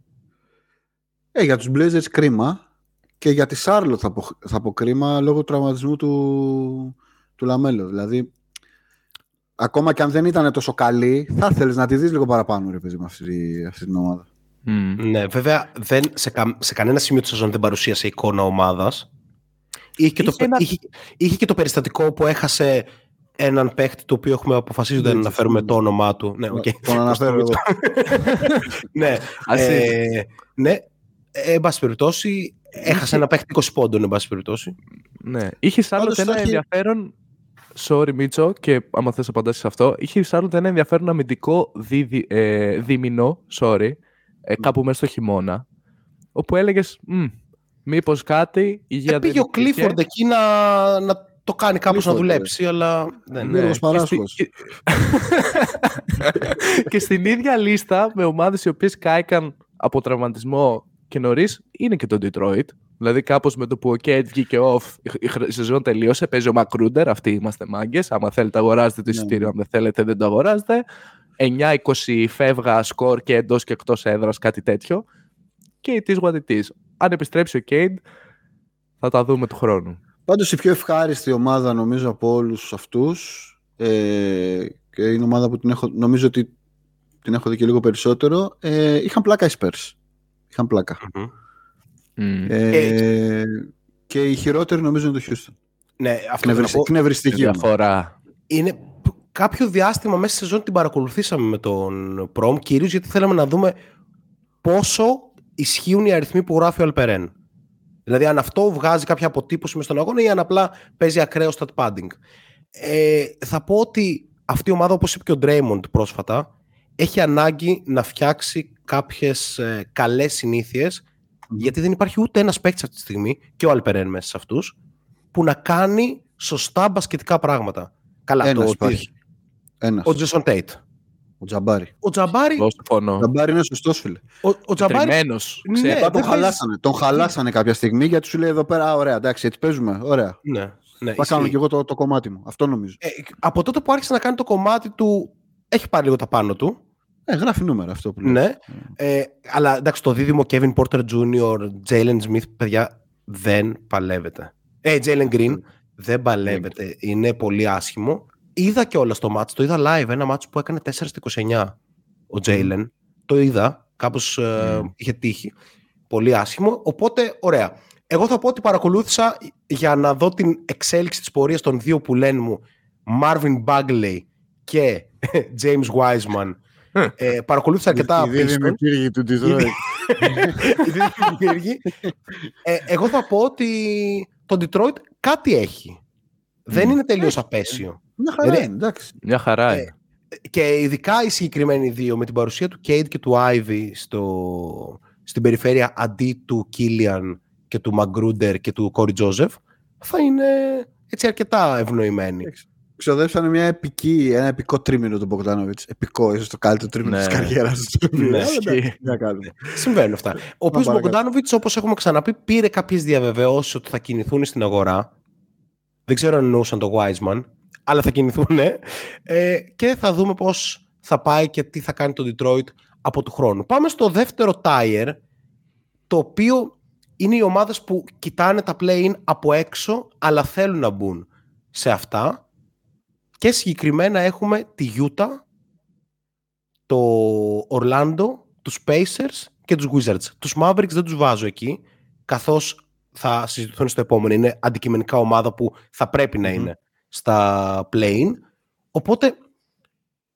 Ε, για τους Blazers κρίμα και για τη Σάρλο θα, πω, θα πω κρίμα λόγω του τραυματισμού του, του LaMelo. Δηλαδή, ακόμα και αν δεν ήταν τόσο καλή, θα ήθελε να τη δεις λίγο παραπάνω, ρε παιδί, με αυτή, αυτή την ομάδα. Mm. Ναι, βέβαια δεν, σε, κα, σε κανένα σημείο της σεζόν δεν παρουσίασε εικόνα ομάδας. Είχε, και, το, ένα... είχε, είχε και το περιστατικό που έχασε έναν παίχτη το οποίο έχουμε αποφασίσει δεν αναφέρουμε το όνομά του. Ναι, okay. Τον αναφέρω [LAUGHS] εγώ. ναι, ε, ναι, ε, εν πάση περιπτώσει, έχασε ένα παίχτη 20 πόντων, εν πάση περιπτώσει. Ναι. Είχες άλλο ένα ενδιαφέρον. Sorry, Μίτσο, και άμα θες απαντήσεις σε αυτό. Είχες άλλο ένα ενδιαφέρον αμυντικό δι, ε, δίμηνο, sorry, ε, κάπου μέσα στο χειμώνα, όπου έλεγες, μήπως κάτι. Υγεία ε, πήγε ο Κλίφορντ εκεί να, να το κάνει κάπως να δουλέψει, αλλά δεν είναι. Ναι, και, [LAUGHS] και στην ίδια λίστα με ομάδες οι οποίες κάηκαν από τραυματισμό και νωρίς είναι και το Detroit. Δηλαδή, κάπως με το που ο Κέντ βγήκε off, η σεζόν τελείωσε. Παίζει ο Μακρούντερ. Αυτοί είμαστε μάγκες. Άμα θέλετε, αγοράζετε το ναι, εισιτήριο. Ναι. Αν δεν θέλετε, δεν το αγοράζετε. 9-20 φεύγα σκορ και εντός και εκτός έδρας, κάτι τέτοιο. Και η what it Αν επιστρέψει ο Κέντ, θα τα δούμε του χρόνου. Πάντως η πιο ευχάριστη ομάδα νομίζω από όλους αυτούς ε, και είναι ομάδα που την έχω, νομίζω ότι την έχω δει και λίγο περισσότερο. Ε, είχαν πλάκα οι Spurs. Είχαν πλάκα. Mm. Ε, και η χειρότερη νομίζω είναι το Houston. Ναι, αυτό είναι Κνευριστική διαφορά. Είναι κάποιο διάστημα μέσα στη σεζόν την παρακολουθήσαμε με τον Προμ, κυρίως γιατί θέλαμε να δούμε πόσο ισχύουν οι αριθμοί που γράφει ο Αλπερέν. Δηλαδή, αν αυτό βγάζει κάποια αποτύπωση μες στον αγώνα ή αν απλά παίζει ακραίο stat padding. Ε, θα πω ότι αυτή η ομάδα, όπως είπε και ο Ντρέιμοντ πρόσφατα, έχει ανάγκη να φτιάξει κάποιες ε, καλές συνήθειες, γιατί δεν υπάρχει ούτε ένας παίκτης αυτή τη στιγμή, και ο Αλπερέν μέσα σε αυτούς, που να κάνει σωστά μπασκετικά πράγματα. Καλά, Ένας το υπάρχει. Ένας. Ο Τζέσον Τέιτ. Ο Τζαμπάρι. Ο Τζαμπάρι. Ο Τζαμπάρι είναι σωστός, φίλε. Ο, ο Jabari. Ναι, τον, χαλάσανε, τον χαλάσανε κάποια στιγμή γιατί σου λέει εδώ πέρα, ωραία, εντάξει, έτσι παίζουμε. Ωραία. Ναι. Ναι, θα κάνω και εγώ το, το κομμάτι μου. Αυτό νομίζω. Ε, από τότε που άρχισε να κάνει το κομμάτι του, έχει πάρει λίγο τα πάνω του. Ε, γράφει νούμερα αυτό που λέει. Ναι. Ε, αλλά εντάξει, το δίδυμο Kevin Porter Jr., Jalen Smith, παιδιά, δεν παλεύεται. Ε, Jalen Green, δεν παλεύεται. Είναι πολύ άσχημο είδα και όλα στο μάτς, το είδα live, ένα μάτς που έκανε 4 29 ο Τζέιλεν. Το είδα, κάπως ε, είχε τύχει. Πολύ άσχημο, οπότε ωραία. Εγώ θα πω ότι παρακολούθησα για να δω την εξέλιξη της πορείας των δύο που λένε μου Marvin Bagley και [LAUGHS] James Wiseman. Ε, παρακολούθησα αρκετά Οι δύο του Detroit. ε, εγώ θα πω ότι το Detroit κάτι έχει. Δεν είναι τελείως απέσιο. Μια χαρά είναι, εντάξει. Μια χαρά είναι. και ειδικά οι συγκεκριμένοι δύο με την παρουσία του Κέιτ και του Άιβι στο, στην περιφέρεια αντί του Κίλιαν και του Μαγκρούντερ και του Κόρι Τζόζεφ θα είναι έτσι αρκετά ευνοημένοι. Ξοδέψανε μια επική, ένα επικό τρίμηνο του Μπογκδάνοβιτ. Επικό, ίσως το καλύτερο τρίμηνο Ναι. της καριέρας του. Ναι. να κάνουμε. Συμβαίνουν αυτά. Ο οποίος παρακάτω. Μπογκδάνοβιτ, όπως έχουμε ξαναπεί, πήρε κάποιες διαβεβαιώσεις ότι θα κινηθούν στην αγορά. Δεν ξέρω αν εννοούσαν το Wiseman, αλλά θα κινηθούν. Ε, και θα δούμε πώς θα πάει και τι θα κάνει το Detroit από του χρόνου. Πάμε στο δεύτερο tire, το οποίο είναι οι ομάδες που κοιτάνε τα play-in από έξω, αλλά θέλουν να μπουν σε αυτά. Και συγκεκριμένα έχουμε τη Utah, το Orlando, τους Pacers και τους Wizards. Τους Mavericks δεν τους βάζω εκεί, καθώς θα συζητηθούν στο επόμενο. Είναι αντικειμενικά ομάδα που θα πρέπει να Μμμ. είναι στα play-in. Οπότε,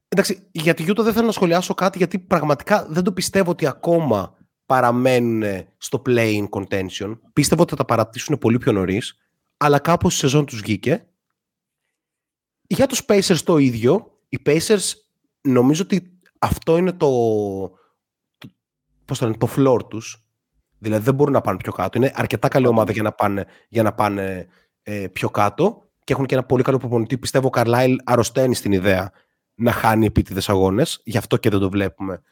εντάξει, για τη Utah δεν θέλω να σχολιάσω κάτι, γιατί πραγματικά δεν το πιστεύω ότι ακόμα παραμένουν στο play-in contention. Πίστευω ότι θα τα παρατήσουν πολύ πιο νωρίς, αλλά κάπως η σεζόν τους βγήκε. Για τους Pacers το ίδιο. Οι Pacers νομίζω ότι αυτό είναι το, το, πώς το, λένε, το floor τους. Δηλαδή δεν μπορούν να πάνε πιο κάτω. Είναι αρκετά καλή ομάδα για να πάνε, για να πάνε ε, πιο κάτω και έχουν και ένα πολύ καλό προπονητή. Πιστεύω ο Καρλάιλ αρρωσταίνει στην ιδέα να χάνει επίτηδες αγώνες. Γι' αυτό και δεν το βλέπουμε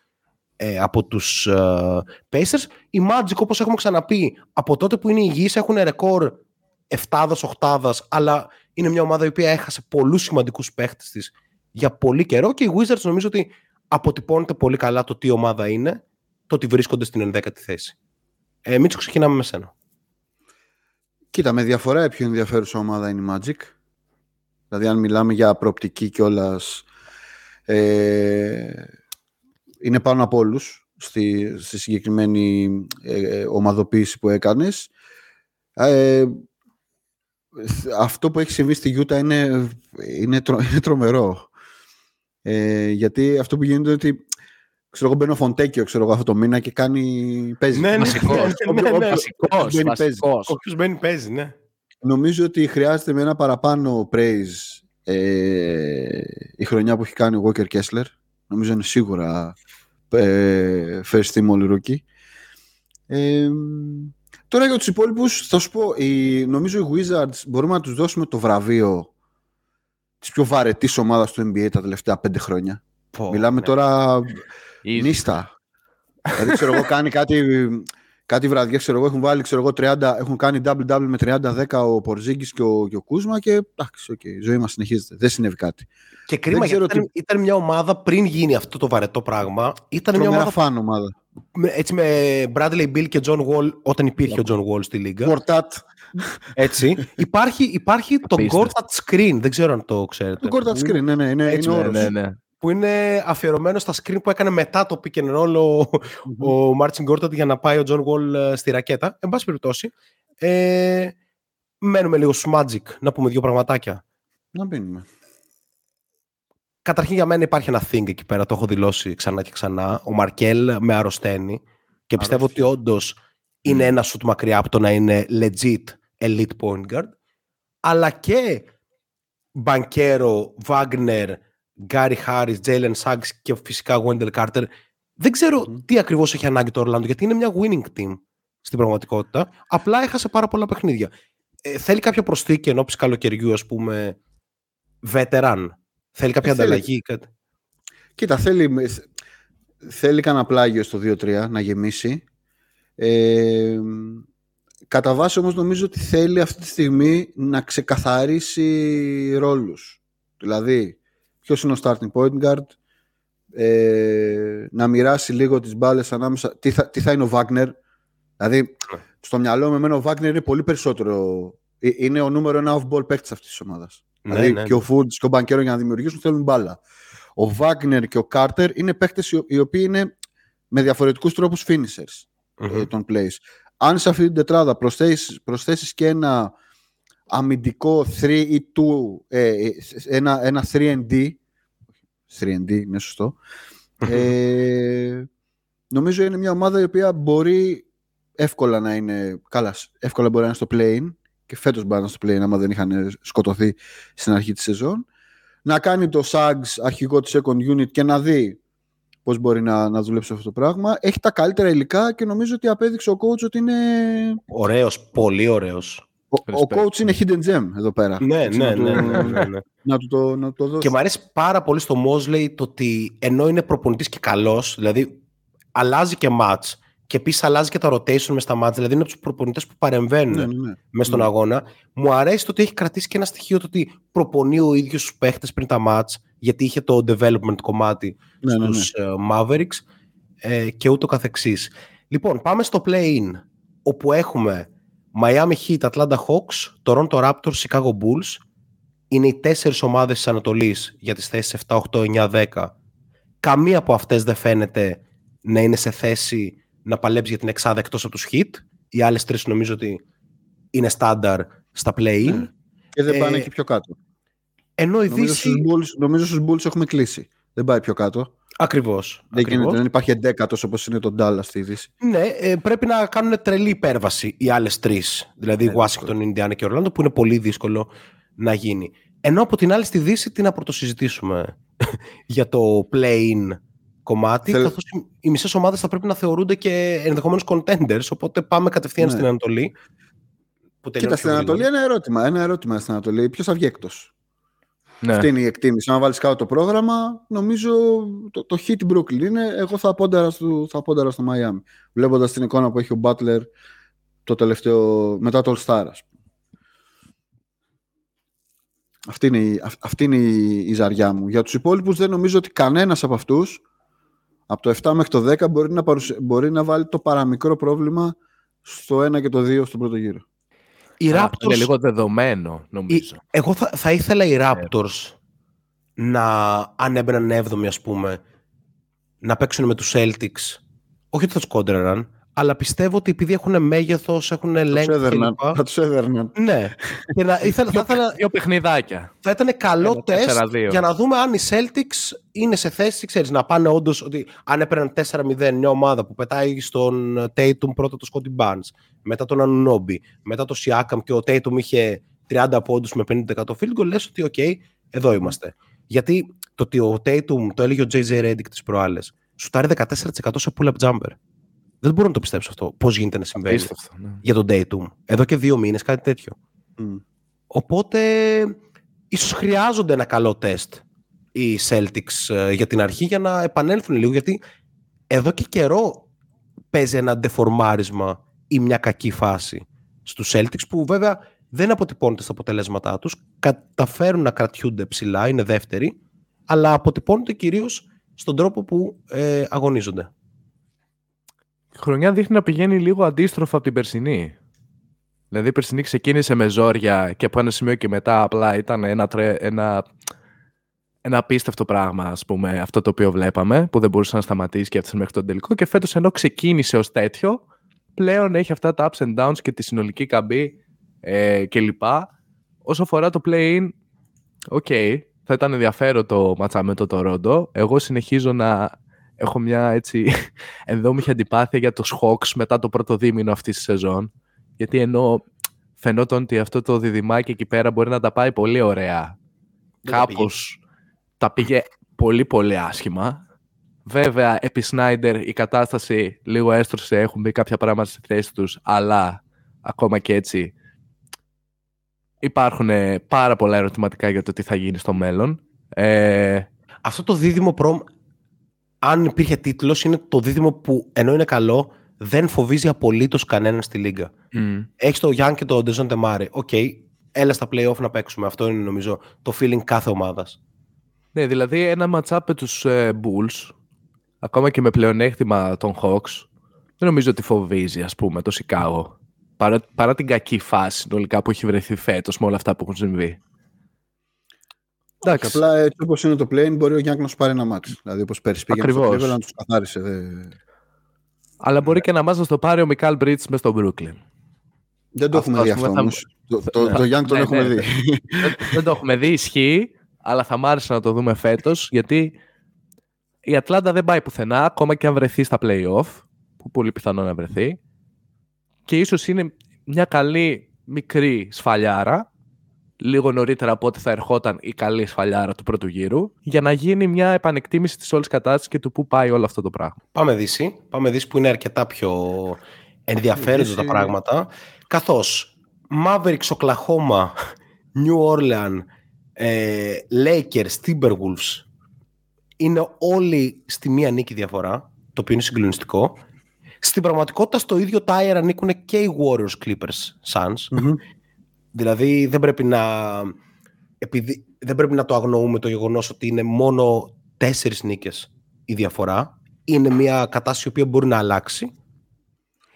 ε, από τους ε, Pacers. Οι Magic όπως έχουμε ξαναπεί από τότε που είναι υγιείς έχουν ρεκόρ 7 8 αλλά είναι μια ομάδα η οποία έχασε πολλούς σημαντικούς παίχτες της για πολύ καιρό και οι Wizards νομίζω ότι αποτυπώνεται πολύ καλά το τι ομάδα είναι, το ότι βρίσκονται στην 11η θέση. Ε, Μίτσο, ξεκινάμε με σένα. Κοίτα, με διαφορά η πιο ενδιαφέρουσα ομάδα είναι η Magic. Δηλαδή, αν μιλάμε για προοπτική κιόλας. Ε, είναι πάνω από όλους στη, στη συγκεκριμένη ε, ε, ομαδοποίηση που έκανες. Ε, αυτό που έχει συμβεί στη Utah είναι, είναι, τρο, είναι τρομερό. Ε, γιατί αυτό που γίνεται είναι ότι ξέρω εγώ μπαίνω Φοντέκιο ξέρω εγώ αυτό το μήνα και κάνει παίζει. Ναι, ναι, Βασικός. ναι, ναι, ναι. Βασικός, μπαίνει, παίζει. βασικός. Όποιος μπαίνει παίζει, ναι. Νομίζω ότι χρειάζεται με ένα παραπάνω praise ε, η χρονιά που έχει κάνει ο Walker Kessler. Νομίζω είναι σίγουρα ε, first team all rookie. Ε, τώρα για τους υπόλοιπους θα σου πω, οι, νομίζω οι Wizards μπορούμε να τους δώσουμε το βραβείο της πιο βαρετής ομάδας του NBA τα τελευταία πέντε χρόνια. Πω, Μιλάμε ναι. τώρα Easy. νύστα. δηλαδή ξέρω εγώ κάνει κάτι, κάτι βραδιές, ξέρω εγώ έχουν βάλει ξέρω εγώ 30, έχουν κάνει double-double με 30-10 ο Πορζίγκης και ο, και ο Κούσμα και εντάξει, okay, η ζωή μας συνεχίζεται. Δεν συνέβη κάτι. Και κρίμα Δεν γιατί ξέρω ήταν, ήταν μια ομάδα πριν γίνει αυτό το βαρετό πράγμα. Ήταν μια Τρομερά ομάδα φαν ομάδα. με, έτσι με Bradley Bill και John Wall όταν υπήρχε ο John Wall στη λίγα. Κορτάτ. Έτσι. υπάρχει υπάρχει το Απίστευτο. Gortat Screen, δεν ξέρω αν το ξέρετε. Το Κορτάτ screen, ναι, ναι, είναι, Έτσι, είναι Ναι, όρος. ναι, ναι. Που είναι αφιερωμένο στα screen που έκανε μετά το pick and roll ο, ο Martin Gortat για να πάει ο John Wall ε, στη ρακέτα. Εν πάση περιπτώσει. Ε, μένουμε λίγο στους Magic να πούμε δύο πραγματάκια. Να μείνουμε. Καταρχήν για μένα υπάρχει ένα thing εκεί πέρα, το έχω δηλώσει ξανά και ξανά. Ο Μαρκέλ με αρρωσταίνει και πιστεύω ότι όντως είναι ένα σουτ μακριά από το να είναι legit elite point guard. Αλλά και Μπανκέρο, Βάγνερ, Γκάρι Χάρις, Τζέιλεν Σάγκς και φυσικά Wendell Carter. Δεν ξέρω τι ακριβώς έχει ανάγκη το Ορλάντο, γιατί είναι μια winning team στην πραγματικότητα. Απλά έχασε πάρα πολλά παιχνίδια. Ε, θέλει κάποια προσθήκη εν ώψη καλοκαιριού, ας πούμε, veteran; Θέλει κάποια Ε, θέλει. ανταλλαγή. Κάτι; Κοίτα, θέλει, θέλει κανένα πλάγιο στο 2-3 να γεμίσει. Ε, κατά βάση όμως νομίζω ότι θέλει αυτή τη στιγμή να ξεκαθαρίσει ρόλους. Δηλαδή, ποιος είναι ο starting point guard, ε, να μοιράσει λίγο τις μπάλες ανάμεσα. Τι θα, τι θα είναι ο Wagner. Δηλαδή, στο μυαλό μου εμένα ο Wagner είναι πολύ περισσότερο... ε, Είναι ο νούμερο ένα off-ball παίκτης αυτής της ομάδας. Ναι, δηλαδή ναι, και ο Foods και ο Μπανκέρο για να δημιουργήσουν θέλουν μπάλα. Ο Βάγνερ και ο Κάρτερ είναι παίκτες οι- οι οποίοι είναι με διαφορετικούς τρόπους finishers Μμμ. ε, των plays. Αν σε αυτή την τετράδα προσθέσεις, προσθέσεις και ένα αμυντικό 3 ή 2, ε, ε, ένα, ένα 3D, 3D είναι σωστό, ε, νομίζω είναι μια ομάδα η οποία μπορεί εύκολα να είναι, καλά, εύκολα μπορεί να είναι στο play και φέτος μπορεί να είναι στο play άμα δεν είχαν σκοτωθεί στην αρχή της σεζόν, να κάνει το SAGS αρχηγό της second unit και να δει πώς μπορεί να, να δουλέψει αυτό το πράγμα. Έχει τα καλύτερα υλικά και νομίζω ότι απέδειξε ο coach ότι είναι... Ωραίος, πολύ ωραίος. Ο, ο coach είναι hidden gem εδώ πέρα. Ναι, Έτσι, ναι, να του- ναι, ναι, ναι, ναι. Να του το, να του το δώσεις. Και μου αρέσει πάρα πολύ στο Mosley το ότι ενώ είναι προπονητής και καλός, δηλαδή αλλάζει και match και επίσης αλλάζει και τα rotation μες στα match, δηλαδή είναι από τους προπονητές που παρεμβαίνουν ναι, ναι, ναι. μέσα στον Ναι. αγώνα. Μου αρέσει το ότι έχει κρατήσει και ένα στοιχείο το ότι προπονεί ο ίδιος τους παίχτες πριν τα match, γιατί είχε το development κομμάτι Ναι, ναι, ναι. στους ε, Mavericks ε, και ούτω καθεξής. Λοιπόν, πάμε στο play-in, όπου έχουμε Miami Heat, Atlanta Hawks, Toronto Raptors, Chicago Bulls. Είναι οι τέσσερις ομάδες της Ανατολής για τις θέσεις 7, 8, 9, 10. Καμία από αυτές δεν φαίνεται να είναι σε θέση να παλέψει για την εξάδα εκτός από τους Heat. Οι άλλες τρεις νομίζω ότι είναι στάνταρ στα play-in. Ναι. Και δεν πάνε Ε, και πιο κάτω. Ενώ η Νομίζω Δύση... στους, Bulls, νομίζω στους Bulls έχουμε κλείσει. Δεν πάει πιο κάτω. Ακριβώς. Δεν, ακριβώς. γίνεται, δεν υπάρχει εντέκατος όπως είναι το Dallas στη Δύση. Ναι, ε, πρέπει να κάνουν τρελή υπέρβαση οι άλλες τρεις. Δηλαδή Ναι, Washington, Indiana και Orlando, που είναι πολύ δύσκολο να γίνει. Ενώ από την άλλη στη Δύση, τι να πρωτοσυζητήσουμε [LAUGHS] για το play-in κομμάτι, Θέλ- καθώς οι- οι μισές ομάδες θα πρέπει να θεωρούνται και ενδεχομένως contenders. Οπότε πάμε κατευθείαν Ναι. στην Ανατολή. Που τελειώνει Κοίτα, στην πιο Ανατολή γρήγορα. ένα ερώτημα. Ένα ερώτημα στην Ανατολή. Ποιος θα βγει εκτός. Ναι. Αυτή είναι η εκτίμηση. Αν βάλεις κάτω το πρόγραμμα, νομίζω το, το hit Brooklyn είναι. Εγώ θα πόνταρα στο, θα πόνταρα στο Miami. Βλέποντας την εικόνα που έχει ο Butler το τελευταίο, μετά το All Star, ας πούμε. Αυτή είναι, η, αυ- αυτή είναι η, η ζαριά μου. Για τους υπόλοιπους δεν νομίζω ότι κανένας από αυτούς από το 7 μέχρι το 10 μπορεί να, παρουσια- μπορεί να βάλει το παραμικρό πρόβλημα στο 1 και το 2 στον πρώτο γύρο. Οι Αλλά αυτό είναι Raptors, λίγο δεδομένο, νομίζω. εγώ θα, θα ήθελα οι Raptors να, αν έμπαιναν 7η ας πούμε, να παίξουν με τους Celtics. Όχι ότι θα τους κόντρεραν, αλλά πιστεύω ότι επειδή έχουν μέγεθος, έχουν Θα τους ελέγχο έδερναν. κλπ. Θα τους έδερναν. Ναι. Και να, ήθελα, θα, ήθελα, Δύο παιχνιδάκια. θα ήταν καλό Ένα τεστ 4-2. για να δούμε αν οι Celtics είναι σε θέση, ξέρεις, να πάνε όντως ότι αν έπαιρναν 4-0 μια ομάδα που πετάει στον Tatum πρώτα το Scotty Barnes, μετά τον Anunobi, μετά το Siakam και ο Tatum είχε 30 πόντους με 50% field goal, λες ότι οκ, εδώ είμαστε. Γιατί το ότι ο Tatum, το έλεγε ο JJ Redick τις προάλλες, σουτάρει 14% σε pull-up jumper. Δεν μπορώ να το πιστέψω αυτό. Πώς γίνεται να συμβαίνει Απίστευτο. ναι. για τον Tatum. Εδώ και δύο μήνες, κάτι τέτοιο. Μμ. Οπότε ίσως χρειάζονται ένα καλό τεστ οι Celtics ε, για την αρχή για να επανέλθουν λίγο γιατί εδώ και καιρό παίζει ένα ντεφορμάρισμα ή μια κακή φάση στους Celtics που βέβαια δεν αποτυπώνεται στα αποτελέσματά τους καταφέρουν να κρατιούνται ψηλά, είναι δεύτεροι αλλά αποτυπώνεται κυρίως στον τρόπο που ε, αγωνίζονται. Η χρονιά δείχνει να πηγαίνει λίγο αντίστροφα από την περσινή. Δηλαδή η περσινή ξεκίνησε με ζόρια και από ένα σημείο και μετά απλά ήταν ένα, τρε... ένα... ένα απίστευτο πράγμα, ας πούμε, αυτό το οποίο βλέπαμε, που δεν μπορούσε να σταματήσει και έφτασε μέχρι τον τελικό. Και φέτος ενώ ξεκίνησε ως τέτοιο, πλέον έχει αυτά τα ups and downs και τη συνολική καμπή ε, κλπ. Όσο αφορά το play-in, OK, θα ήταν ενδιαφέρον το ματσάκι με το Toronto. Εγώ συνεχίζω να έχω μια έτσι [LAUGHS] ενδόμυχη αντιπάθεια για τους Hawks μετά το πρώτο δίμηνο αυτής της σεζόν. Γιατί ενώ φαινόταν ότι αυτό το διδυμάκι εκεί πέρα μπορεί να τα πάει πολύ ωραία. Δεν τα Κάπως τα πήγε πολύ πολύ άσχημα. Βέβαια, επί Σνάιντερ η κατάσταση λίγο έστρωσε, έχουν μπει κάποια πράγματα στη θέση τους, αλλά ακόμα και έτσι υπάρχουν ε, πάρα πολλά ερωτηματικά για το τι θα γίνει στο μέλλον. Ε, Αυτό το δίδυμο προμ, αν υπήρχε τίτλος, είναι το δίδυμο που ενώ είναι καλό, δεν φοβίζει απολύτως κανέναν στη λίγκα. μ, Έχεις το Young και το Dejounte Murray. OK, έλα στα playoff να παίξουμε. Αυτό είναι νομίζω το feeling κάθε ομάδας. Ναι, δηλαδή ένα match-up με τους ε, Bulls, ακόμα και με πλεονέκτημα των Hawks, δεν νομίζω ότι φοβίζει, ας πούμε, το Σικάγο. Παρά, παρά την κακή φάση συνολικά που έχει βρεθεί φέτος με όλα αυτά που έχουν συμβεί. Και Εντάξει, απλά έτσι όπως είναι το plane, μπορεί ο Γιάννης να σου πάρει ένα μάτι. Δηλαδή, όπως πέρυσι πήγαινε στο Ακριβώς. Cleveland να τους καθάρισε. δε- αλλά μπορεί και να μας να το πάρει ο Μικάλ Μπρίτς μες στο Brooklyn. Δεν το Αυτό, έχουμε ας δει αυτό πούμε, θα- όμως. Το, το, το Young τον Ναι, έχουμε ναι, δει. δεν, δεν το έχουμε δει, ισχύει, αλλά θα μ' άρεσε να το δούμε φέτος, γιατί η Ατλάντα δεν πάει πουθενά, ακόμα και αν βρεθεί στα play-off, που πολύ πιθανό να βρεθεί, και ίσως είναι μια καλή μικρή σφαλιάρα λίγο νωρίτερα από ό,τι θα ερχόταν η καλή σφαλιάρα του πρώτου γύρου, για να γίνει μια επανεκτίμηση της όλης κατάστασης και του πού πάει όλο αυτό το πράγμα. Πάμε Δύση. Πάμε Δύση που είναι αρκετά πιο ενδιαφέροντα τα πράγματα. Καθώς Mavericks, Oklahoma, New Orleans, ε, Lakers, Timberwolves είναι όλοι στη μία νίκη διαφορά, το οποίο είναι συγκλονιστικό. Στην πραγματικότητα στο ίδιο tire ανήκουν και οι Warriors, Clippers, Suns. Δηλαδή δεν πρέπει να, επειδή, δεν πρέπει να το αγνοούμε το γεγονός ότι είναι μόνο τέσσερις νίκες η διαφορά. Είναι μια κατάσταση η οποία μπορεί να αλλάξει.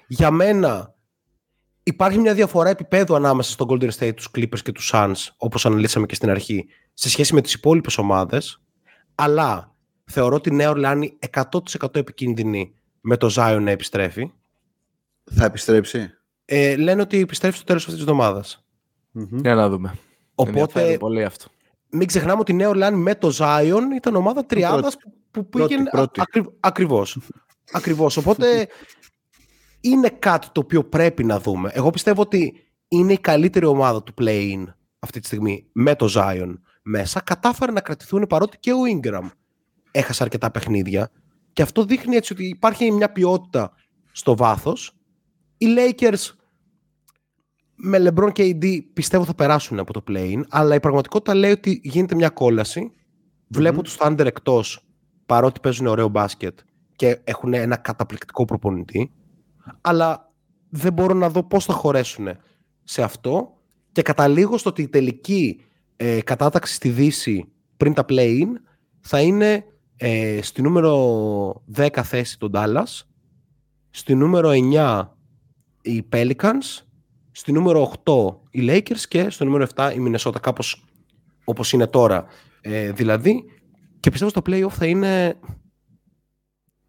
Για μένα υπάρχει μια διαφορά επίπεδου ανάμεσα στον Golden State, τους Clippers και τους Suns, όπως αναλύσαμε και στην αρχή, σε σχέση με τις υπόλοιπες ομάδες. Αλλά θεωρώ ότι η Νέα Ορλάνη 100% επικίνδυνη με το Zion να επιστρέφει. Θα επιστρέψει; Ε, λένε ότι επιστρέφει στο τέλος αυτής της εβδομάδας. Για να δούμε. Οπότε Ενδιαφέρει πολύ αυτό. μην ξεχνάμε ότι η Νέα Ορλάνη με το Zion ήταν ομάδα τριάδας που, που Πρώτη, πήγαινε πρώτη. α- ακρι- ακριβώς. ακριβώς. Οπότε είναι κάτι το οποίο πρέπει να δούμε. Εγώ πιστεύω ότι είναι η καλύτερη ομάδα του play-in αυτή τη στιγμή με το Zion μέσα. Κατάφερε να κρατηθούν παρότι και ο Ingram έχασε αρκετά παιχνίδια και αυτό δείχνει έτσι ότι υπάρχει μια ποιότητα στο βάθος. Οι Lakers με LeBron και AD πιστεύω θα περάσουν από το play-in, αλλά η πραγματικότητα λέει ότι γίνεται μια κόλαση. Βλέπω τους Thunder εκτός, παρότι παίζουν ωραίο μπάσκετ και έχουν ένα καταπληκτικό προπονητή, αλλά δεν μπορώ να δω πώς θα χωρέσουν σε αυτό. Και καταλήγω στο ότι η τελική ε, κατάταξη στη Δύση πριν τα play-in θα είναι ε, στη νούμερο 10 θέση τον Dallas, στη νούμερο 9 οι Pelicans, στη νούμερο 8 οι Lakers και στο νούμερο 7 η Minnesota, κάπως όπως είναι τώρα. Ε, δηλαδή, και πιστεύω στο play-off θα είναι...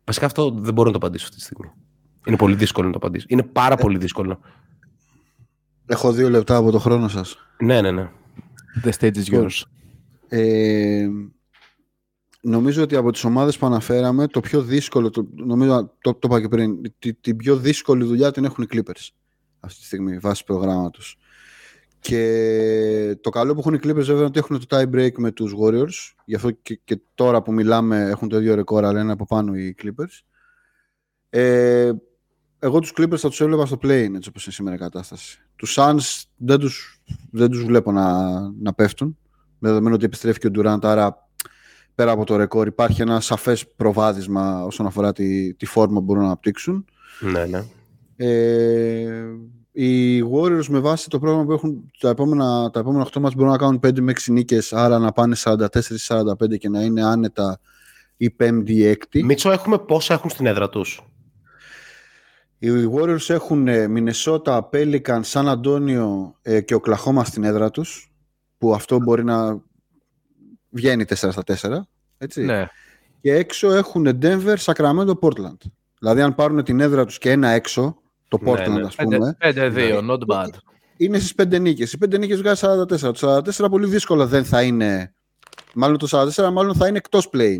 Βασικά αυτό δεν μπορώ να το απαντήσω αυτή τη στιγμή. Είναι πολύ δύσκολο να το απαντήσω. Είναι πάρα πολύ δύσκολο. Έχω δύο λεπτά από το χρόνο σας. Ναι, ναι, ναι. The stage is yours. Ε, νομίζω ότι από τις ομάδες που αναφέραμε το πιο δύσκολο, το, νομίζω το, το είπα και πριν, τη- την πιο δύσκολη δουλειά την έχουν οι Clippers αυτή τη στιγμή βάσει προγράμματος. Και το καλό που έχουν οι Clippers βέβαια είναι ότι έχουν το tie break με τους Warriors. Γι' αυτό και, και τώρα που μιλάμε έχουν το ίδιο ρεκόρ, αλλά είναι από πάνω οι Clippers. Ε, εγώ τους Clippers θα τους έβλεπα στο play έτσι όπως είναι σήμερα η κατάσταση. Τους Suns δεν τους, δεν τους βλέπω να, να πέφτουν. Με δεδομένο ότι επιστρέφει και ο Durant, άρα πέρα από το ρεκόρ υπάρχει ένα σαφές προβάδισμα όσον αφορά τη, τη φόρμα που μπορούν να αναπτύξουν. ναι, ναι. Ε, οι Warriors με βάση το πρόγραμμα που έχουν τα επόμενα, τα επόμενα 8 μάτς μπορούν να κάνουν 5 με 6 νίκες, άρα να πάνε 44-45 και να είναι άνετα η 5η ή 6η. Μίτσο, έχουμε πόσα έχουν στην έδρα τους; Οι Warriors έχουν ε, Μινεσότα, Pelicans, Σαν Αντώνιο ε, και Οκλαχώμα στην έδρα τους, που αυτό μπορεί να βγαίνει 4 στα 4. Έτσι. Ναι. Και έξω έχουν Denver, Sacramento, Portland. Δηλαδή αν πάρουν την έδρα τους και ένα έξω, το Ναι, Portland ναι. ας πούμε, 5-2, not bad. είναι στις 5 νίκες. Οι 5 νίκες βγάζει 44. Το 44 πολύ δύσκολα δεν θα είναι, μάλλον το 44 μάλλον θα είναι εκτός play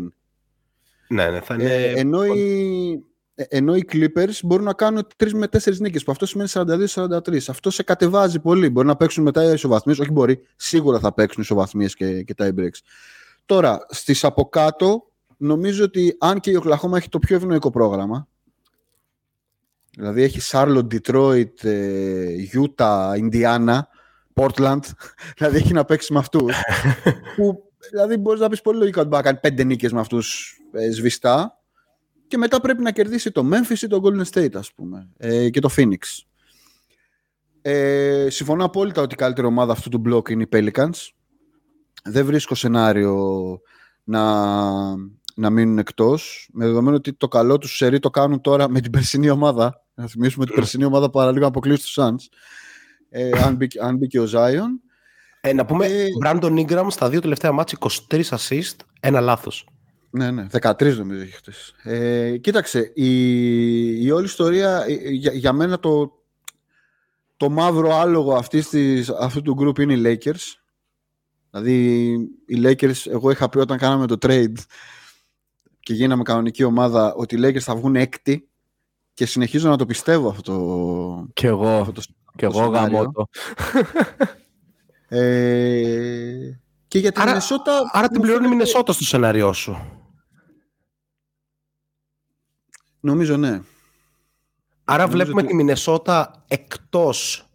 Ναι, ναι, θα είναι... ε, ενώ, οι, ε, ενώ οι Clippers μπορούν να κάνουν 3 με 4 νίκες, που αυτό σημαίνει 42-43. Αυτό σε κατεβάζει πολύ. Μπορεί να παίξουν μετά ισοβαθμίες, όχι μπορεί, σίγουρα θα παίξουν ισοβαθμίες και, και tie breaks. Τώρα, στις από κάτω, νομίζω ότι αν και η Οκλαχώμα έχει το πιο ευνοϊκό πρόγραμμα, δηλαδή έχει Charlotte, Detroit, ε, Utah, Indiana, Portland, δηλαδή έχει να παίξει με αυτούς, [LAUGHS] που δηλαδή μπορείς να πεις πολύ λογικά ότι μπορεί να κάνει πέντε νίκες με αυτούς ε, σβηστά και μετά πρέπει να κερδίσει το Memphis ή το Golden State ας πούμε ε, και το Phoenix. Ε, συμφωνώ απόλυτα ότι η καλύτερη ομάδα αυτού του μπλοκ είναι οι Pelicans. Δεν βρίσκω σενάριο να, να μείνουν εκτός. Με δεδομένο ότι το καλό τους σερί το κάνουν τώρα με την περσινή ομάδα. Να θυμίσουμε την περσινή ομάδα παραλίγο να αποκλείσει τους Suns. Ε, αν, μπήκε, αν μπήκε ο Zion. Ε, να πούμε, Ε, Brandon Ingram στα δύο τελευταία μάτια 23 assist, ένα λάθος. Ναι, ναι. 13 νομίζω έχει χτες. Ε, κοίταξε, η, η όλη ιστορία ε, για, για μένα το, το μαύρο άλογο αυτής της, αυτού του group είναι οι Lakers. Δηλαδή οι Lakers, εγώ είχα πει όταν κάναμε το trade και γίναμε κανονική ομάδα ότι οι Lakers θα βγουν έκτη και συνεχίζω να το πιστεύω αυτό το, Κι εγώ. αυτό το, Κι το εγώ σενάριο. γαμώ το. Ε, και για την Άρα- Μινεσότα... Άρα την μου πληρώνει η φαίνεται- Μινεσότα στο σενάριό σου. Νομίζω ναι. Άρα Νομίζω βλέπουμε ότι- τη Μινεσότα εκτός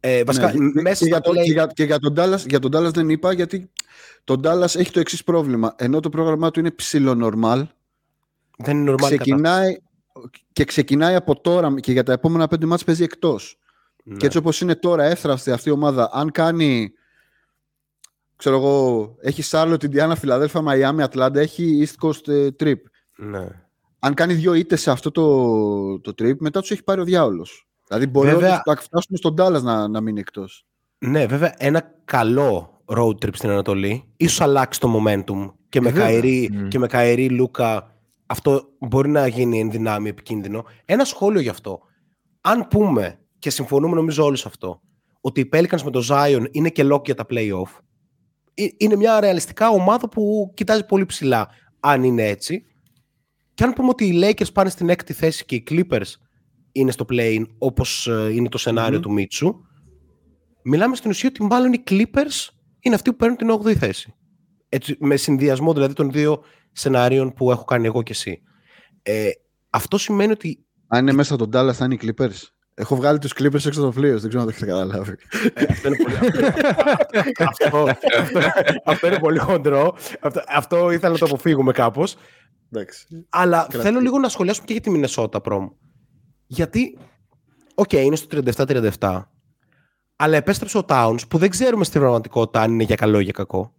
ε, βασικά, Ναι, και- μέσα και, για στα το, play- και, για, και για τον Dallas, για τον Dallas δεν είπα γιατί τον Dallas έχει το εξής πρόβλημα. Ενώ το πρόγραμμά του είναι ψιλονορμάλ, δεν είναι normal κατάσταση. ξεκινάει, και ξεκινάει από τώρα και για τα επόμενα πέντε ματς παίζει εκτός. Ναι. Και έτσι όπως είναι τώρα εύθραυστη αυτή η ομάδα, αν κάνει, ξέρω εγώ, έχει Σάρλοτ, Ιντιάνα, Φιλαδέλφια, Μαϊάμι, Ατλάντα, έχει East Coast ε, trip. Ναι. Αν κάνει δύο ήττες σε αυτό το, το trip, μετά τους έχει πάρει ο διάολος. Δηλαδή μπορεί Βέβαια- να φτάσουμε στον Dallas να, να μείνει εκτός. Ναι, βέβαια, ένα καλό road trip στην Ανατολή ίσως αλλάξει το momentum και με, Ε, βέβαια. Καηρή, Μμ. και με Καηρή Λούκα αυτό μπορεί να γίνει εν δυνάμει επικίνδυνο. Ένα σχόλιο γι' αυτό. Αν πούμε, και συμφωνούμε νομίζω όλοι σε αυτό, ότι οι Pelicans με το Zion είναι και lock για τα play-off, ε- είναι μια ρεαλιστικά ομάδα που κοιτάζει πολύ ψηλά, αν είναι έτσι. Και αν πούμε ότι οι Lakers πάνε στην έκτη θέση και οι Clippers είναι στο play-in, όπως ε, είναι το σενάριο Μμμ. του Μίτσου, μιλάμε στην ουσία ότι μάλλον οι Clippers είναι αυτοί που παίρνουν την 8η θέση. Έτσι, με συνδυασμό δηλαδή των δύο σενάριων που έχω κάνει εγώ και εσύ. Ε, αυτό σημαίνει ότι Αν είναι μέσα στον Dallas θα είναι οι Clippers. Έχω βγάλει τους Clippers έξω το φλοίο, δεν ξέρω αν το έχετε καταλάβει. Ε, αυτό, είναι πολύ... αυτό, αυτό, αυτό είναι πολύ χοντρό. Αυτό, αυτό ήθελα να το αποφύγουμε κάπως. Εντάξει. Αλλά Κρατή. θέλω λίγο να σχολιάσουμε και για τη Μινεσότα πρόμ. Γιατί, οκ, είναι στο 37-37, αλλά επέστρεψε ο Towns που δεν ξέρουμε στην πραγματικότητα αν είναι για καλό ή για κακό.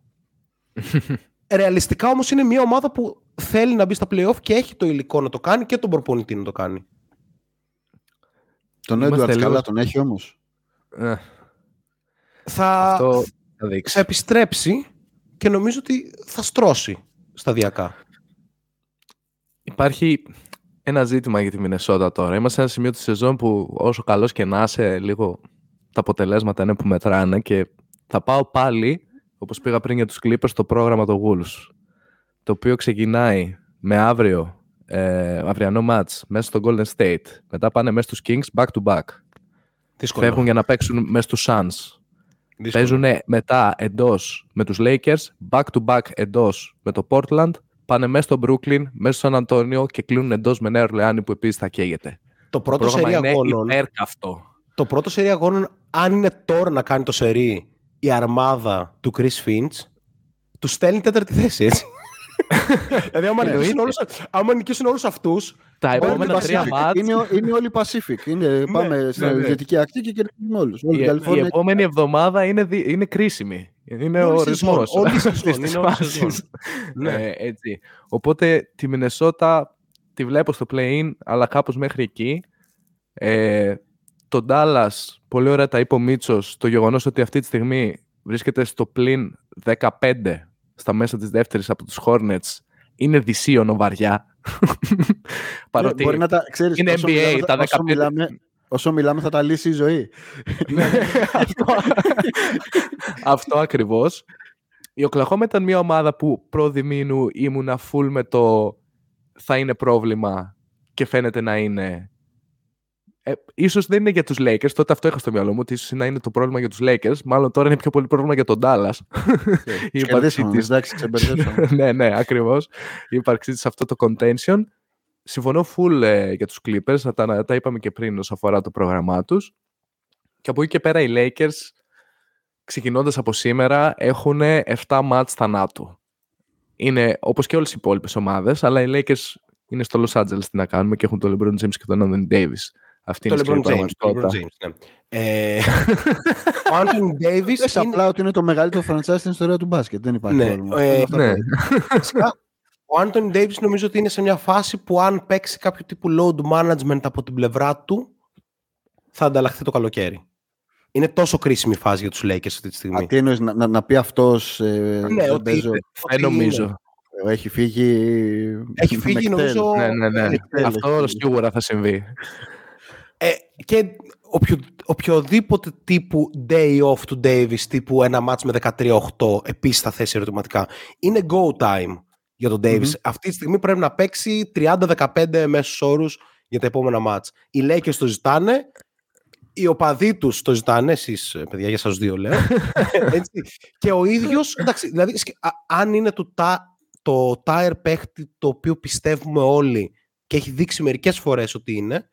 [LAUGHS] Ρεαλιστικά όμως είναι μια ομάδα που θέλει να μπει στα playoff και έχει το υλικό να το κάνει και τον προπονητή να το κάνει. Τον Είμαστε Edwards λίγο- καλά τον έχει όμως. Ε, Θα, αυτό θα δείξει. θα επιστρέψει και νομίζω ότι θα στρώσει σταδιακά. Υπάρχει ένα ζήτημα για τη Μινεσότα τώρα. Είμαστε σε ένα σημείο της σεζόν που όσο καλός και να είσαι, λίγο τα αποτελέσματα είναι που μετράνε και θα πάω πάλι, όπως πήγα πριν για τους Clippers, στο πρόγραμμα των Wolves. Το οποίο ξεκινάει με αύριο, ε, αυριανό match μέσα στο Golden State. Μετά πάνε μέσα στους Kings back to back. Δύσκολο. Φεύγουν για να παίξουν μέσα στους Suns. Δύσκολο. Παίζουν μετά εντός με τους Lakers, back to back εντός με το Portland, πάνε μέσα στο Brooklyn, μέσα στο San Antonio και κλείνουν εντός με Νέα Ορλεάνη που επίσης θα καίγεται. Το πρώτο πρόγραμμα σερί είναι αγώνων, υπέρκαυτο. το πρώτο σερί αγώνων, αν είναι τώρα να κάνει το σερί η αρμάδα του Chris Finch, τους στέλνει τέταρτη θέση, έτσι. Δηλαδή, άμα νικήσουν, όλους, άμα νικήσουν όλους αυτούς, Τα Όλοι επόμενα Pacific. τρία μάτς, Είναι, είναι όλοι Pacific. Είναι, πάμε στην ναι, ναι. δυτική ακτή και κερδίζουμε όλους. Όλη η, η η Καλιφόρνια επόμενη εβδομάδα είναι, δι- είναι κρίσιμη. Είναι Όλη ο η σεζόν, ρυθμός. όλη η σεζόν, αυτής είναι της όλη η φάσης. σεζόν. Ναι. Ε, έτσι. Οπότε τη Μινεσότα τη βλέπω στο play-in, αλλά κάπως μέχρι εκεί. Ε, το Dallas, πολύ ωραία τα είπε ο Μίτσος, το γεγονός ότι αυτή τη στιγμή βρίσκεται στο πλην 15 στα μέσα της δεύτερης από τους Hornets είναι δυσίωνο βαριά. [LAUGHS] Παρότι Μπορεί να τα, ξέρεις, είναι όσο NBA, μιλάμε, τα όσο 15 μιλάμε, όσο μιλάμε θα τα λύσει η ζωή. [LAUGHS] αυτό, [LAUGHS] αυτό ακριβώς. Η Οκλαχώμα ήταν μια ομάδα που προδημήνου ήμουνα full με το θα είναι πρόβλημα και φαίνεται να είναι. Ε, ίσως δεν είναι για τους Lakers, τότε αυτό είχα στο μυαλό μου, ότι ίσως να είναι το πρόβλημα για τους Lakers, μάλλον τώρα είναι πιο πολύ πρόβλημα για τον Dallas. Η ύπαρξή Κερδίσαμε, της. εντάξει, ξεμπερδέψαμε. [LAUGHS] ναι, ναι, ακριβώς. Η ύπαρξή της σε αυτό το contention. Συμφωνώ full ε, για τους Clippers, τα, τα είπαμε και πριν όσον αφορά το πρόγραμμά τους. Και από εκεί και πέρα οι Lakers, ξεκινώντας από σήμερα, έχουν 7 μάτς θανάτου. Είναι όπως και όλες οι υπόλοιπες ομάδες, αλλά οι Lakers είναι στο Los Angeles τι να κάνουμε και έχουν τον LeBron James και τον Anthony Davis. Αυτή το είναι η LeBron σκληρή James. Το LeBron πραγματικότητα. James ναι. ε, [LAUGHS] ο Anthony Davis Πες είναι, απλά ότι είναι το μεγαλύτερο franchise στην ιστορία του μπάσκετ. Δεν υπάρχει Ναι, πρόβλημα. ε, Όλα αυτά Ναι. τα- Βασικά, ο Anthony Davis νομίζω ότι είναι σε μια φάση που αν παίξει κάποιο τύπου load management από την πλευρά του, θα ανταλλαχθεί το καλοκαίρι. Είναι τόσο κρίσιμη φάση για τους Lakers αυτή τη Α, στιγμή. τι εννοείς, να, να, να πει αυτός ε, Ναι, δεν ότι παίζω, είναι- Δεν ότι νομίζω. είναι. έχει φύγει Έχει με φύγει εκτέλ. νομίζω Ναι, ναι, ναι. εκτέλεση. Αυτό σίγουρα θα συμβεί. Ε, και οποιο, οποιοδήποτε τύπου day off του Davis, τύπου ένα match με 13-8, επίσης θα θέσει ερωτηματικά. Είναι go time για τον Davis. Μμμ. Αυτή τη στιγμή πρέπει να παίξει 30-15 μέσους όρους για τα επόμενα match. Οι Lakers το ζητάνε οι οπαδοί τους το ζητάνε, εσείς, παιδιά, για σας δύο λέω. [LAUGHS] έτσι. Και ο ίδιος, εντάξει, δηλαδή, σκε- α- αν είναι το, τα, το tire παίχτη το οποίο πιστεύουμε όλοι και έχει δείξει μερικές φορές ότι είναι,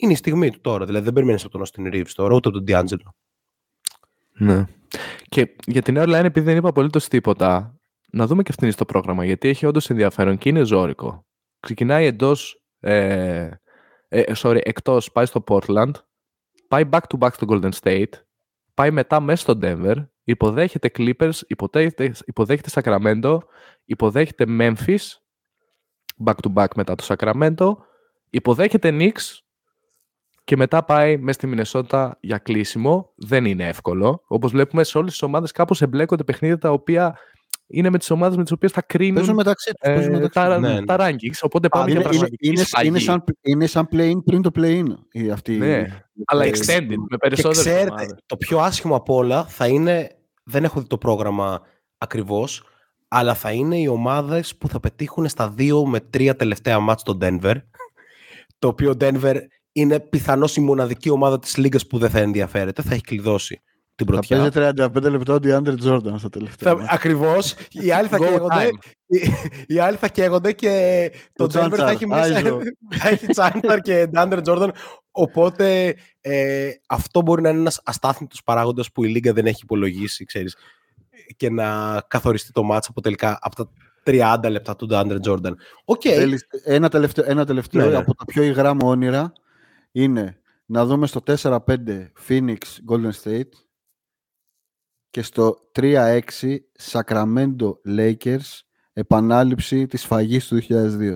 είναι η στιγμή του τώρα. Δηλαδή δεν περιμένεις από τον Austin Reeves τώρα, ούτε από τον D'Angelo. Ναι. Και για την airline, επειδή δεν είπα απολύτως τίποτα, να δούμε και αυτήν στο πρόγραμμα, γιατί έχει όντως ενδιαφέρον και είναι ζώρικο. Ξεκινάει εντός. Ε, ε, sorry, εκτός, πάει στο Portland, πάει back to back στο Golden State, πάει μετά μέσα στο Denver, υποδέχεται Clippers, υποδέχεται, υποδέχεται Sacramento, υποδέχεται Memphis, back to back μετά το Sacramento, υποδέχεται Knicks και μετά πάει μέσα στη Μινεσότα για κλείσιμο. Δεν είναι εύκολο. Όπως βλέπουμε σε όλες τις ομάδες, κάπως εμπλέκονται παιχνίδια τα οποία είναι με τις ομάδες με τις οποίες θα κρίνουν Παίζουν μεταξύ τους. ε, παίζουν μεταξύ τα, τους. Ναι, ναι. τα rankings. Οπότε πάμε είναι, για είναι, πραγματική είναι, σφαγή. είναι, σαν, είναι σαν play-in πριν το play-in. η- Αυτή, Ναι, αλλά ε, extended, με Και περισσότερες ξέρετε, ομάδες. το πιο άσχημο απ' όλα θα είναι, δεν έχω δει το πρόγραμμα ακριβώς, αλλά θα είναι οι ομάδες που θα πετύχουν στα δύο με τρία τελευταία μάτς στο Denver, το οποίο Denver είναι πιθανώς η μοναδική ομάδα της λίγας που δεν θα ενδιαφέρεται, θα έχει κλειδώσει την Θα πρωτιά. παίζει 35 λεπτά ο DeAndre Jordan στο τελευταίο. Θα, ακριβώς, οι άλλοι θα Go καίγονται, time. οι, οι άλλοι θα καίγονται και το Το Denver θα Chandler, έχει μέσα, Άιζο. [LAUGHS] θα έχει Chandler και DeAndre Jordan. Οπότε ε, αυτό μπορεί να είναι ένας αστάθμητος παράγοντας που η Λίγκα δεν έχει υπολογίσει, ξέρεις, και να καθοριστεί το ματς από τελικά από τα 30 λεπτά του DeAndre Jordan. OK, Θέλεις ένα τελευταίο, ένα τελευταίο Ναι, ναι. από τα πιο υγρά μου όνειρα είναι να δούμε στο 4-5 Phoenix Golden State και στο 3-6 Sacramento Lakers επανάληψη της σφαγής του 2002.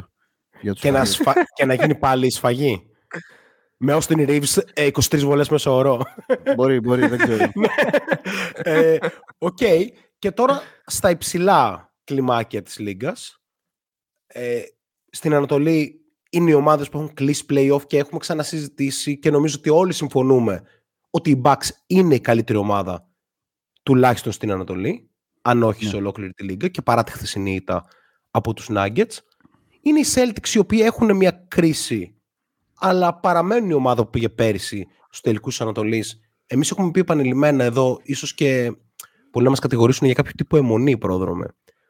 Για τους και, να Warriors. σφα... και να γίνει πάλι η σφαγή. Με Austin Reaves ε, 23 βολές μέσα ωρό. μπορεί, μπορεί, δεν ξέρω. [LAUGHS] Ε, Οκ. Και τώρα στα υψηλά κλιμάκια της Λίγκας. Ε, στην Ανατολή είναι οι ομάδες που έχουν κλείσει play-off και έχουμε ξανασυζητήσει και νομίζω ότι όλοι συμφωνούμε ότι η Bucks είναι η καλύτερη ομάδα τουλάχιστον στην Ανατολή, αν όχι Ναι. σε ολόκληρη τη Λίγκα και παρά τη χθεσινή ήττα από τους Nuggets. Είναι οι Celtics οι οποίοι έχουν μια κρίση αλλά παραμένουν η ομάδα που πήγε πέρυσι στους τελικούς της Ανατολής. Εμείς έχουμε πει επανειλημμένα εδώ, ίσως και πολλοί να μας κατηγορήσουν για κάποιο τύπο αιμονή πρόδρομε.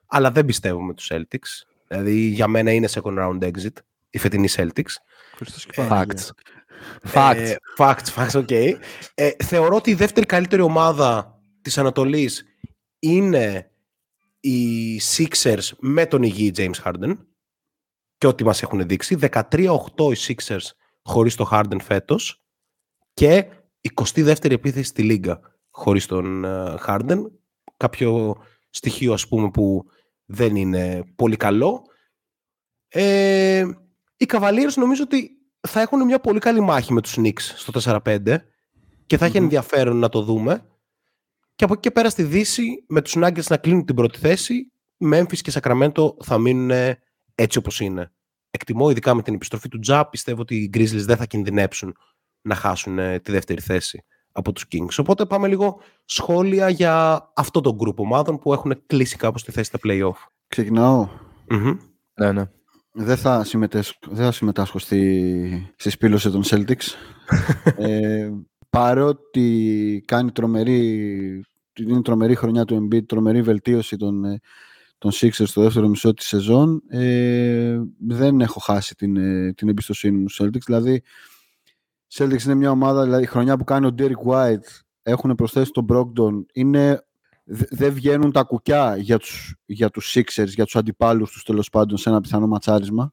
Αλλά δεν πιστεύουμε τους Celtics. Δηλαδή για μένα είναι second round exit η φετινή Celtics. Χριστός και Παναγία. Facts. Facts. Ε, facts, facts, ok. Ε, θεωρώ ότι η δεύτερη καλύτερη ομάδα της Ανατολής είναι οι Sixers με τον υγιή James Harden και ό,τι μας έχουν δείξει. 13-8 οι Sixers χωρίς τον Harden φέτος και 22η επίθεση στη Λίγκα χωρίς τον ε, Harden. Κάποιο στοιχείο ας πούμε που δεν είναι πολύ καλό. Ε, οι Cavaliers νομίζω ότι θα έχουν μια πολύ καλή μάχη με τους Knicks στο 4-5 και θα έχει Μμμ. ενδιαφέρον να το δούμε. Και από εκεί και πέρα στη Δύση με τους Nuggets να κλείνουν την πρώτη θέση Memphis και Sacramento θα μείνουν ε, έτσι όπως είναι. Εκτιμώ ειδικά με την επιστροφή του Τζα πιστεύω ότι οι Grizzlies δεν θα κινδυνέψουν να χάσουν ε, τη δεύτερη θέση από τους Kings. Οπότε πάμε λίγο σχόλια για αυτό το group ομάδων που έχουν κλείσει κάπως τη θέση στα play-off. Ξεκινάω. Μμμ. Ναι, ναι. Δεν θα, συμμετέσχω, δεν θα συμμετάσχω στη, στη σπήλωση των Celtics. [LAUGHS] ε, παρότι κάνει τρομερή, είναι τρομερή χρονιά του Embiid, τρομερή βελτίωση των, ε, των Sixers στο δεύτερο μισό της σεζόν, ε, δεν έχω χάσει την, ε, την εμπιστοσύνη μου στους Celtics. Δηλαδή, Celtics είναι μια ομάδα, δηλαδή η χρονιά που κάνει ο Derek White, έχουν προσθέσει τον Brogdon, είναι δε- δεν βγαίνουν τα κουκιά για τους, για τους Sixers, για τους αντιπάλους τους τέλος πάντων σε ένα πιθανό ματσάρισμα.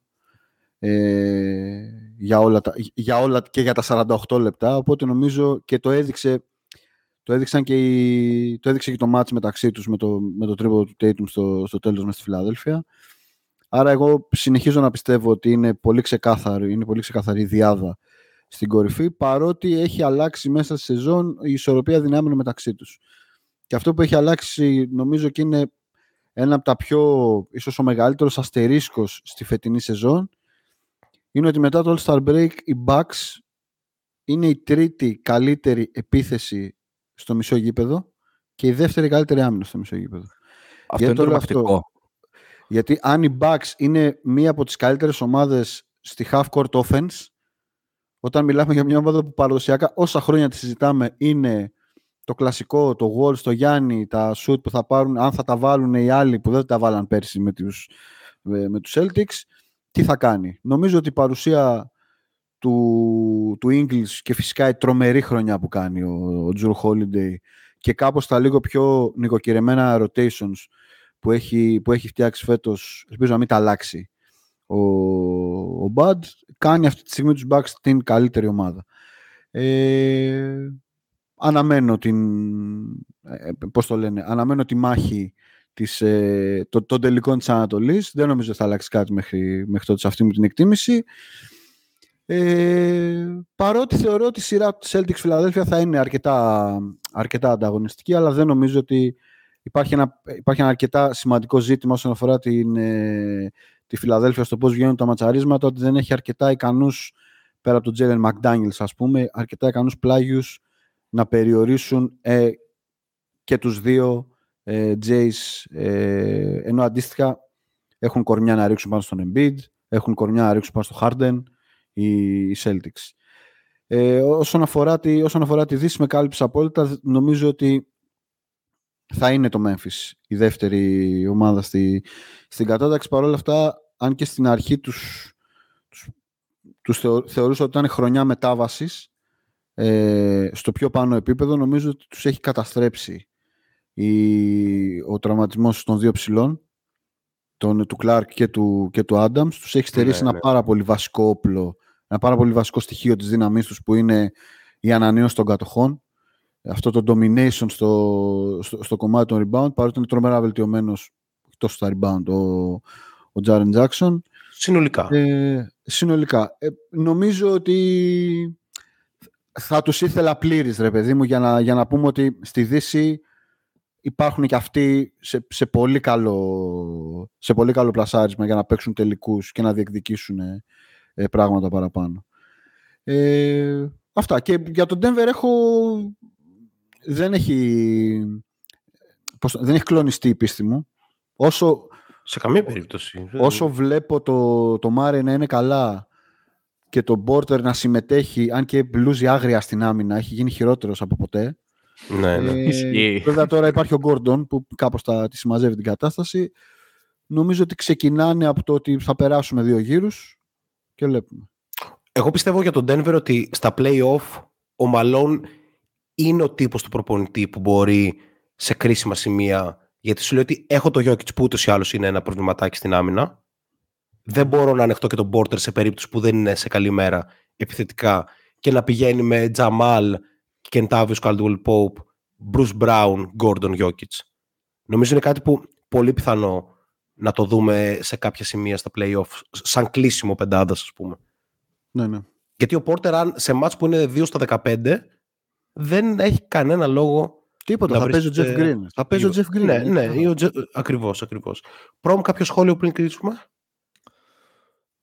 Ε, για, όλα τα, για όλα και για τα 48 λεπτά. Οπότε νομίζω και το έδειξε το, έδειξαν και οι, το έδειξε και το μάτς μεταξύ τους με το, με το τρίποδο του Tatum στο, στο τέλος μες στη Φιλαδέλφια. Άρα εγώ συνεχίζω να πιστεύω ότι είναι πολύ ξεκάθαρη, είναι πολύ ξεκαθαρή η διάδα στην κορυφή παρότι έχει αλλάξει μέσα στη σεζόν η ισορροπία δυνάμεων μεταξύ τους και αυτό που έχει αλλάξει νομίζω και είναι ένα από τα πιο, ίσως ο μεγαλύτερος αστερίσκος στη φετινή σεζόν είναι ότι μετά το All-Star Break οι Bucks είναι η τρίτη καλύτερη επίθεση στο μισό γήπεδο και η δεύτερη καλύτερη άμυνα στο μισό γήπεδο. Αυτό Γιατί είναι το λέω τρομακτικό. Γιατί αν οι Bucks είναι μία από τις καλύτερες ομάδες στη half-court offense, όταν μιλάμε για μια ομάδα που παραδοσιακά όσα χρόνια τη συζητάμε είναι το κλασικό, το Wall στο Γιάννη, τα shoot που θα πάρουν, αν θα τα βάλουν οι άλλοι που δεν τα βάλαν πέρσι με τους, με τους Celtics, τι θα κάνει. Νομίζω ότι η παρουσία του, του Ingles και φυσικά η τρομερή χρονιά που κάνει ο, ο Drew Holiday και κάπως τα λίγο πιο νοικοκυρεμένα rotations που έχει, που έχει φτιάξει φέτος, ελπίζω να μην τα αλλάξει ο, ο Bud, κάνει αυτή τη στιγμή τους Bucks την καλύτερη ομάδα. Ε, αναμένω την, ε, πώς το λένε, αναμένω τη μάχη της, ε, το, των τελικών της Ανατολής. Δεν νομίζω ότι θα αλλάξει κάτι μέχρι, μέχρι τότε σε αυτή μου την εκτίμηση. Ε, παρότι θεωρώ ότι η σειρά του Celtics Philadelphia θα είναι αρκετά, αρκετά ανταγωνιστική, αλλά δεν νομίζω ότι υπάρχει ένα, υπάρχει ένα αρκετά σημαντικό ζήτημα όσον αφορά την, ε, τη Φιλαδέλφια στο πώς βγαίνουν τα ματσαρίσματα, ότι δεν έχει αρκετά ικανούς, πέρα από τον Τζέλεν Μακδάνιλς ας πούμε, αρκετά ικανούς πλάγιους να περιορίσουν ε, και τους δύο ε, Jays, ε, ενώ αντίστοιχα έχουν κορμιά να ρίξουν πάνω στον Embiid, έχουν κορμιά να ρίξουν πάνω στο Harden, οι, Celtics. Ε, όσον, αφορά τη, όσον αφορά τη Δύση με κάλυψη απόλυτα, νομίζω ότι θα είναι το Memphis η δεύτερη ομάδα στη, στην κατάταξη. Παρ' όλα αυτά, αν και στην αρχή τους, τους, τους θεωρούσα ότι ήταν χρονιά μετάβασης ε, στο πιο πάνω επίπεδο, νομίζω ότι τους έχει καταστρέψει η, ο τραυματισμός των δύο ψηλών τον, του Κλάρκ και του, και του Adams. Τους έχει στερήσει ναι, ένα ναι. πάρα πολύ βασικό όπλο ένα πάρα πολύ βασικό στοιχείο της δύναμής τους που είναι η ανανέωση των κατοχών. Αυτό το domination στο, στο, στο κομμάτι των rebound, παρότι είναι τρομερά βελτιωμένος τόσο στα rebound ο, ο Jaren Jackson. Συνολικά. Ε, συνολικά. Ε, νομίζω ότι θα τους ήθελα πλήρης, ρε παιδί μου, για να, για να πούμε ότι στη Δύση υπάρχουν και αυτοί σε, σε, πολύ καλό, σε πολύ καλό πλασάρισμα για να παίξουν τελικούς και να διεκδικήσουν ε, πράγματα παραπάνω. Ε, αυτά. Και για τον Denver έχω... Δεν έχει... Πώς, δεν έχει κλονιστεί η πίστη μου. Όσο, σε καμία περίπτωση. Όσο βλέπω το, το Μάρε να είναι καλά και το Μπόρτερ να συμμετέχει, αν και μπλούζει άγρια στην άμυνα, έχει γίνει χειρότερος από ποτέ. Ναι, ναι. Ε, βέβαια τώρα υπάρχει ο Γκόρντον που κάπως τα, τη συμμαζεύει την κατάσταση. Νομίζω ότι ξεκινάνε από το ότι θα περάσουμε δύο γύρους και βλέπουμε. Εγώ πιστεύω για τον Denver ότι στα play-off ο Μαλόν είναι ο τύπος του προπονητή που μπορεί σε κρίσιμα σημεία γιατί σου λέει ότι έχω το Jokic που ούτως ή άλλως είναι ένα προβληματάκι στην άμυνα δεν μπορώ να ανεχτώ και τον Porter σε περίπτωση που δεν είναι σε καλή μέρα επιθετικά και να πηγαίνει με Τζαμάλ, Κεντάβιος Caldwell Pope, Bruce Brown, Gordon Jokic. Νομίζω είναι κάτι που πολύ πιθανό να το δούμε σε κάποια σημεία στα play-off, σαν κλείσιμο πεντάδας, ας πούμε. Ναι, ναι. Γιατί ο Πόρτερ, αν σε μάτς που είναι 2 στα 15, δεν έχει κανένα λόγο Τίποτα, θα παίζει ο Jeff Green. Θα παίζει ο Jeff Green. Ναι, ναι, ναι ακριβώς, ακριβώς. Πρόμ, κάποιο σχόλιο πριν κλείσουμε;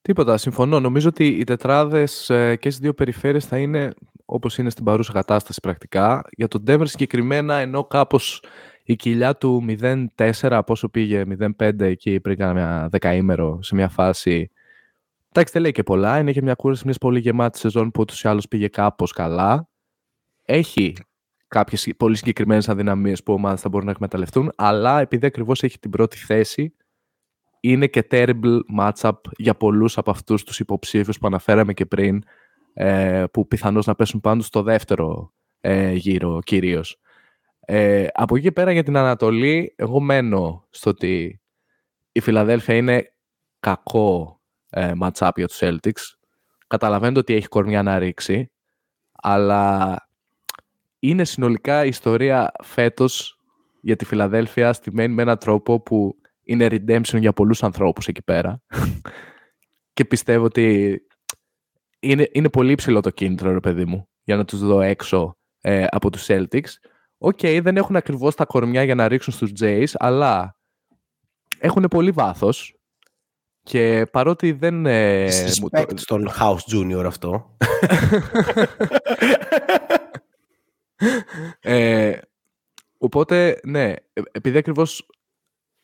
Τίποτα, συμφωνώ. Νομίζω ότι οι τετράδες ε, και στις δύο περιφέρειες θα είναι όπως είναι στην παρούσα κατάσταση πρακτικά. Για τον Denver συγκεκριμένα, ενώ κάπως η κοιλιά του 0-4, πόσο πήγε 0-5 εκεί πριν κάνα μια δεκαήμερο σε μια φάση. Εντάξει, δεν λέει και πολλά. Είναι και μια κούραση μιας πολύ γεμάτη σεζόν που ούτως ή άλλως πήγε κάπως καλά. Έχει κάποιες πολύ συγκεκριμένες αδυναμίες που ομάδες θα μπορούν να εκμεταλλευτούν, αλλά επειδή ακριβώς έχει την πρώτη θέση, είναι και terrible matchup για πολλούς από αυτούς τους υποψήφιους που αναφέραμε και πριν, ε, που πιθανώς να πέσουν πάνω στο δεύτερο ε, γύρο κυρίως. Ε, από εκεί πέρα για την Ανατολή, εγώ μένω στο ότι η Φιλαδέλφια είναι κακό ε, match-up για τους Celtics. Καταλαβαίνω ότι έχει κορμιά να ρίξει, αλλά είναι συνολικά η ιστορία φέτος για τη Φιλαδέλφια στημένη με έναν τρόπο που είναι redemption για πολλούς ανθρώπους εκεί πέρα. [LAUGHS] και πιστεύω ότι είναι, είναι πολύ ψηλό το κίνητρο, ρε παιδί μου, για να τους δω έξω ε, από τους Celtics. OK, okay, δεν έχουν ακριβώς τα κορμιά για να ρίξουν στους Jays, αλλά έχουν πολύ βάθος και παρότι δεν... Respect στον House Junior αυτό. [LAUGHS] ε, οπότε, ναι, επειδή ακριβώς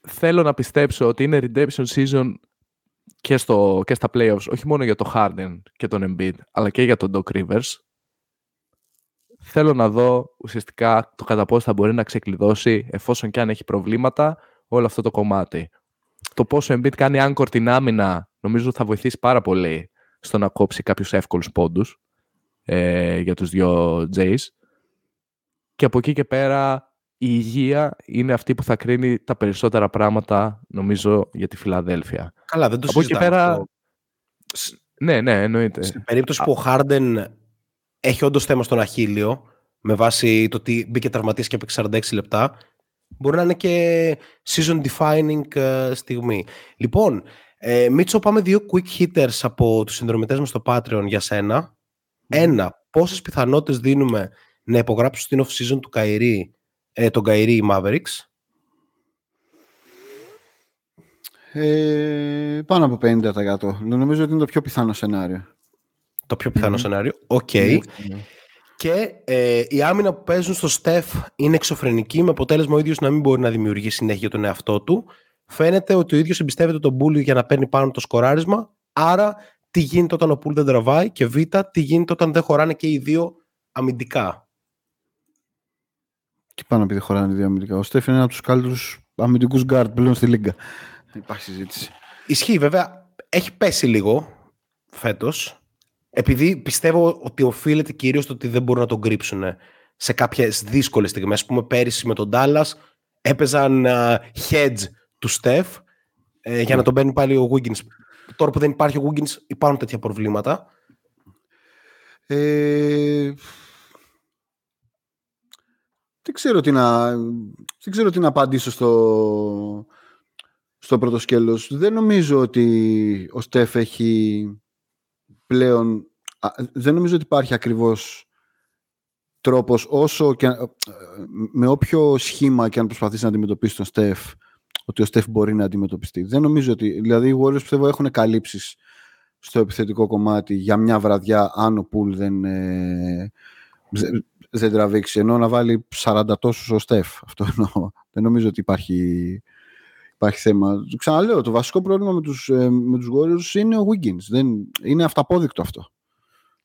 θέλω να πιστέψω ότι είναι redemption season και, στο, και στα playoffs, όχι μόνο για το Harden και τον Embiid, αλλά και για τον Doc Rivers, θέλω να δω ουσιαστικά το κατά πόσο θα μπορεί να ξεκλειδώσει, εφόσον και αν έχει προβλήματα, όλο αυτό το κομμάτι. Το πόσο ο Embiid κάνει anchor την άμυνα, νομίζω θα βοηθήσει πάρα πολύ στο να κόψει κάποιους εύκολους πόντους ε, για τους δύο Jays. Και από εκεί και πέρα η υγεία είναι αυτή που θα κρίνει τα περισσότερα πράγματα, νομίζω, για τη Φιλαδέλφια. Καλά, δεν το Από εκεί συζητάμε πέρα... αυτό. Ναι, ναι, εννοείται. Στην περίπτωση που ο Χάρντεν έχει όντως θέμα στον Αχίλιο, με βάση το ότι μπήκε τραυματίας και έπαιξε 46 λεπτά, μπορεί να είναι και season defining ε, στιγμή. Λοιπόν, ε, Μίτσο, πάμε δύο quick hitters από τους συνδρομητές μας στο Patreon για σένα. Ένα, πόσες πιθανότητες δίνουμε να υπογράψουν στην off-season του Καϊρή, ε, τον Καϊρή οι Mavericks. Ε, πάνω από 50%. Νομίζω ότι είναι το πιο πιθανό σενάριο. Το πιο πιθανο Μμμ. σενάριο. Οκ. Ναι. Και ε, η άμυνα που παίζουν στο Στεφ είναι εξωφρενική, με αποτέλεσμα ο ίδιος να μην μπορεί να δημιουργεί συνέχεια για τον εαυτό του. Φαίνεται ότι ο ίδιος εμπιστεύεται τον Poole για να παίρνει πάνω το σκοράρισμα. Άρα, τι γίνεται όταν ο Poole δεν τραβάει και β, τι γίνεται όταν δεν χωράνε και οι δύο αμυντικά. Και πάνω επειδή χωράνε οι δύο αμυντικά. Ο Στέφ είναι ένα από τους καλύτερους αμυντικούς γκαρντ πλέον στη Λίγκα. Δεν υπάρχει συζήτηση. Ισχύει βέβαια, έχει πέσει λίγο φέτος, επειδή πιστεύω ότι οφείλεται κυρίως στο ότι δεν μπορούν να τον κρύψουν σε κάποιες δύσκολες στιγμές. Ας πούμε πέρυσι με τον Dallas έπαιζαν α, hedge του Steph ε, για να τον παίρνει πάλι ο Wiggins. Τώρα που δεν υπάρχει ο Wiggins υπάρχουν τέτοια προβλήματα. Ε, δεν ξέρω τι να, δεν ξέρω τι να απαντήσω στο, στο πρώτο σκέλος. Δεν νομίζω ότι ο Στεφ έχει πλέον... α, Δεν νομίζω ότι υπάρχει ακριβώς τρόπος όσο και, αν- με όποιο σχήμα και αν προσπαθήσει να αντιμετωπίσεις τον Στεφ ότι ο Στεφ μπορεί να αντιμετωπιστεί. Δεν νομίζω ότι... Δηλαδή οι Warriors πιστεύω έχουν καλύψεις στο επιθετικό κομμάτι για μια βραδιά αν ο Πουλ δεν, ε, δεν- δεν τραβήξει. Ενώ να βάλει 40 τόσους ο Στεφ. Αυτό εννοώ. Δεν νομίζω ότι υπάρχει, υπάρχει θέμα. Ξαναλέω, το βασικό πρόβλημα με τους, ε, με τους Warriors είναι ο Wiggins. Δεν, είναι αυταπόδεικτο αυτό.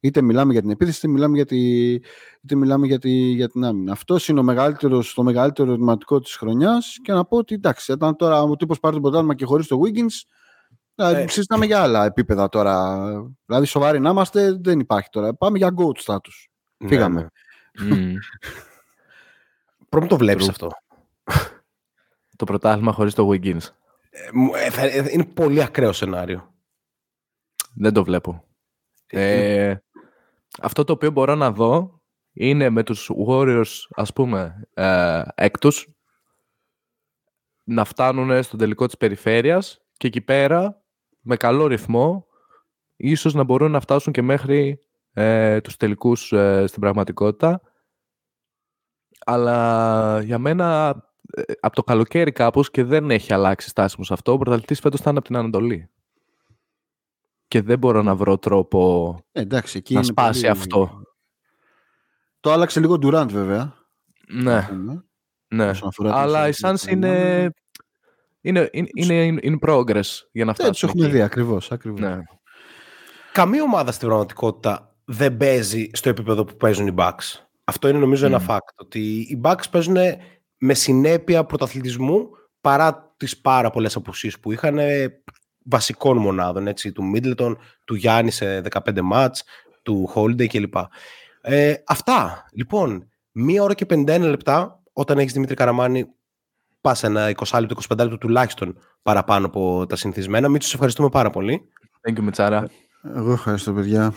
Είτε μιλάμε για την επίθεση, είτε μιλάμε για, τη, είτε μιλάμε για, τη, για την άμυνα. Αυτό είναι ο μεγαλύτερος, το μεγαλύτερο ερωτηματικό της χρονιάς και να πω ότι εντάξει, όταν τώρα ο τύπος πάρει το πρωτάθλημα και χωρίς το Wiggins, ε, Ε. συζητάμε για άλλα επίπεδα τώρα. Δηλαδή, σοβαροί να είμαστε, δεν υπάρχει τώρα. Πάμε για GOAT status. Φύγαμε. Ναι, ναι. Μμμ. Πρέπει να το βλέπεις True. αυτό. το πρωτάθλημα χωρίς το Wiggins. Ε, μου- ε, θα- ε, είναι πολύ ακραίο σενάριο. Δεν το βλέπω. Ε, αυτό το οποίο μπορώ να δω είναι με τους Warriors, ας πούμε, ε, έκτους, να φτάνουν στον τελικό της περιφέρειας και εκεί πέρα, με καλό ρυθμό, ίσως να μπορούν να φτάσουν και μέχρι ε, τους τελικούς ε, στην πραγματικότητα. Αλλά για μένα, ε, από το καλοκαίρι κάπως και δεν έχει αλλάξει η στάση μου σε αυτό, ο πρωταθλητής φέτος θα είναι από την Ανατολή. Και δεν μπορώ να βρω τρόπο Ε, εντάξει, εκεί να είναι σπάσει πολύ- αυτό. Το άλλαξε λίγο Durant βέβαια. Ναι, πούμε, ναι. όσον αφορά την Αλλά η ισορροπία Suns του είναι, αγώνα. είναι, είναι, είναι in progress για να Ε, τους φτάσουν έχουμε εκεί. δει ακριβώς. ακριβώς. Ναι. Καμία ομάδα στην πραγματικότητα δεν παίζει στο επίπεδο που παίζουν οι Bucks. Αυτό είναι νομίζω ένα Μμ. fact. Ότι οι Bucks παίζουν με συνέπεια πρωταθλητισμού παρά τις πάρα πολλές απουσίες που είχαν ε, βασικών μονάδων. Έτσι, του Middleton, του Γιάννη σε 15 μάτς, του Holiday κλπ. Ε, αυτά. Λοιπόν, μία ώρα και 51 λεπτά όταν έχεις Δημήτρη Καραμάνη πας ένα 20 λεπτό, 25 λεπτό τουλάχιστον παραπάνω από τα συνηθισμένα. Μίτσο, σε ευχαριστούμε πάρα πολύ. Thank you, Μιτσάρα. Εγώ ευχαριστώ παιδιά.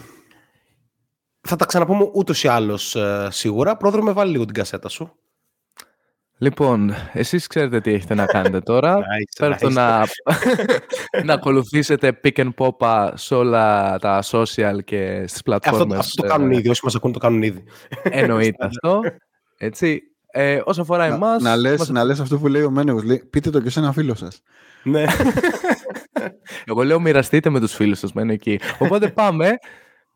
Θα τα ξαναπούμε ούτως ή άλλως σίγουρα. Πρόδρομε, βάλει λίγο την κασέτα σου. Λοιπόν, εσείς ξέρετε τι έχετε να κάνετε [LAUGHS] τώρα. Nice, Φέρτε nice. να, [LAUGHS] να ακολουθήσετε pick and pop σε όλα τα social και στις Ε, αυτό, πλατφόρμες. αυτό το κάνουν ε, ήδη. Όσοι μας ακούνε, το κάνουν ήδη. Εννοείται [LAUGHS] αυτό. Έτσι. Ε, όσο αφορά Να, εμάς... να, λες, μας- να λες αυτό που λέει ο Μένεγος. Λέει, πείτε το και σε ένα φίλο σας. ναι. Εγώ λέω μοιραστείτε με τους φίλους σας, μένω εκεί. Οπότε πάμε.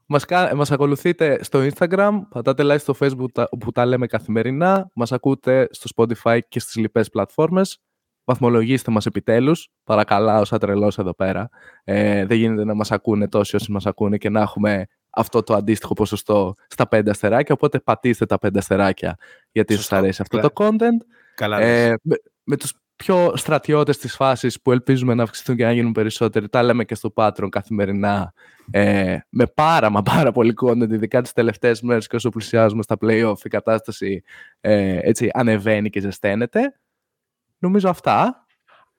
Μας, κα- μας ακολουθείτε στο Instagram, πατάτε like στο Facebook τα- που τα λέμε καθημερινά, μας ακούτε στο Spotify και στις λοιπές πλατφόρμες βαθμολογήστε μας επιτέλους. Παρακαλάω, σαν τρελός εδώ πέρα. Ε, δεν γίνεται να μας ακούνε τόσοι όσοι μας ακούνε και να έχουμε αυτό το αντίστοιχο ποσοστό στα πέντε αστεράκια. Οπότε πατήστε τα πέντε αστεράκια γιατί σας αρέσει αυτό το content. Καλά, Ε, με, με τους πιο στρατιώτες της φάσης που ελπίζουμε να αυξηθούν και να γίνουν περισσότεροι. Τα λέμε και στο Patreon καθημερινά ε, με πάρα μα πάρα πολύ content, ειδικά τις τελευταίες μέρες και όσο πλησιάζουμε στα play-off η κατάσταση ε, έτσι ανεβαίνει και ζεσταίνεται. Νομίζω αυτά.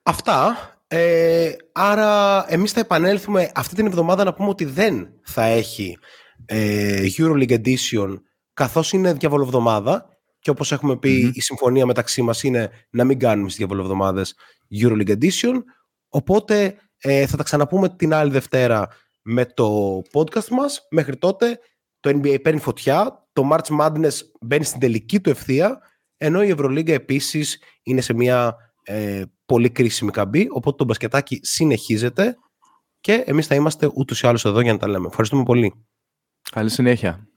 Αυτά. Ε, άρα εμείς θα επανέλθουμε αυτή την εβδομάδα να πούμε ότι δεν θα έχει ε, EuroLeague Edition καθώς είναι διαβολοβδομάδα και όπως έχουμε πει η συμφωνία μεταξύ μας είναι να μην κάνουμε στις διαβολοβδομάδες EuroLeague Edition οπότε ε, θα τα ξαναπούμε την άλλη Δευτέρα με το podcast μας. Μέχρι τότε το NBA παίρνει φωτιά, το March Madness μπαίνει στην τελική του ευθεία ενώ η Ευρωλίγκα επίσης είναι σε μια ε, πολύ κρίσιμη καμπή, οπότε το μπασκετάκι συνεχίζεται και εμείς θα είμαστε ούτως ή άλλως εδώ για να τα λέμε. Ευχαριστούμε πολύ. Καλή συνέχεια.